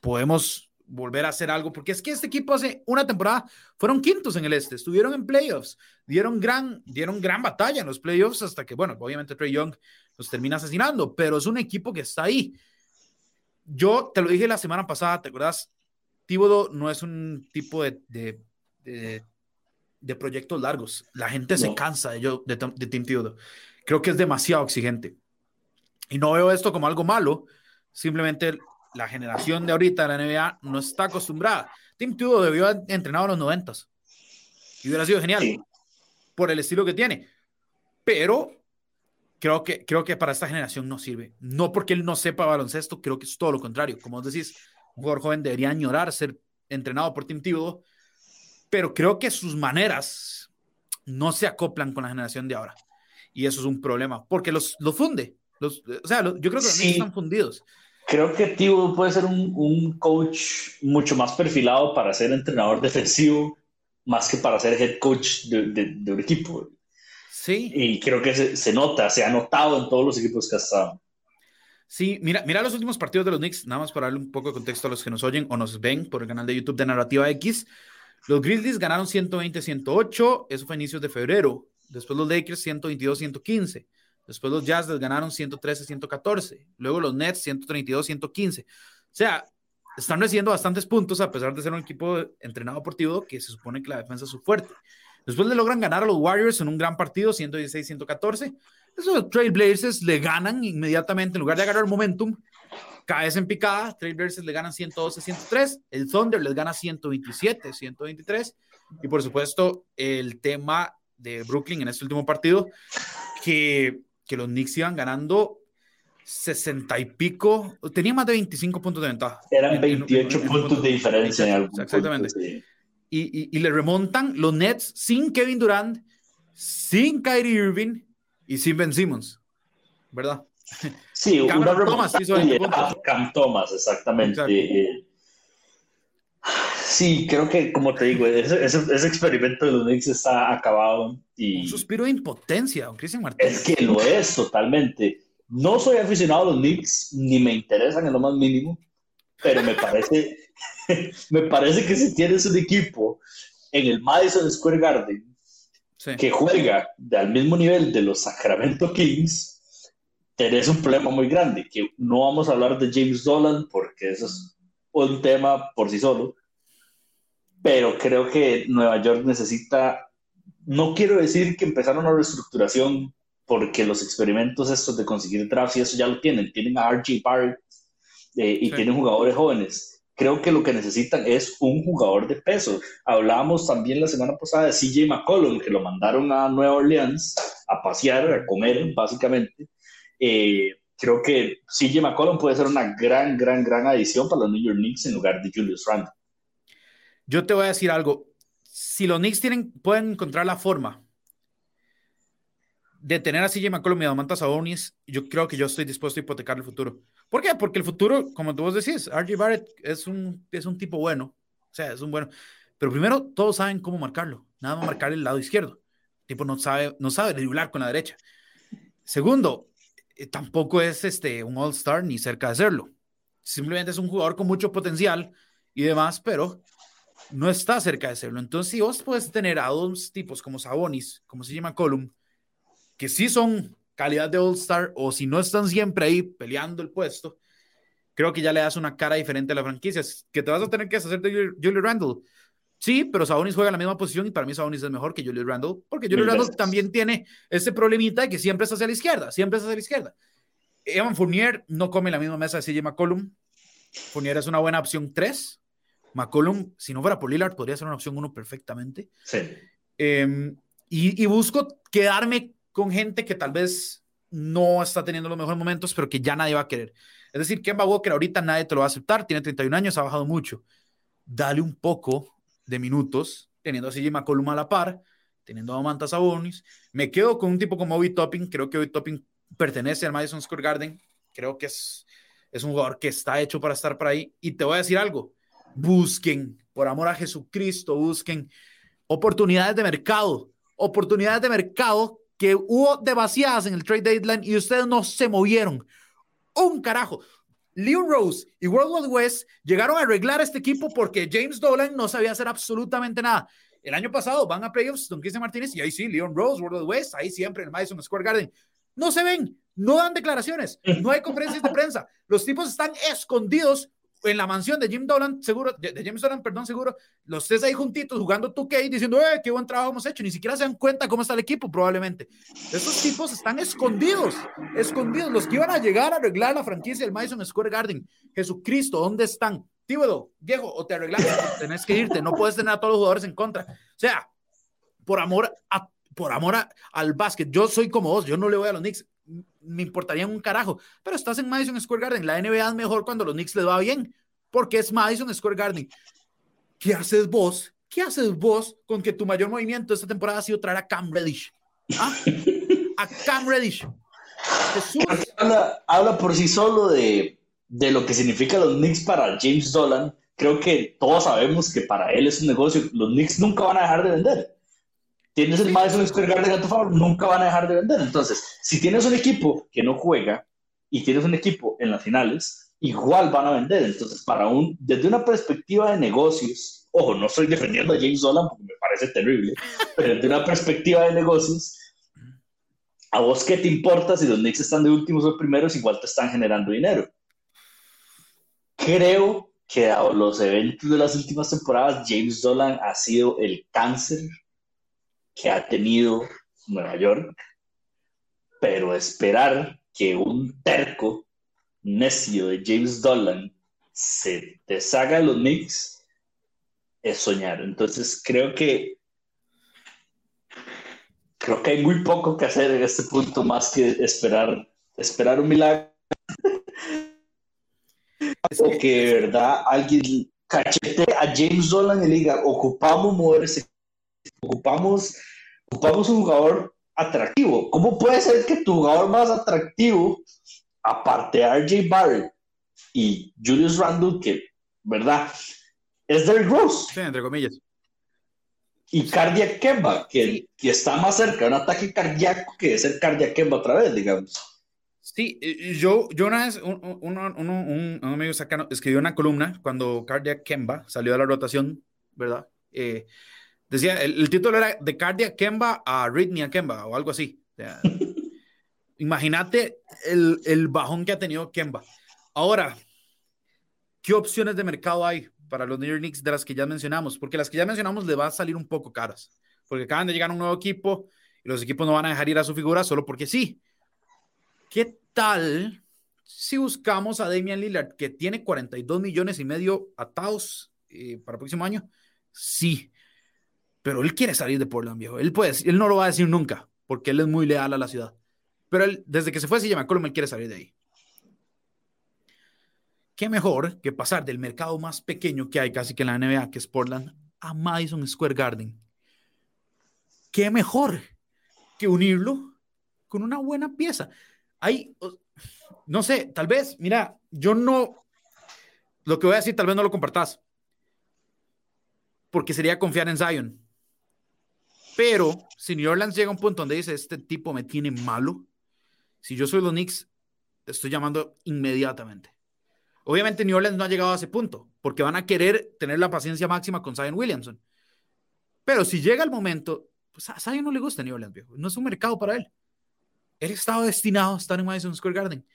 podemos volver a hacer algo, porque es que este equipo hace una temporada fueron quintos en el este, estuvieron en playoffs, dieron gran, dieron gran batalla en los playoffs hasta que, bueno, obviamente Trey Young los termina asesinando, pero es un equipo que está ahí. Yo te lo dije la semana pasada, ¿te acuerdas? Tíbodo no es un tipo de, de, de, proyectos largos. La gente se cansa de, yo, de, de Tim Tíbodo. Creo que es demasiado exigente. Y no veo esto como algo malo, simplemente la generación de ahorita de la NBA no está acostumbrada. Tim Tíbodo debió haber entrenado en los noventas y hubiera sido genial por el estilo que tiene. Pero creo que, creo que para esta generación no sirve. No porque él no sepa baloncesto, creo que es todo lo contrario. Como vos decís, un jugador joven debería añorar ser entrenado por Tim Tebow, pero creo que sus maneras no se acoplan con la generación de ahora. Y eso es un problema, porque los, los funde. Los, o sea, yo creo que los están fundidos. Creo que Tebow puede ser un, un coach mucho más perfilado para ser entrenador defensivo, más que para ser head coach de, de un equipo. Sí. Y creo que se, se, nota, se ha notado en todos los equipos que ha estado. Sí, mira, mira los últimos partidos de los Knicks, nada más para darle un poco de contexto a los que nos oyen o nos ven por el canal de YouTube de Narrativa X. Los Grizzlies ganaron 120-108, eso fue a inicios de febrero. Después los Lakers 122-115. Después los Jazz les ganaron 113-114. Luego los Nets 132-115. O sea, están recibiendo bastantes puntos a pesar de ser un equipo entrenado por Tibo que se supone que la defensa es su fuerte. Después le logran ganar a los Warriors en un gran partido, 116-114. Esos Trailblazers le ganan inmediatamente, en lugar de agarrar momentum, caes en picada, Trailblazers le ganan 112-103, el Thunder les gana 127-123, y por supuesto el tema de Brooklyn en este último partido, que, que los Knicks iban ganando 60 y pico, tenían más de 25 puntos de ventaja. Eran 28 puntos de diferencia. En algún exactamente y, le remontan los Nets sin Kevin Durant, sin Kyrie Irving y sin Ben Simmons, ¿verdad? Sí, una Thomas Cam Thomas, exactamente. Eh, sí, creo que, como te digo, ese, ese, experimento de los Knicks está acabado. Y... Un suspiro de impotencia, Cristian Martínez. Es que lo es totalmente. No soy aficionado a los Knicks, ni me interesan en lo más mínimo, pero me parece me parece que si tienes un equipo en el Madison Square Garden que juega al mismo nivel de los Sacramento Kings, tenés un problema muy grande, que no vamos a hablar de James Dolan porque eso es un tema por sí solo, pero creo que Nueva York necesita, no quiero decir que empezaron una reestructuración porque los experimentos estos de conseguir drafts y eso ya lo tienen, tienen a RJ Barrett eh, y tienen jugadores jóvenes creo que lo que necesitan es un jugador de peso. Hablábamos también la semana pasada de CJ McCollum, que lo mandaron a Nueva Orleans a pasear, a comer, básicamente. Eh, creo que CJ McCollum puede ser una gran, gran, gran adición para los New York Knicks en lugar de Julius Randle. Yo te voy a decir algo. Si los Knicks tienen, pueden encontrar la forma de tener a CJ McCollum y a Domantas Sabonis, yo creo que yo estoy dispuesto a hipotecar el futuro. ¿Por qué? Porque el futuro, como tú vos decís, RJ Barrett es un, es un tipo bueno. O sea, es un bueno. Pero primero, todos saben cómo marcarlo. Nada más marcar el lado izquierdo. El tipo no sabe, no sabe driblar con la derecha. Segundo, eh, tampoco es este, un All-Star ni cerca de serlo. Simplemente es un jugador con mucho potencial y demás, pero no está cerca de serlo. Entonces, si vos puedes tener a dos tipos como Sabonis, como se llama Column, que sí son calidad de All-Star o si no están siempre ahí peleando el puesto, creo que ya le das una cara diferente a la franquicia. Que te vas a tener que hacer de Julie Randle. Sí, pero Sabonis juega en la misma posición y para mí Sabonis es mejor que Julius Randle, porque Julius Randle también tiene ese problemita de que siempre es hacia la izquierda, siempre es hacia la izquierda. Evan Fournier no come la misma mesa de CJ McCollum. Fournier es una buena opción 3. McCollum, si no fuera por Lillard, podría ser una opción 1 perfectamente. Sí. Em, y, y, busco quedarme con gente que tal vez no está teniendo los mejores momentos, pero que ya nadie va a querer. Es decir, Kemba Walker ahorita nadie te lo va a aceptar, tiene 31 años, ha bajado mucho. Dale un poco de minutos, teniendo a CJ McCollum a la par, teniendo a Manta Sabonis. Me quedo con un tipo como Obi Topping, creo que Obi Topping pertenece al Madison Square Garden, creo que es, es un jugador que está hecho para estar por ahí. Y te voy a decir algo, busquen, por amor a Jesucristo, busquen oportunidades de mercado, oportunidades de mercado que hubo demasiadas en el trade deadline y ustedes no se movieron. Un carajo. Leon Rose y World Wide West llegaron a arreglar este equipo porque James Dolan no sabía hacer absolutamente nada. El año pasado van a playoffs Don Cristian Martínez y ahí sí, Leon Rose, World Wide West, ahí siempre en el Madison Square Garden. No se ven, no dan declaraciones, no hay conferencias de prensa. Los tipos están escondidos en la mansión de Jim Dolan, seguro, de, James Dolan, perdón, seguro, los tres ahí juntitos jugando 2K diciendo, eh, qué buen trabajo hemos hecho, ni siquiera se dan cuenta cómo está el equipo, probablemente. Esos tipos están escondidos, escondidos, los que iban a llegar a arreglar la franquicia del Madison Square Garden. Jesucristo, ¿dónde están? Tíbedo, viejo, o te arreglas, tenés que irte, no puedes tener a todos los jugadores en contra. O sea, por amor a, por amor al básquet, yo soy como vos, yo no le voy a los Knicks, me importaría un carajo. Pero estás en Madison Square Garden. La NBA es mejor cuando los Knicks les va bien, porque es Madison Square Garden. ¿Qué haces vos? ¿Qué haces vos con que tu mayor movimiento esta temporada ha sido traer a Cam Reddish? ¿Ah? A Cam Reddish. Habla, habla, por sí solo de, de lo que significa los Knicks para James Dolan. Creo que todos sabemos que para él es un negocio. Los Knicks nunca van a dejar de vender tienes el Madison Square Garden a tu favor, nunca van a dejar de vender. Entonces, si tienes un equipo que no juega y tienes un equipo en las finales, igual van a vender. Entonces, para un, desde una perspectiva de negocios, ojo, no estoy defendiendo a James Dolan porque me parece terrible, pero desde una perspectiva de negocios, a vos qué te importa si los Knicks están de últimos o primeros, igual te están generando dinero. Creo que a los eventos de las últimas temporadas, James Dolan ha sido el cáncer que ha tenido Nueva York, pero esperar que un terco necio de James Dolan se deshaga de los Knicks es soñar. Entonces creo que creo que hay muy poco que hacer en este punto más que esperar esperar un milagro. o que de verdad alguien cachete a James Dolan y diga, ocupamos mover ese ocupamos, ocupamos un jugador atractivo. ¿Cómo puede ser que tu jugador más atractivo, aparte de RJ Barrett y Julius Randle, que, ¿verdad? Es Derrick Rose. Sí, entre comillas. Y Cardiac Kemba, que, que está más cerca de un ataque cardíaco que de ser Cardiac Kemba otra vez, digamos. Sí, yo, yo una vez, un, un, un, un, amigo sacano escribió una columna cuando Cardiac Kemba salió de la rotación, ¿verdad? Eh, Decía, el, título era de Cardia Kemba a a Kemba o algo así. Imagínate el, el, bajón que ha tenido Kemba. Ahora, ¿qué opciones de mercado hay para los New York Knicks de las que ya mencionamos? Porque las que ya mencionamos le va a salir un poco caras. Porque acaban de llegar a un nuevo equipo y los equipos no van a dejar ir a su figura solo porque sí. ¿Qué tal si buscamos a Damian Lillard, que tiene 42 millones y medio atados eh, para el próximo año? Sí pero él quiere salir de Portland, viejo. Él, puede, él no lo va a decir nunca, porque él es muy leal a la ciudad. Pero él, desde que se fue a llama McCollum, él quiere salir de ahí. ¿Qué mejor que pasar del mercado más pequeño que hay casi que en la NBA, que es Portland, a Madison Square Garden? ¿Qué mejor que unirlo con una buena pieza? Hay, no sé, tal vez, mira, yo no, lo que voy a decir tal vez no lo compartas, porque sería confiar en Zion. Pero si New Orleans llega a un punto donde dice, este tipo me tiene malo, si yo soy los Knicks, estoy llamando inmediatamente. Obviamente New Orleans no ha llegado a ese punto, porque van a querer tener la paciencia máxima con Zion Williamson. Pero si llega el momento, pues a Zion no le gusta New Orleans, viejo. No es un mercado para él. Él estaba destinado a estar en Madison Square Garden.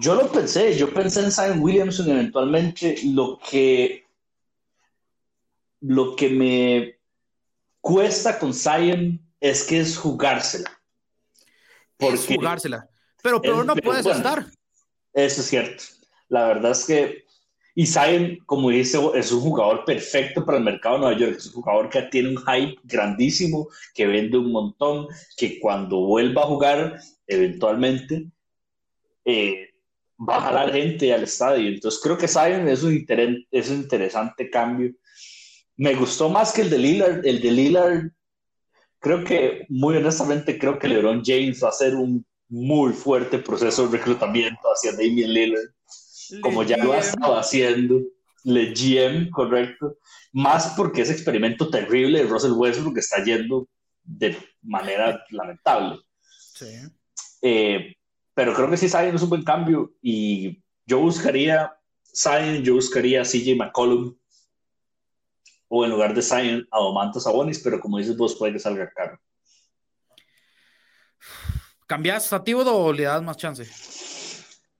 Yo lo pensé, yo pensé en Zion Williamson eventualmente. Lo que lo que me cuesta con Zion es que es jugársela. Porque es jugársela. Pero pero no puedes estar. Eso es cierto. La verdad es que y Zion, como dice, es un jugador perfecto para el mercado de Nueva York. Es un jugador que tiene un hype grandísimo, que vende un montón, que cuando vuelva a jugar, eventualmente, eh, va a jalar gente al estadio. Entonces creo que Zion es un, es un interesante cambio. Me gustó más que el de Lillard. El de Lillard, creo que, muy honestamente, creo que LeBron James va a hacer un muy fuerte proceso de reclutamiento hacia Damian Lillard, como ya lo ha estado haciendo. Le GM, correcto. Más porque ese experimento terrible de Russell Westbrook está yendo de manera lamentable. Sí. Eh, pero creo que sí, Zion es un buen cambio y yo buscaría Zion, yo buscaría CJ McCollum o en lugar de Zion a Domantas Sabonis, pero como dices vos, puede que salga caro. ¿Cambias a Tíbodo o le das más chance?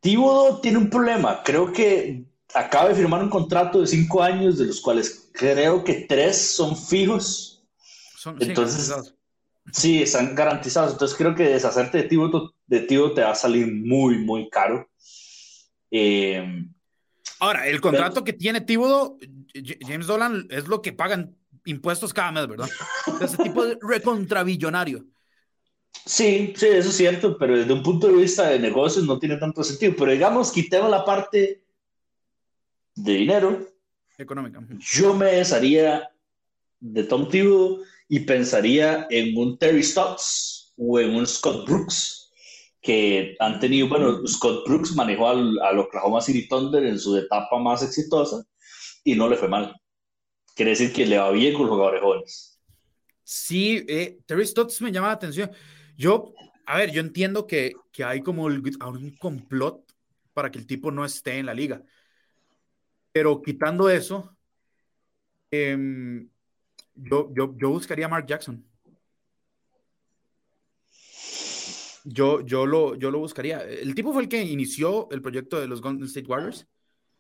Tíbodo tiene un problema. Creo que acaba de firmar un contrato de cinco años, de los cuales creo que tres son fijos. Son, Entonces, Sí, están garantizados. Entonces creo que deshacerte de Tíbodo, de te va a salir muy, muy caro. Eh, Ahora, el contrato que tiene Tíbodo, James Dolan, es lo que pagan impuestos cada mes, ¿verdad? Ese tipo de recontrabillonario. Sí, sí, eso es cierto, pero desde un punto de vista de negocios no tiene tanto sentido. Pero digamos, quitemos la parte de dinero. Económica. Yo me desharía de Tom Thibodeau y pensaría en un Terry Stotts o en un Scott Brooks, que han tenido, bueno, Scott Brooks manejó al, al Oklahoma City Thunder en su etapa más exitosa y no le fue mal. Quiere decir que le va bien con los jugadores jóvenes. Sí, eh, Terry Stotts me llama la atención. Yo, a ver, yo entiendo que, que hay como un complot para que el tipo no esté en la liga. Pero quitando eso, eh, yo, yo, yo buscaría a Mark Jackson. Yo, yo, lo, yo lo buscaría. El tipo fue el que inició el proyecto de los Golden State Warriors.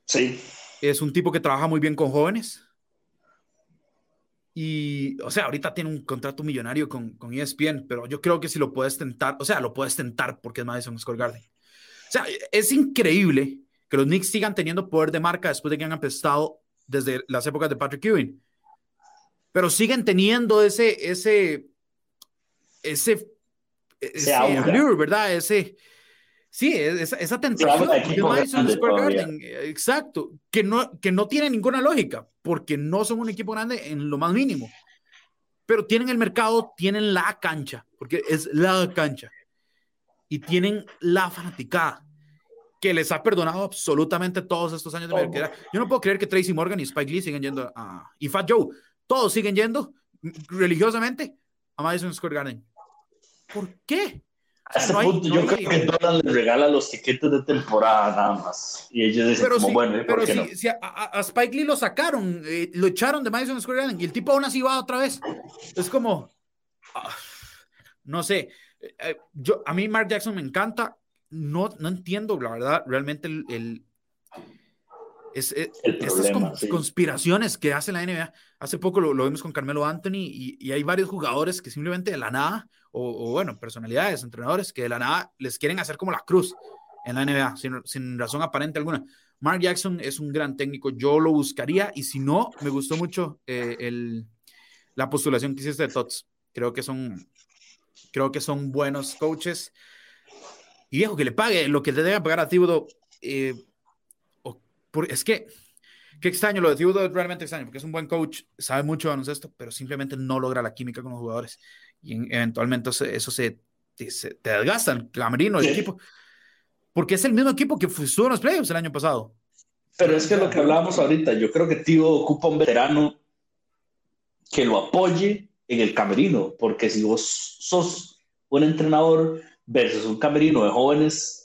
Sí. Es un tipo que trabaja muy bien con jóvenes. Y, o sea, ahorita tiene un contrato millonario con, con ESPN, pero yo creo que si lo puedes tentar, o sea, lo puedes tentar porque es Madison Square Garden. O sea, es increíble que los Knicks sigan teniendo poder de marca después de que han empezado desde las épocas de Patrick Ewing pero siguen teniendo ese, ese, ese, ese allure, ¿verdad? Ese, sí, esa, esa tentación exacto, que no, que no tiene ninguna lógica, porque no son un equipo grande en lo más mínimo, pero tienen el mercado, tienen la cancha, porque es la cancha, y tienen la fanaticada que les ha perdonado absolutamente todos estos años de mercado. Yo no puedo creer que Tracy Morgan y Spike Lee siguen yendo a, y Fat Joe todos siguen yendo religiosamente a Madison Square Garden. ¿Por qué? A este punto, yo creo que Dolan le regala los tiquetes de temporada nada más. Y ellos dicen, como, bueno, pero si, a, Spike Lee lo sacaron, eh, lo echaron de Madison Square Garden y el tipo aún así va otra vez. Es como, ah, no sé. Eh, eh, yo, a mí Mark Jackson me encanta. No, no entiendo, la verdad, realmente el es, eh, estas conspiraciones que hace la NBA. Hace poco lo, vimos con Carmelo Anthony y, hay varios jugadores que simplemente de la nada, o, bueno, personalidades, entrenadores, que de la nada les quieren hacer como la cruz en la NBA, sin, razón aparente alguna. Mark Jackson es un gran técnico, yo lo buscaría y si no, me gustó mucho eh, el, la postulación que hiciste de Tots. Creo que son, creo que son buenos coaches. Y viejo, que le pague lo que le debe pagar a Thibodeau. Eh, es que, qué extraño, lo de Thibodeau es realmente extraño, porque es un buen coach, sabe mucho de baloncesto, pero simplemente no logra la química con los jugadores. Y eventualmente eso se, te, desgasta el camerino, el equipo. Porque es el mismo equipo que estuvo en los playoffs el año pasado. Pero es que lo que hablábamos ahorita, yo creo que Tío ocupa un veterano que lo apoye en el camerino, porque si vos sos un entrenador versus un camerino de jóvenes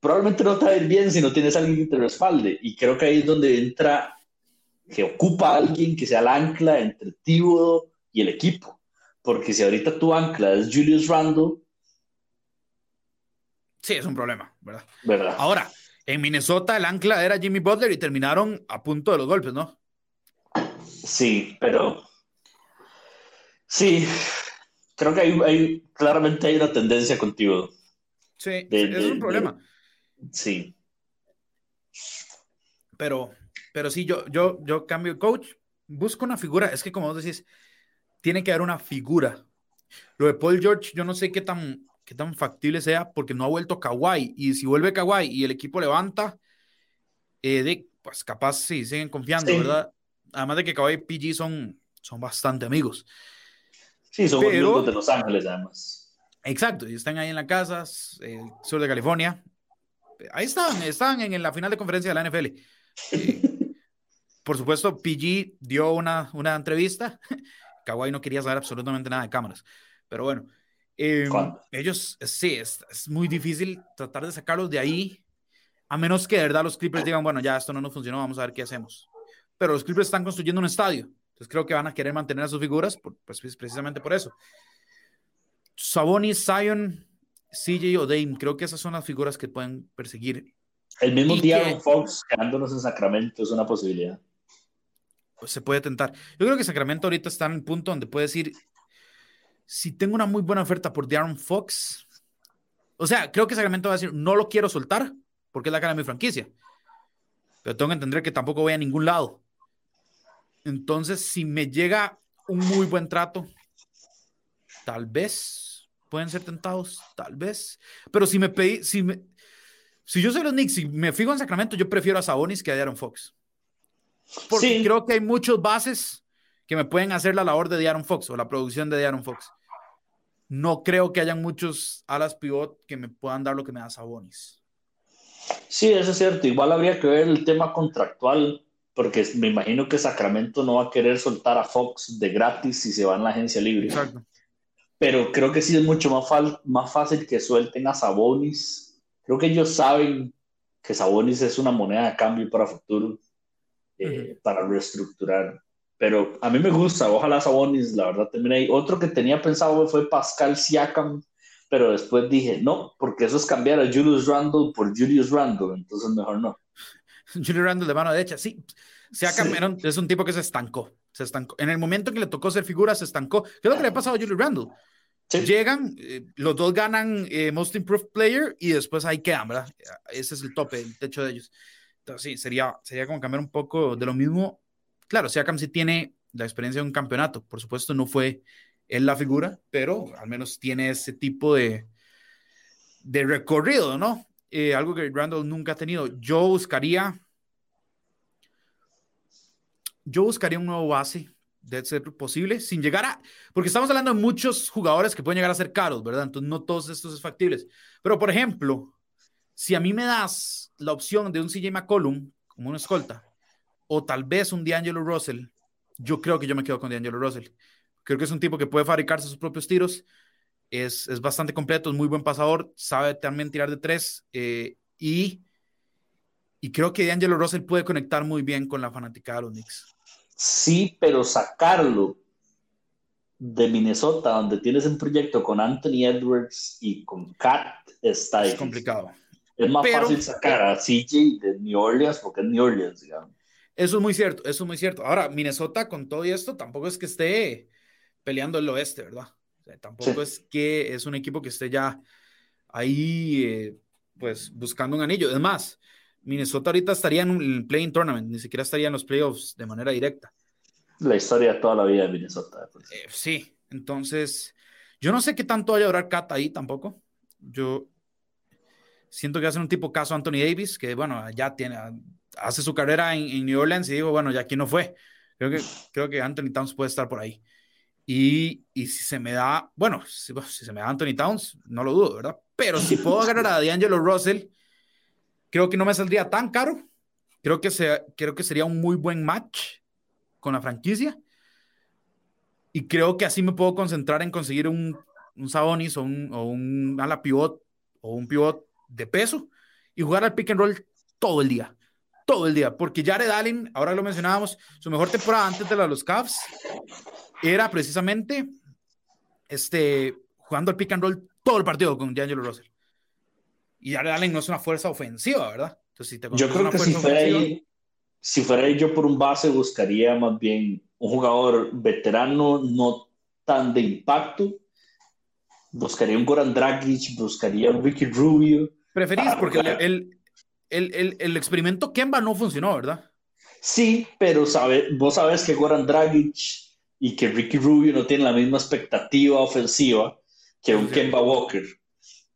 probablemente no te va a ir bien si no tienes a alguien que te respalde. Y creo que ahí es donde entra, que ocupa a alguien que sea el ancla entre Tíbodo y el equipo. Porque si ahorita tu ancla es Julius Randle. Sí, es un problema, ¿verdad? ¿verdad? Ahora, en Minnesota el ancla era Jimmy Butler y terminaron a punto de los golpes, ¿no? Sí, pero sí, creo que hay, claramente hay una tendencia contigo. Sí, es un problema. sí. Pero, pero sí, yo, yo, yo cambio coach, busco una figura, es que como vos decís, tiene que haber una figura. Lo de Paul George, yo no sé qué tan, qué tan factible sea, porque no ha vuelto Kawhi, y si vuelve Kawhi y el equipo levanta, eh, de, pues capaz sí, siguen confiando, ¿verdad? Además de que Kawhi y PG son, son bastante amigos. Sí, son amigos de Los Ángeles, además. Exacto, y están ahí en la casa, el sur de California. Ahí están, están en, la final de conferencia de la NFL. Eh, por supuesto, PG dio una, una entrevista. Kawhi no quería saber absolutamente nada de cámaras. Pero bueno, em, ellos, sí, es, es, muy difícil tratar de sacarlos de ahí, a menos que de verdad los Clippers digan, bueno, ya esto no nos funcionó, vamos a ver qué hacemos. Pero los Clippers están construyendo un estadio, entonces creo que van a querer mantener a sus figuras, pues precisamente por eso. Sabonis, Zion, CJ o Dame, creo que esas son las figuras que pueden perseguir. El mismo día Fox quedándonos en Sacramento es una posibilidad. Se puede tentar. Yo creo que Sacramento ahorita está en un punto donde puede decir, si tengo una muy buena oferta por Darren Fox, o sea, creo que Sacramento va a decir, no lo quiero soltar porque es la cara de mi franquicia. Pero tengo que entender que tampoco voy a ningún lado. Entonces, si me llega un muy buen trato, tal vez pueden ser tentados, tal vez. Pero si me pedí, si me, si yo soy los Knicks y me fijo en Sacramento, yo prefiero a Sabonis que a Darren Fox. Porque creo que hay muchos bases que me pueden hacer la labor de Aaron Fox o la producción de Aaron Fox. No creo que hayan muchos alas pivot que me puedan dar lo que me da Sabonis. Sí, eso es cierto. Igual habría que ver el tema contractual, porque me imagino que Sacramento no va a querer soltar a Fox de gratis si se va en la agencia libre. Exacto. Pero creo que sí es mucho más, más fácil que suelten a Sabonis. Creo que ellos saben que Sabonis es una moneda de cambio para futuro eh, para reestructurar. Pero a mí me gusta, ojalá Sabonis, la verdad, también hay otro que tenía pensado fue Pascal Siakam, pero después dije, no, porque eso es cambiar a Julius Randle por Julius Randle, entonces mejor no. Julius Randle de mano derecha, sí. Siakam es un tipo que se estancó, se estancó. En el momento que le tocó ser figura, se estancó. ¿Qué es lo que le ha pasado a Julius Randle? Llegan, eh, los dos ganan eh, Most Improved Player y después ahí quedan, ¿verdad? Ese es el tope, el techo de ellos. Sí, sería, sería como cambiar un poco de lo mismo. Claro, Siakam sí tiene la experiencia de un campeonato. Por supuesto, no fue él la figura, pero al menos tiene ese tipo de, de recorrido, ¿no? Eh, algo que Randall nunca ha tenido. Yo buscaría. Yo buscaría un nuevo base, de ser posible, sin llegar a. Porque estamos hablando de muchos jugadores que pueden llegar a ser caros, ¿verdad? Entonces, no todos estos es factibles. Pero, por ejemplo, si a mí me das la opción de un CJ McCollum como una escolta, o tal vez un D'Angelo Russell, yo creo que yo me quedo con D'Angelo Russell. Creo que es un tipo que puede fabricarse sus propios tiros, es, es bastante completo, es muy buen pasador, sabe también tirar de tres eh, y, y creo que D'Angelo Russell puede conectar muy bien con la fanática de los Knicks. Sí, pero sacarlo de Minnesota, donde tienes un proyecto con Anthony Edwards y con Kat, está es complicado. Es más fácil sacar a CJ de New Orleans porque es New Orleans, digamos. Eso es muy cierto, eso es muy cierto. Ahora, Minnesota con todo esto tampoco es que esté peleando el oeste, ¿verdad? tampoco es que es un equipo que esté ya ahí, eh, pues, buscando un anillo. Es más, Minnesota ahorita estaría en un playing tournament, ni siquiera estaría en los playoffs de manera directa. La historia de toda la vida de Minnesota. Pues. Eh, sí, entonces, yo no sé qué tanto vaya a durar Cat ahí tampoco. Yo, siento que hace un tipo caso Anthony Davis, que bueno, ya tiene, hace su carrera en, New Orleans y digo, bueno, ya aquí no fue. Creo que, creo que Anthony Towns puede estar por ahí. Y, y si se me da, bueno, si, si, se me da Anthony Towns, no lo dudo, ¿verdad? Pero si puedo agarrar a D'Angelo Russell, creo que no me saldría tan caro. Creo que, se, creo que sería un muy buen match con la franquicia. Y creo que así me puedo concentrar en conseguir un, un Sabonis o un, o un ala pivot o un pivot de peso y jugar al pick and roll todo el día. Todo el día. Porque Jared Allen, ahora lo mencionábamos, su mejor temporada antes de la de los Cavs era precisamente este, jugando al pick and roll todo el partido con D'Angelo Russell. Y Jared Allen no es una fuerza ofensiva, ¿verdad? Entonces, si te Yo creo que si fuera ahí, si fuera yo por un base, buscaría más bien un jugador veterano, no tan de impacto. Buscaría un Goran Dragic, buscaría un Ricky Rubio. Preferís, porque el, el, el, el, experimento Kemba no funcionó, ¿verdad? Sí, pero sabe, vos sabes que Goran Dragic y que Ricky Rubio no tienen la misma expectativa ofensiva que un Kemba Walker.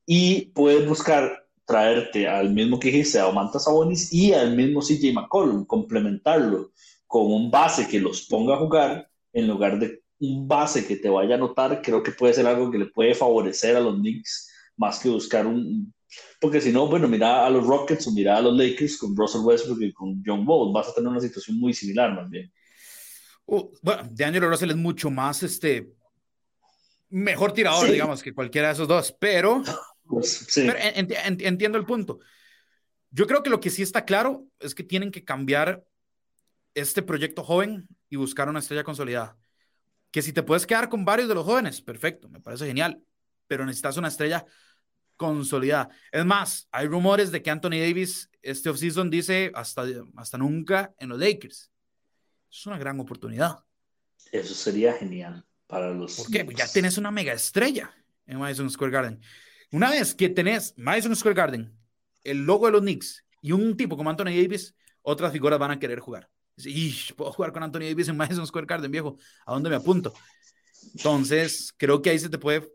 Y puedes buscar traerte al mismo que dijiste, a Omanta Sabonis y al mismo CJ McCollum, complementarlo con un base que los ponga a jugar en lugar de un base que te vaya a notar, creo que puede ser algo que le puede favorecer a los Knicks más que buscar un... Porque si no, bueno, mira a los Rockets o mira a los Lakers con Russell Westbrook y con John Wall, vas a tener una situación muy similar más bien. Uh, bueno, Daniel Russell es mucho más, este, mejor tirador, digamos, que cualquiera de esos dos, pero, pues, pero entiendo el punto. Yo creo que lo que sí está claro es que tienen que cambiar este proyecto joven y buscar una estrella consolidada. Que si te puedes quedar con varios de los jóvenes, perfecto, me parece genial, pero necesitas una estrella consolidada. Es más, hay rumores de que Anthony Davis este offseason dice hasta, hasta nunca en los Lakers. Es una gran oportunidad. Eso sería genial para los. ¿Por qué? Pues ya tenés una mega estrella en Madison Square Garden. Una vez que tenés Madison Square Garden, el logo de los Knicks y un tipo como Anthony Davis, otras figuras van a querer jugar. Y puedo jugar con Anthony Davis en Madison Square Garden, viejo. ¿A dónde me apunto? Entonces, creo que ahí se te puede.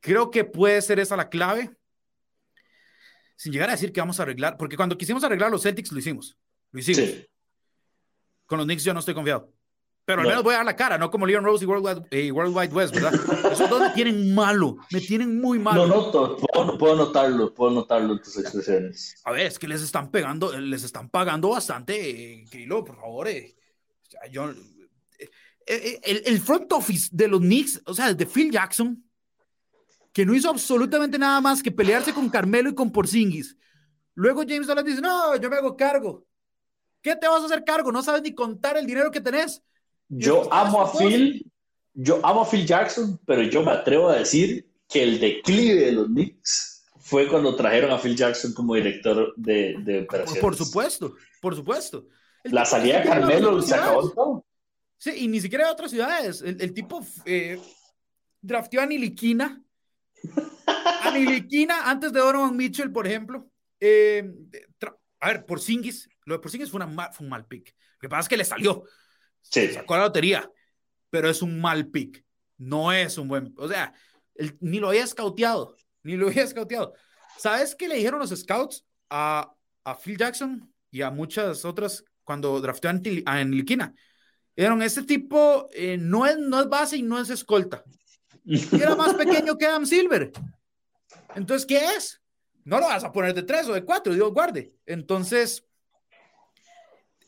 Creo que puede ser esa la clave. Sin llegar a decir que vamos a arreglar, porque cuando quisimos arreglar los Celtics lo hicimos. Lo hicimos. Con los Knicks yo no estoy confiado. Pero al menos voy a dar la cara, no como Leon Rose y World Wide, World Wide West, ¿verdad? Esos dos me tienen malo, me tienen muy malo. No, no, puedo, puedo notarlo, puedo notarlo en tus expresiones. A ver, es que les están pegando, les están pagando bastante, eh, por favor. Eh. Eh, eh, el, el, front office de los Knicks, o sea, de Phil Jackson, que no hizo absolutamente nada más que pelearse con Carmelo y con Porzingis. Luego James Dolan dice, no, yo me hago cargo. ¿Qué te vas a hacer cargo? No sabes ni contar el dinero que tenés. Yo amo a Phil, yo amo a Phil Jackson, pero yo me atrevo a decir que el declive de los Knicks fue cuando trajeron a Phil Jackson como director de, de operaciones. Por supuesto, por supuesto. la salida de Carmelo se acabó todo. Sí, y ni siquiera de otras ciudades. El, tipo eh, drafteó a Niliquina. a Niliquina antes de Donovan Mitchell, por ejemplo. Eh, a ver, por Singis, lo de Porzingis fue, una, fue un mal pick. Lo que pasa es que le salió. Sí. Sacó la lotería, pero es un mal pick. No es un buen. O sea, ni lo había scouteado. Ni lo había scouteado. ¿Sabes qué le dijeron los scouts a, a Phil Jackson y a muchas otras cuando drafteó a Enliquina? Dijeron: Este tipo eh, no, es, no es base y no es escolta. Y era más pequeño que Adam Silver. Entonces, ¿qué es? No lo vas a poner de tres o de cuatro, Dios guarde. Entonces,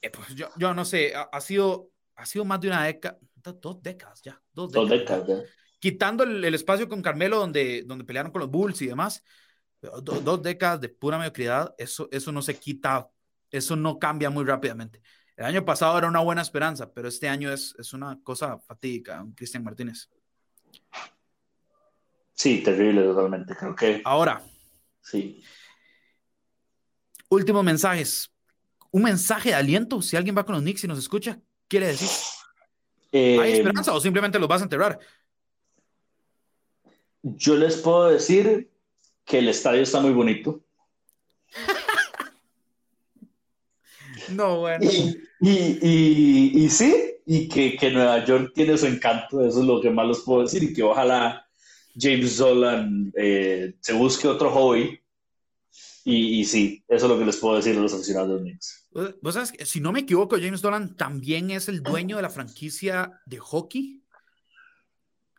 eh, pues yo, yo no sé, ha, sido, ha sido más de una década, dos décadas ya, dos décadas. ya. Quitando el, espacio con Carmelo donde, donde pelearon con los Bulls y demás, dos décadas de pura mediocridad, eso, eso no se quita, eso no cambia muy rápidamente. El año pasado era una buena esperanza, pero este año es, es una cosa fatídica, Cristian Martínez. Sí, terrible totalmente, creo que. Ahora. Sí. Últimos mensajes un mensaje de aliento si alguien va con los Knicks y nos escucha? ¿Quiere decir? ¿Hay eh, esperanza o simplemente los vas a enterrar? Yo les puedo decir que el estadio está muy bonito. no, bueno. Y, sí, y que, Nueva York tiene su encanto, eso es lo que más les puedo decir, y que ojalá James Dolan eh, se busque otro hobby y, sí, eso es lo que les puedo decir a los aficionados de los Knicks. Vos sabes, si no me equivoco, James Dolan también es el dueño de la franquicia de hockey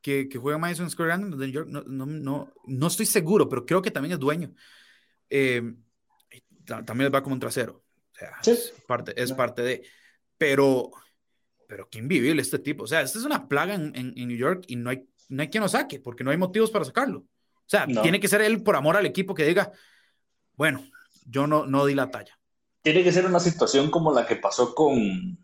que, que juega Madison Square Garden de New York. No, no, no, no, estoy seguro, pero creo que también es dueño. Eh, también les va como un trasero. O sea, es, parte, es parte de. Pero, pero qué invivible este tipo. O sea, esta es una plaga en, en, New York y no hay, no hay quien lo saque porque no hay motivos para sacarlo. O sea, tiene que ser él por amor al equipo que diga, bueno, yo no, no di la talla. Tiene que ser una situación como la que pasó con,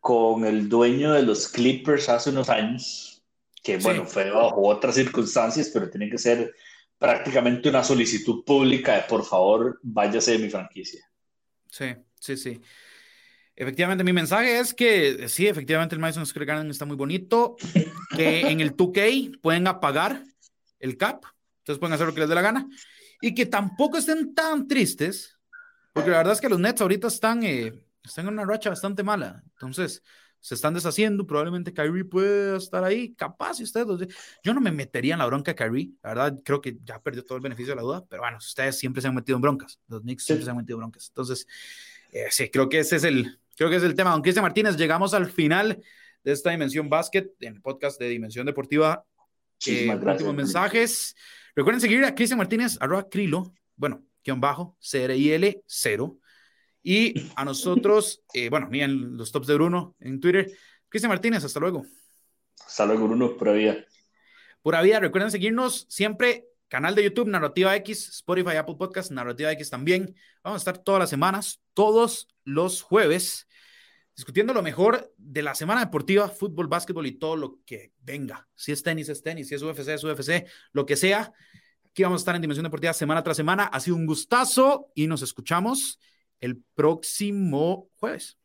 con el dueño de los Clippers hace unos años, que bueno, fue bajo otras circunstancias, pero tiene que ser prácticamente una solicitud pública de por favor, váyase de mi franquicia. Sí, sí, sí. Efectivamente, mi mensaje es que sí, efectivamente el Madison Square Garden está muy bonito, que en el 2K pueden apagar el cap, entonces pueden hacer lo que les dé la gana, y que tampoco estén tan tristes, porque la verdad es que los Nets ahorita están, eh, están en una racha bastante mala, entonces se están deshaciendo, probablemente Kyrie pueda estar ahí, capaz, si ustedes, yo no me metería en la bronca de Kyrie, la verdad creo que ya perdió todo el beneficio de la duda, pero bueno, ustedes siempre se han metido en broncas, los Knicks siempre se han metido en broncas, entonces, eh, sí, creo que ese es el, creo que es el tema. Don Cristian Martínez, llegamos al final de esta Dimensión Básquet, en el podcast de Dimensión Deportiva. Eh, últimos mensajes. Recuerden seguir a Cristian Martínez, arroba Crilo, bueno, guion bajo, CRIL 0. Y a nosotros, eh, bueno, miren los tops de Bruno en Twitter. Cristian Martínez, hasta luego. Hasta luego, Bruno, pura vida. Pura vida, recuerden seguirnos siempre canal de YouTube, Narrativa X, Spotify, Apple Podcast, Narrativa X también. Vamos a estar todas las semanas, todos los jueves, discutiendo lo mejor de la semana deportiva, fútbol, básquetbol y todo lo que venga. Si es tenis, es tenis, si es UFC, es UFC, lo que sea. Aquí vamos a estar en Dimensión Deportiva semana tras semana. Ha sido un gustazo y nos escuchamos el próximo jueves.